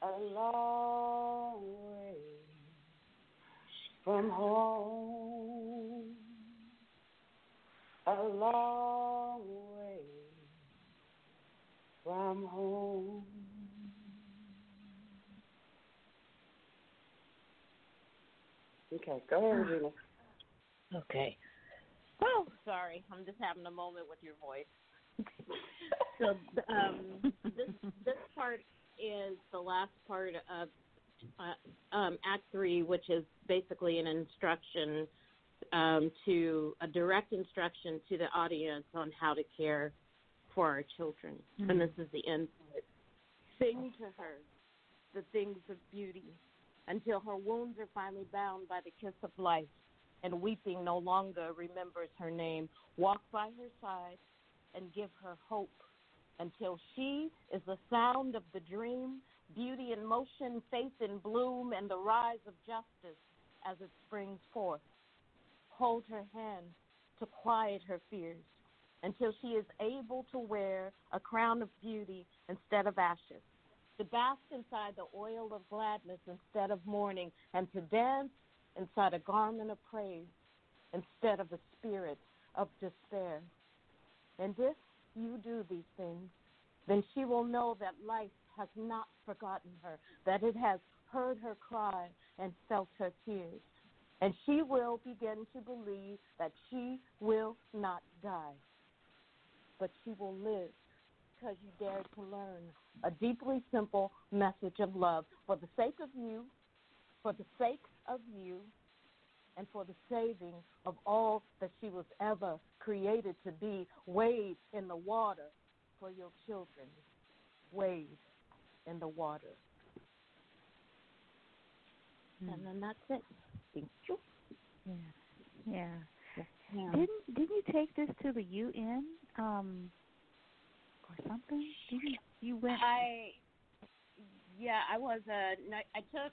A long way from home. A long way from home. Okay, go ahead, Regina. Okay. Oh, sorry. I'm just having a moment with your voice. so um, this this part is the last part of uh, um, Act Three, which is basically an instruction um, to a direct instruction to the audience on how to care for our children. Mm-hmm. And this is the end. Sing to her the things of beauty until her wounds are finally bound by the kiss of life and weeping no longer remembers her name. Walk by her side and give her hope until she is the sound of the dream, beauty in motion, faith in bloom, and the rise of justice as it springs forth. Hold her hand to quiet her fears until she is able to wear a crown of beauty instead of ashes, to bask inside the oil of gladness instead of mourning, and to dance inside a garment of praise instead of a spirit of despair. And if you do these things, then she will know that life has not forgotten her, that it has heard her cry and felt her tears. And she will begin to believe that she will not die, but she will live because you dared to learn a deeply simple message of love for the sake of you, for the sake of you, and for the saving of all that she was ever created to be. Wade in the water for your children. Wade in the water. Mm. And then that's it. Thank you. Yeah. Yeah. yeah. Didn't didn't you take this to the UN um or something? Did you you went I yeah, I was a I took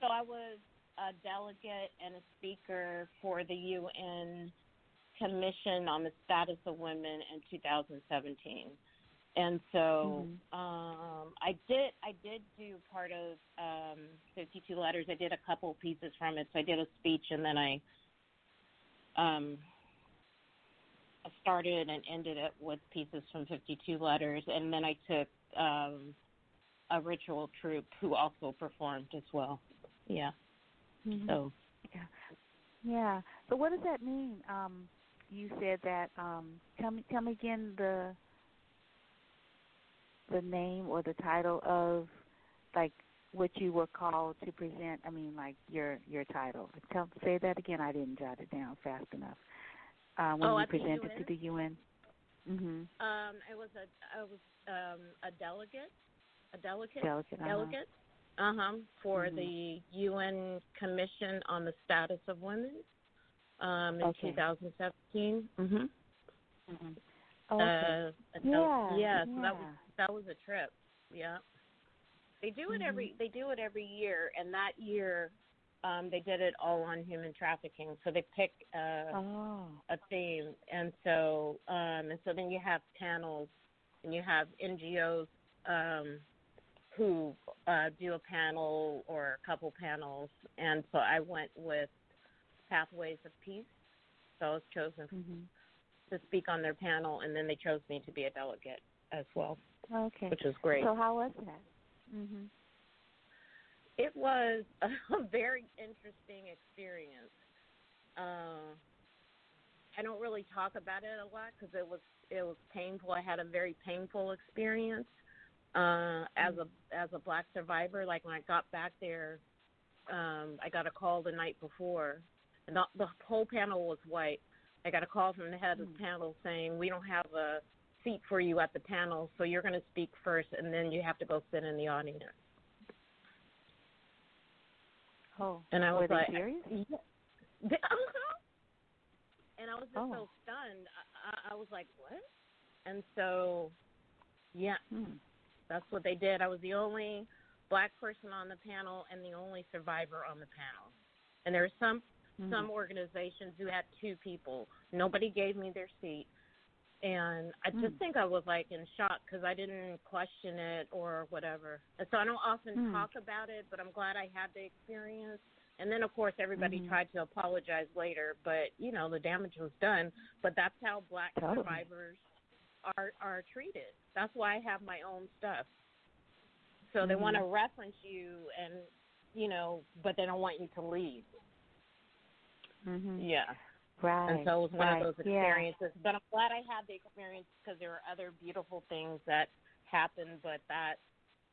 so I was a delegate and a speaker for the UN Commission on the Status of Women in 2017 and so mm-hmm. um, I did I did do part of um, 52 letters. I did a couple pieces from it. So I did a speech and then I um, started and ended it with pieces from 52 letters, and then I took um, a ritual troupe who also performed as well. Yeah. Mm-hmm. So. Yeah. Yeah. So what does that mean? Um, you said that. Um, tell me. Tell me again the the name or the title of like what you were called to present? I mean, like your your title. Tell say that again. I didn't jot it down fast enough. Uh, when oh, you presented to the UN. Mhm. Um, I was a I was um a delegate, a delegate, delegate, uh-huh. delegate. Uh huh. For mm-hmm. the UN Commission on the Status of Women um, in okay. 2017. Mhm. Mhm. Oh, okay. Uh, yeah, yeah, yeah. So that was that was a trip. Yeah. They do it mm-hmm. every they do it every year, and that year um, they did it all on human trafficking. So they pick uh, oh. a theme, and so um, and so then you have panels, and you have NGOs um, who uh, do a panel or a couple panels, and so I went with Pathways of Peace. So I was chosen mm-hmm. to speak on their panel, and then they chose me to be a delegate as well. Okay. Which is great. So how was that? Mhm. It was a very interesting experience. Uh, I don't really talk about it a lot because it was it was painful. I had a very painful experience uh, as a as a black survivor. Like when I got back there, um, I got a call the night before, and the, the whole panel was white. I got a call from the head of the panel saying we don't have a seat for you at the panel, so you're going to speak first, and then you have to go sit in the audience. Oh, and I was like, serious? Yeah. Uh-huh. and I was just oh. so stunned. I, I was like, what? And so, yeah, hmm. That's what they did. I was the only black person on the panel and the only survivor on the panel. And there were some mm-hmm. some organizations who had two people. Nobody gave me their seat and I just mm. think I was like in shock because I didn't question it or whatever. And so I don't often mm. talk about it, but I'm glad I had the experience. And then of course everybody mm-hmm. tried to apologize later, but you know the damage was done. But that's how black totally. survivors are are treated. That's why I have my own stuff. So mm-hmm. they want to reference you, and you know, but they don't want you to leave. Mm-hmm. Yeah. Right. And so it was one right. of those experiences. Yeah. But I'm glad I had the experience because there were other beautiful things that happened. But that,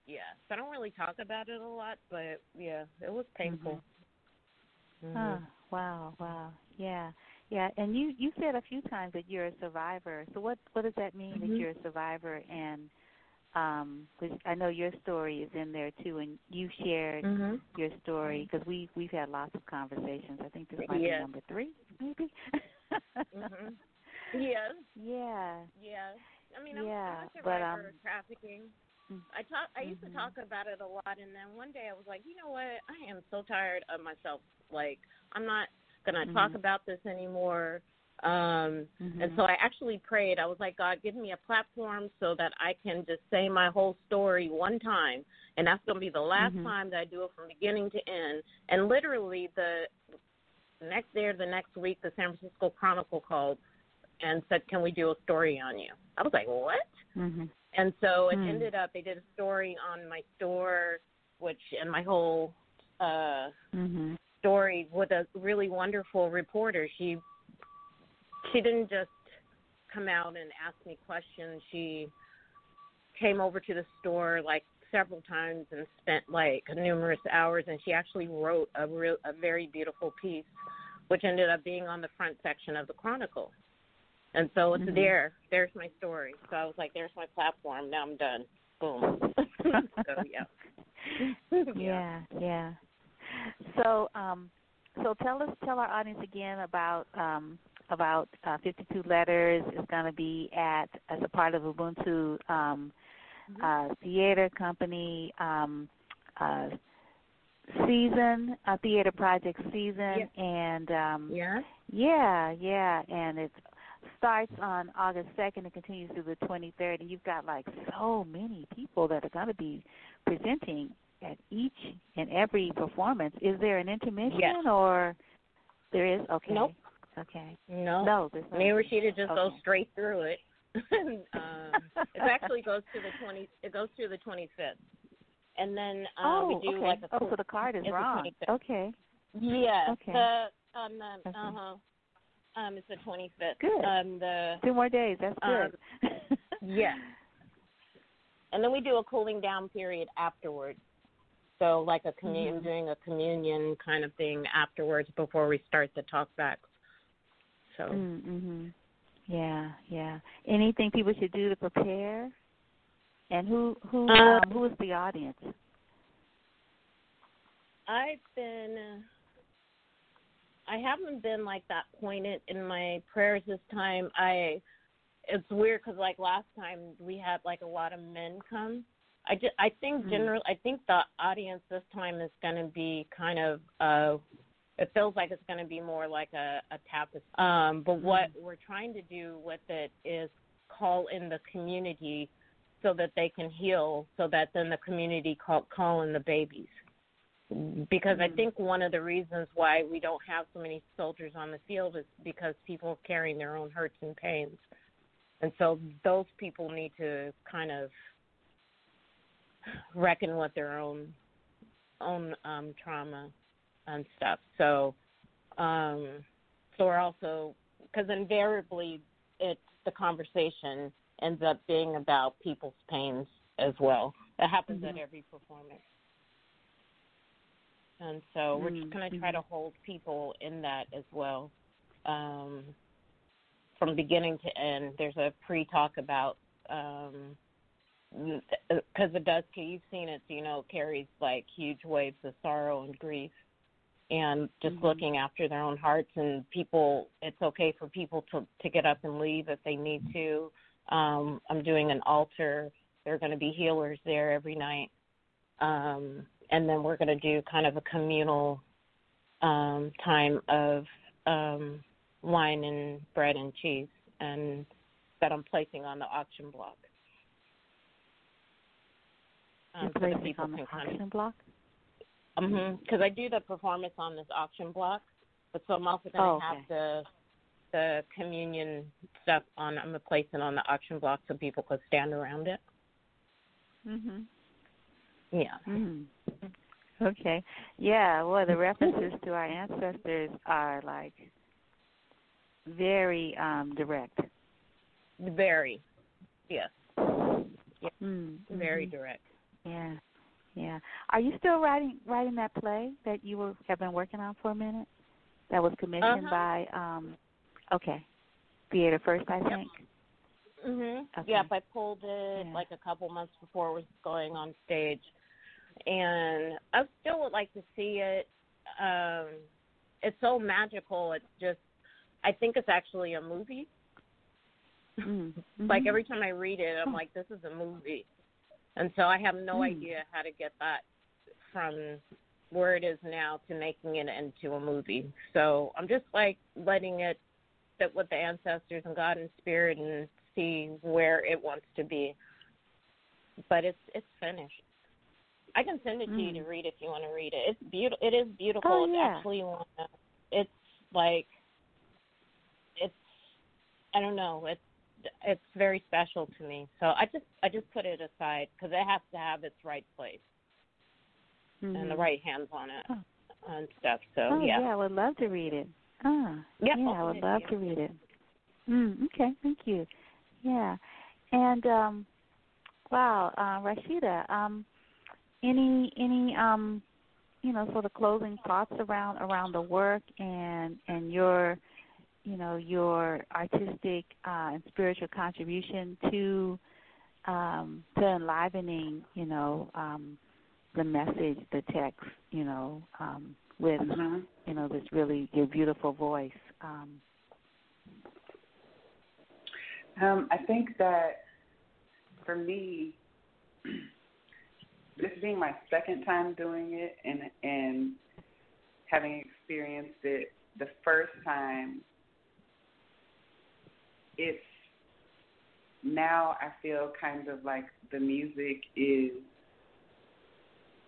yeah. So I don't really talk about it a lot, but yeah, it was painful. Mm-hmm. Mm-hmm. Oh, wow, wow. Yeah. Yeah, and you you said a few times that you're a survivor. So what what does that mean mm-hmm. that you're a survivor and um cause I know your story is in there too and you shared mm-hmm. your story because we we've had lots of conversations. I think this might yes. be number 3 maybe. mhm. Yes. Yeah. Yes. I mean, yeah, I'm, I'm a but um, of trafficking. Mm. I talk. I used mm-hmm. to talk about it a lot, and then one day I was like, you know what? I am so tired of myself. Like, I'm not gonna mm-hmm. talk about this anymore. Um, mm-hmm. And so I actually prayed. I was like, God, give me a platform so that I can just say my whole story one time. And that's going to be the last mm-hmm. time that I do it from beginning to end. And literally, the next day or the next week, the San Francisco Chronicle called and said, Can we do a story on you? I was like, What? Mm-hmm. And so it mm. ended up, they did a story on my store, which, and my whole uh, mm-hmm. Story with a really wonderful reporter. She she didn't just come out and ask me questions. She came over to the store like several times and spent like numerous hours. And she actually wrote a real a very beautiful piece which ended up being on the front section of the chronicle. And so it's mm-hmm. there. There's my story. So i was like there's my platform. Now i'm done. Boom. So yeah. Yeah yeah so um so tell us tell our audience again about um about uh, 52 letters is going to be at as a part of Ubuntu um, mm-hmm. uh, Theater Company um, uh, season, a theater project season, yeah. and um, yeah, yeah, yeah, and it starts on August 2nd and continues through the 23rd, and you've got like so many people that are going to be presenting at each and every performance. Is there an intermission yes. or there is? Okay. Nope. Okay. No. No, Me and Rashida just okay. go straight through it. um, it actually goes to the twenty. It goes through the twenty fifth, and then uh, oh, we do okay. like a. Oh, so the card is wrong. Okay. Yeah. Okay. The um the okay. uh huh. Um, it's the twenty fifth. Good. Um, the two more days. That's good. Um, yeah. And then we do a cooling down period afterwards. So like a communion, mm-hmm. doing a communion kind of thing afterwards before we start the talkbacks. So. Mm-hmm. Yeah, yeah. Anything people should do to prepare? And who who um, who is the audience? I've been. I haven't been like that pointed in my prayers this time. I. It's weird because like last time we had like a lot of men come. I just, I think mm-hmm. I think the audience this time is going to be kind of uh it feels like it's going to be more like a, a tapestry. Um, but what mm-hmm. we're trying to do with it is call in the community so that they can heal, so that then the community call, call in the babies. Because. I think one of the reasons why we don't have so many soldiers on the field is because people are carrying their own hurts and pains. And so those people need to kind of reckon with their own own um, trauma and stuff. So, um, so we're also because invariably it's the conversation ends up being about people's pains as well. That happens mm-hmm. at every performance. And so we're just going to try mm-hmm. to hold people in that as well. Um, from beginning to end, there's a pre talk about um, because it does. You've seen it, so you know, it carries like huge waves of sorrow and grief and just mm-hmm. looking after their own hearts and people it's okay for people to to get up and leave if they need to um i'm doing an altar there are going to be healers there every night um and then we're going to do kind of a communal um time of um wine and bread and cheese and that i'm placing on the auction block um, You're placing on the auction block Mhm. Because I do the performance on this auction block, but so I'm also going to oh, okay. have the the communion stuff on. I'm gonna place it on the auction block so people could stand around it. Mhm. Yeah. Mhm. Okay. Yeah. Well, the references to our ancestors are like very um direct. Very. Yes. Yeah. Mm, very mm-hmm. direct. Yeah. Yeah. Are you still writing writing that play that you were have been working on for a minute? That was commissioned uh-huh. by um okay. Theater First, I think. Mhm. Okay. Yep, I pulled it Yeah. like a couple months before it was going on stage. And I still would like to see it. Um it's so magical. It's just I think it's actually a movie. Mm-hmm. like every time I read it, I'm like, this is a movie. And so I have no mm. idea how to get that from where it is now to making it into a movie. So I'm just like letting it sit with the ancestors and God and spirit and see where it wants to be. But it's it's finished. I can send it to mm. you to read if you want to read it. It's beautiful. It is beautiful. Oh, it's yeah. actually one. Of, it's like it's. I don't know. It's it's very special to me. So I just I just put it aside because it has to have its right place mm-hmm. and the right hands on it oh. and stuff. So oh, yeah. yeah, I would love to read it. Ah, yep, yeah, I would love to read it. Mm, okay, thank you. Yeah, and um, wow, uh, Rashida, um, any any um, you know, sort of closing thoughts around around the work and and your you know your artistic uh, and spiritual contribution to um, to enlivening you know um, the message, the text, you know, um, with mm-hmm. you know this really your beautiful voice. Um, um, I think that for me, this being my second time doing it and and having experienced it the first time it's now I feel kind of like the music is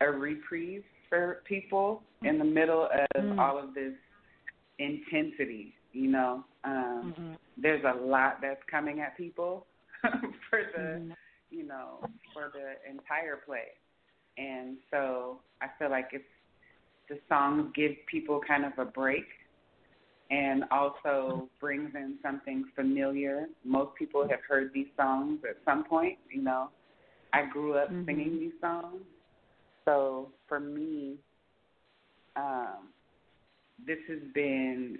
a reprieve for people in the middle of mm. all of this intensity. You know, um, mm-hmm. there's a lot that's coming at people for the, mm-hmm. you know, for the entire play, and so I feel like it's the songs give people kind of a break and also brings in something familiar. Most people have heard these songs at some point, you know. I grew up mm-hmm. singing these songs. So for me, um, this has been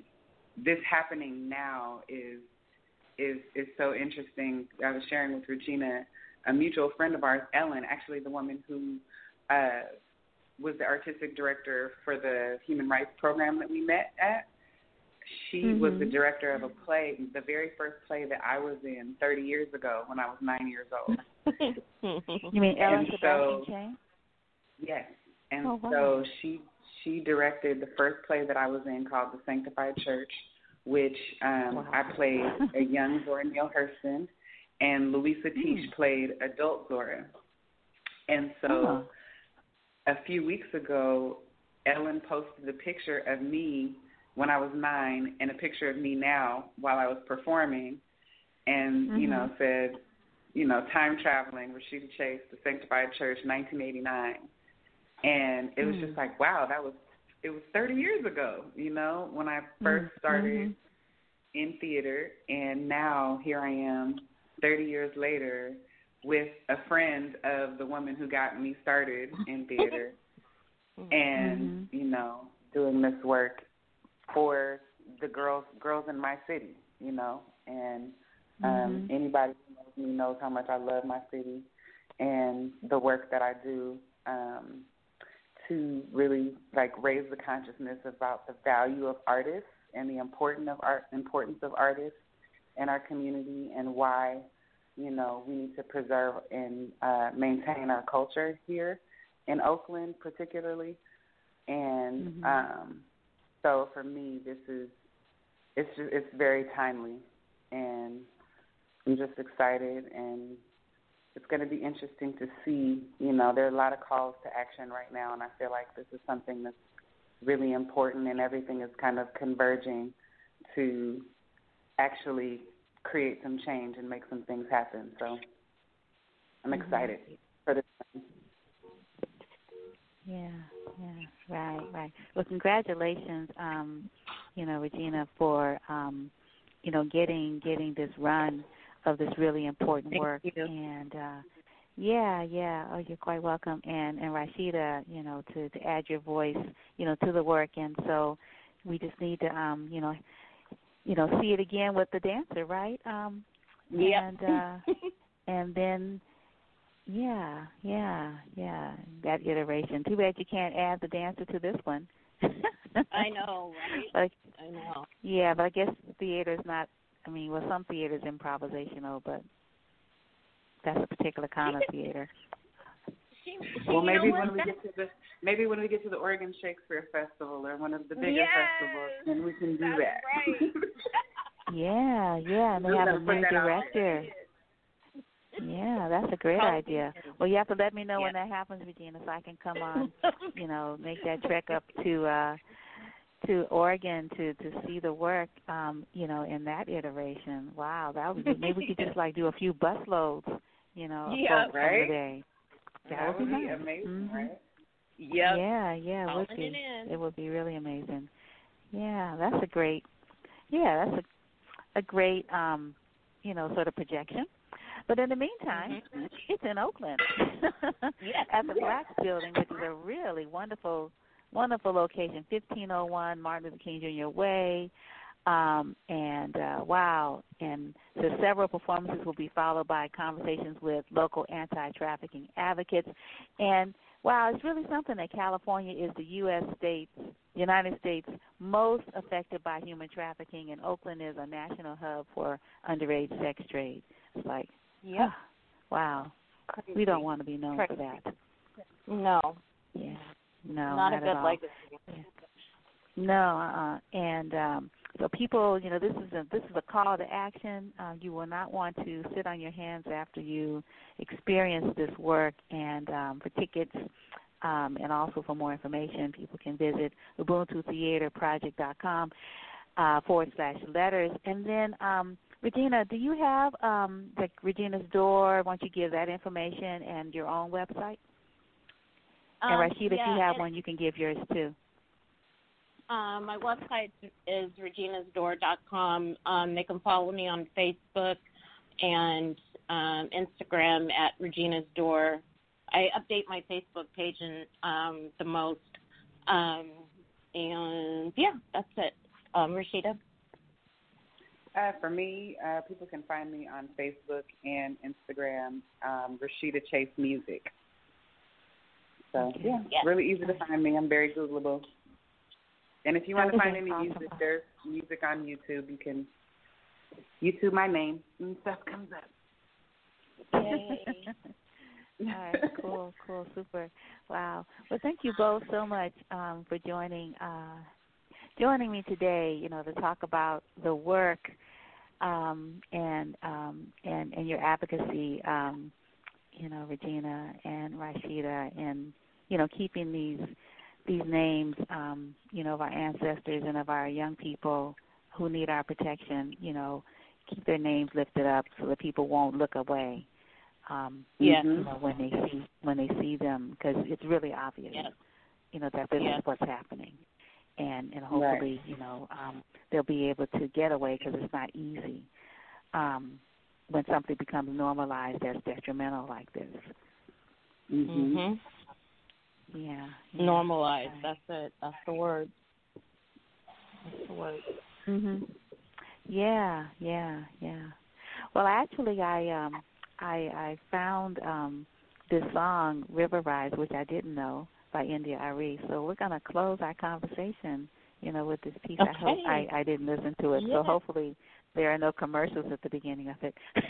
this happening now is is is so interesting. I was sharing with Regina, a mutual friend of ours, Ellen, actually the woman who uh, was the artistic director for the human rights program that we met at she mm-hmm. was the director of a play, the very first play that I was in 30 years ago when I was nine years old. you mean Ellen Sebastian so, Chang? Yes, and oh, wow. so she she directed the first play that I was in called The Sanctified Church, which um, wow. I played a young Zora Neale Hurston, and Luisah Teish mm. played adult Zora. And so, oh. a few weeks ago, Ellen posted a picture of me when I was nine and a picture of me now while I was performing, and mm-hmm. you know said, you know, time traveling, Rashida Chase, The Sanctified Church, 1989, and it was mm-hmm. just like, wow, that was it was 30 years ago, you know, when I 1st mm-hmm. started in theater, and now here I am, 30 years later, with a friend of the woman who got me started in theater, and mm-hmm. you know, doing this work for the girls girls in my city, you know, and um mm-hmm. anybody who knows me knows how much I love my city and the work that I do um to really like raise the consciousness about the value of artists and the importance of art importance of artists in our community and why you know we need to preserve and uh, maintain our culture here in Oakland particularly and mm-hmm. um so for me, this is it's just, it's very timely, and I'm just excited, and it's going to be interesting to see. You know, there are a lot of calls to action right now, and I feel like this is something that's really important, and everything is kind of converging to actually create some change and make some things happen. So I'm mm-hmm. excited for this. Yeah, yeah, right, right. Well, congratulations, um, you know, Regina, for um, you know getting getting this run of this really important Thank work. You. And uh, yeah, yeah. Oh, you're quite welcome. And and Rashida, you know, to to add your voice, you know, to the work. And so we just need to, um, you know, you know, see it again with the dancer, right? Um, yeah. And uh, and then yeah, yeah, yeah. That iteration. Too bad you can't add the dancer to this one. I know, right? But, I know. Yeah, but I guess theater is not. I mean, well, some theater is improvisational, but that's a particular kind of theater. She, well, maybe when we get to the maybe when we get to the Oregon Shakespeare Festival or one of the bigger yes, festivals, then we can do that's that. Right. Yeah, yeah, and they have a new director. Yeah, that's a great idea. Well, you have to let me know yeah. when that happens, Regina, so I can come on. you know, make that trek up to uh to Oregon to to see the work. Um, you know, in that iteration. Wow, that would be, maybe we could just like do a few bus loads. You know, Yeah, right? day. That, That would be nice. amazing, Mhm. right? Yep. Yeah, yeah, it would be. it. It would be really amazing. Yeah, that's a great. Yeah, that's a a great um, you know, sort of projection. But in the meantime, Mhm. it's in Oakland Yes. at the Blacks Building, which is a really wonderful, wonderful location, 1501 Martin Luther King Jr. Way. Um, and uh, wow, and so several performances will be followed by conversations with local anti-trafficking advocates. And wow, it's really something that California is the U.S. states, United States most affected by human trafficking, and Oakland is a national hub for underage sex trade. It's like, Yep. wow, Crazy. we don't want to be known for that. No. Yeah, no, not, not a good legacy. No, uh-uh. and um, so people, you know, this is a this is a call to action. Uh, you will not want to sit on your hands after you experience this work. And um, for tickets um, and also for more information, people can visit UbuntuTheaterProject.com uh, forward slash letters. And then, um, Regina, do you have um, the Regina's Door? Why don't you give that information and your own website? and Um, Rashida, yeah, if you have one, you can give yours too. Um, my website is reginasdoor.com. Um, they can follow me on Facebook and um, Instagram at Regina's Door. I update my Facebook page and um, the most. Um, and yeah, that's it. Um, Rashida. Uh, for me, uh, people can find me on Facebook and Instagram, um, Rashida Chase Music. So yeah, Yes. really easy to find me. I'm very Googleable. And if you want to find any music, there's music on YouTube. You can YouTube my name and stuff comes up. Yay. All right, cool, cool, super. Wow. Well, thank you both so much um, for joining uh, joining me today. You know, to talk about the work um, and um, and and your advocacy. Um, you know, Regina and Rashida, and you know, keeping these these names, um, you know, of our ancestors and of our young people who need our protection. You know, keep their names lifted up so that people won't look away. Um, Yeah. you know, when they see when they see them, because it's really obvious. Yes. You know that this Yes. is what's happening, and and hopefully, you know, um, they'll be able to get away because it's not easy. Um, when something becomes normalized that's detrimental like this. Mhm. Mhm. Yeah. yeah. Normalized. Right. That's it. That's the word. That's the word. Mhm. Yeah, yeah, yeah. Well, actually, I um, I I found um this song River Rise, which I didn't know by India.Arie. So we're gonna close our conversation, you know, with this piece. I hope I I didn't listen to it, Yeah. so hopefully there are no commercials at the beginning of it.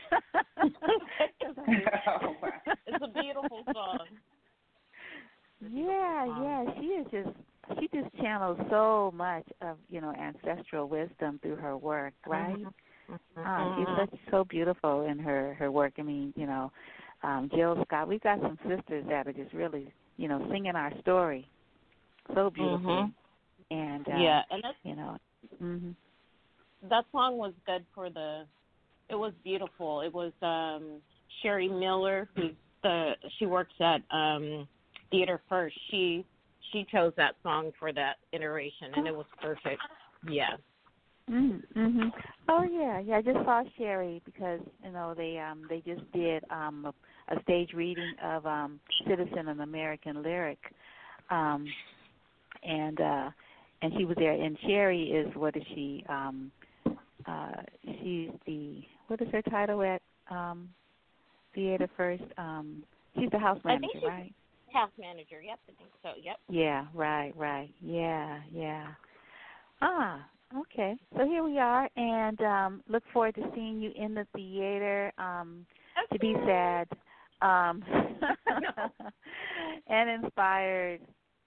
It's a beautiful song. Yeah, yeah, she is just she just channels so much of you know ancestral wisdom through her work, right? Ah, she's Mhm. such so beautiful in her her work. I mean, you know, um, Jill Scott. We've got some sisters that are just really, you know, singing our story so beautifully. Mhm. And uh, yeah, and that's you know, mhm, that song was good for the it was beautiful it was um sherry miller who's the she works at um theater first she she chose that song for that iteration and it was perfect yeah mhm, mhm. Oh yeah, yeah. I just saw Sherry because you know they um they just did um a, stage reading of um Citizen an American Lyric, um and uh and she was there. And Sherry is what is she um uh she's the what is her title at um theater first? Um she's the house I think manager right? house manager. Yep i think so. Yep. Yeah right right. Yeah yeah. Ah okay. So here we are and um look forward to seeing you in the theater. Um to be sad um and inspired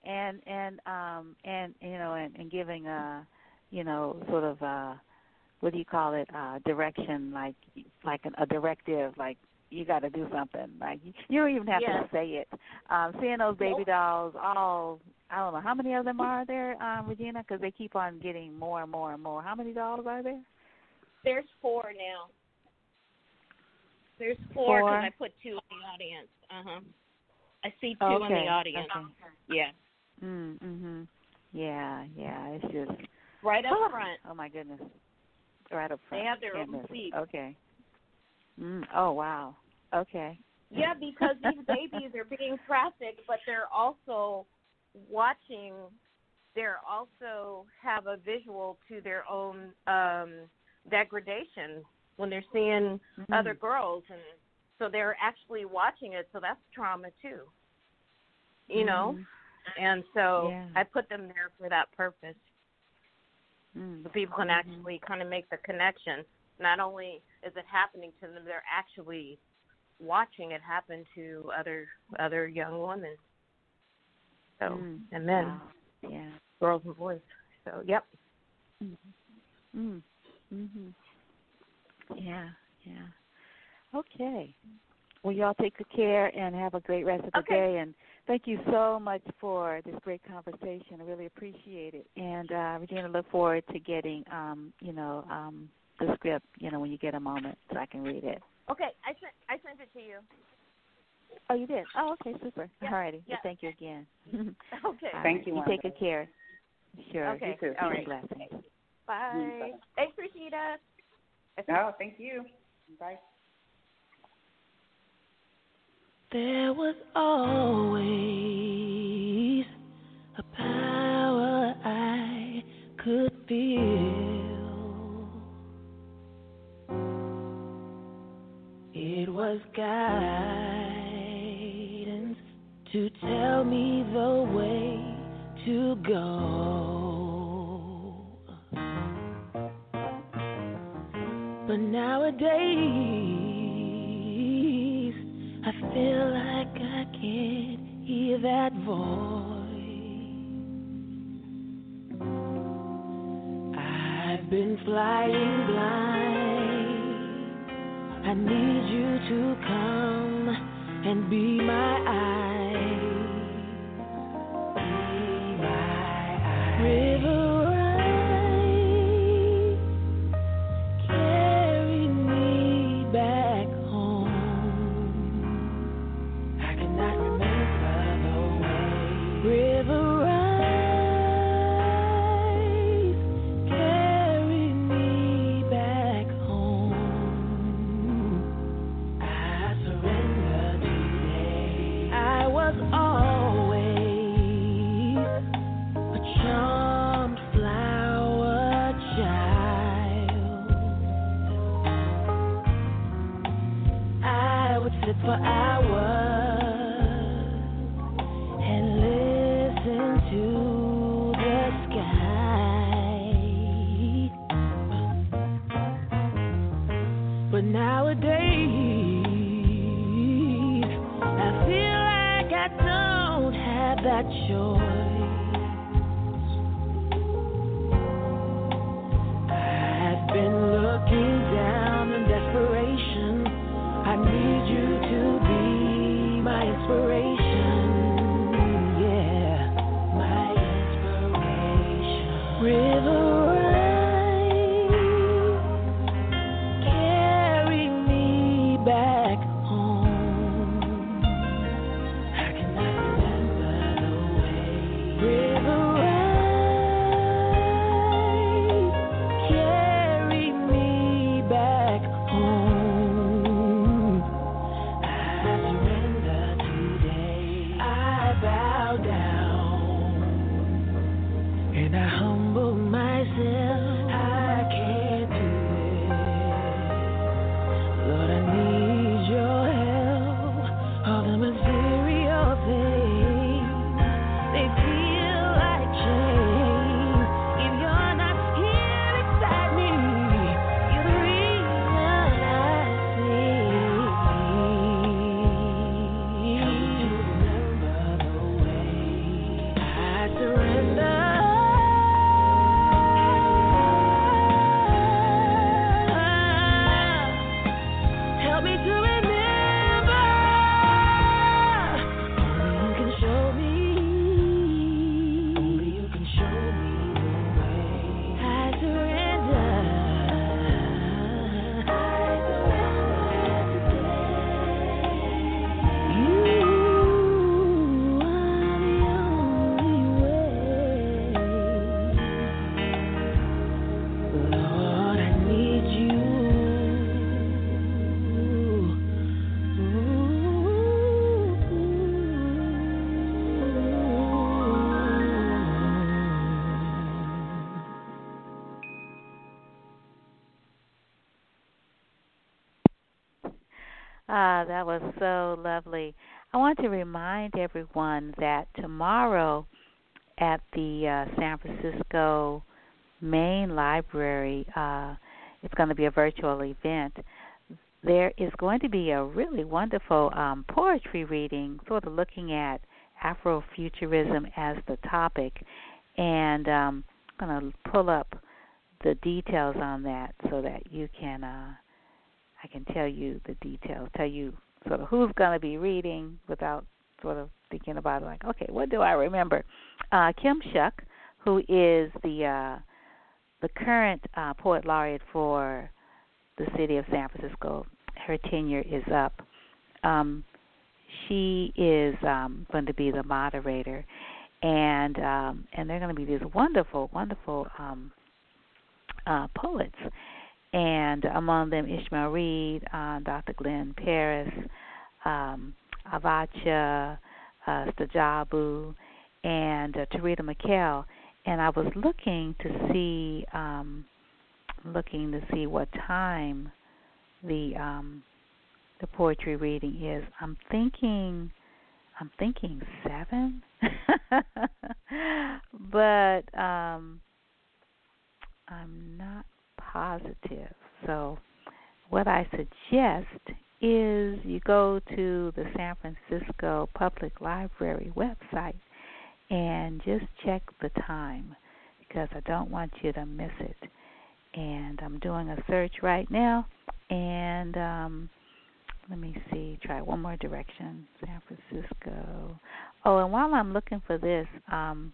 and and um and you know and, and giving a you know sort of a what do you call it? Uh, direction, like like an, a directive, like you got to do something. Like you don't even have yes. to say it. Um, seeing those baby dolls, all I don't know how many of them are there, um, Regina, because they keep on getting more and more and more. How many dolls are there? There's four now. There's four because I put two in the audience. Uh huh. I see two okay. in the audience. Okay. Yeah. Mm mhm. Yeah, yeah. It's just right up front. Oh my goodness. Right up front. They have their Can't own seat. Okay. Mm. Oh wow. Okay. Yeah, because these babies are being trafficked, but they're also watching. They're also have a visual to their own um degradation when they're seeing mm-hmm. other girls, and so they're actually watching it. So that's trauma too. You mm-hmm. know, and so yeah. I put them there for that purpose. Mm. So people can Mm-hmm. actually kind of make the connection. Not only is it happening to them, they're actually watching it happen to other other young women. So mm. and men, wow. yeah, girls and boys. So yep. Mm-hmm. Mm. Yeah, yeah. Okay. Well, y'all take good care and have a great rest of the Okay. day. And thank you so much for this great conversation. I really appreciate it. And uh, Regina, look forward to getting, um, you know, um, the script. You know, when you get a moment, so I can read it. Okay, I sent I sent it to you. Oh, you did. Oh, okay, super. Yeah, All righty. yeah. Well, thank you again. Okay. All Thank right. you, You take good care. Sure. Okay. You too. All Peace right. and blessings. Bye. Mm, bye. Thanks, Rashida. Oh, thank you. Bye. There was always a power I could feel. It was guidance to tell me the way to go. But nowadays, I feel like I can't hear that voice. I've been flying blind. I need you to come and be my eyes. help me to to remind everyone that tomorrow at the uh, San Francisco Main Library, uh, it's going to be a virtual event. There is going to be a really wonderful um, poetry reading, sort of looking at Afrofuturism as the topic, and um, I'm going to pull up the details on that so that you can uh, I can tell you the details, tell you sort of who's going to be reading without sort of thinking about it like, okay, what do I remember? Uh, Kim Shuck, who is the uh, the current uh, poet laureate for the city of San Francisco, her tenure is up. Um, she is um, going to be the moderator, and um, and they're going to be these wonderful, wonderful um, uh, poets, and among them Ishmael Reed, uh, Dr. Glenn Paris, um, Avotcja, uh, Stajabu, and uh, Tureeda Mikell. And I was looking to see, um, looking to see what time the um, the poetry reading is. I'm thinking, I'm thinking seven, but um, I'm not positive. So, what I suggest is you go to the San Francisco Public Library website and just check the time because I don't want you to miss it. And I'm doing a search right now, and um, let me see, try one more direction San Francisco. Oh, and while I'm looking for this, um,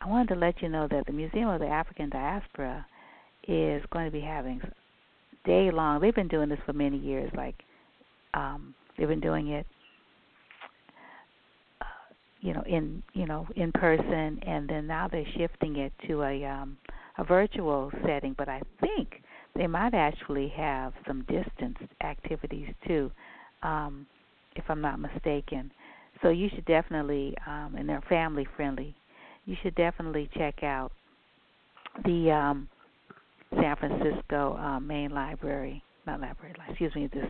I wanted to let you know that the Museum of the African Diaspora is going to be having day long. They've been doing this for many years. Like um, they've been doing it, uh, you know, in you know in person, and then now they're shifting it to a um, a virtual setting. But I think they might actually have some distance activities too, um, if I'm not mistaken. So you should definitely, um, and they're family friendly you should definitely check out the um, San Francisco um, Main Library, not library, excuse me, this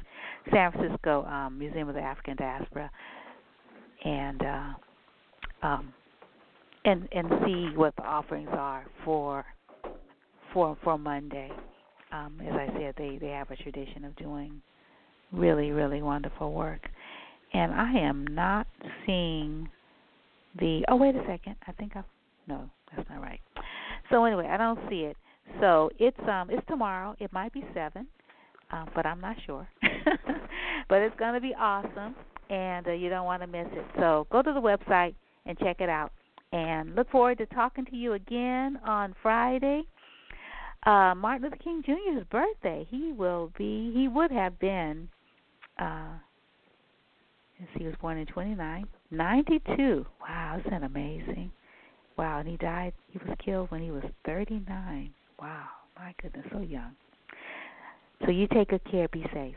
San Francisco um, Museum of the African Diaspora, and uh, um, and and see what the offerings are for for for Monday. Um, as I said, they they have a tradition of doing really really wonderful work, and I am not seeing the oh wait a second i think i no that's not right. So anyway i don't see it so it's um it's tomorrow it might be seven um but i'm not sure but it's to be awesome and uh, you don't want to miss it so go to the website and check it out and look forward to talking to you again on friday uh martin luther king jr's birthday he will be he would have been uh he was born in 29, 92. Wow, isn't that amazing? Wow, and he died, he was killed when he was 39. Wow, my goodness, so young. So you take good care, be safe.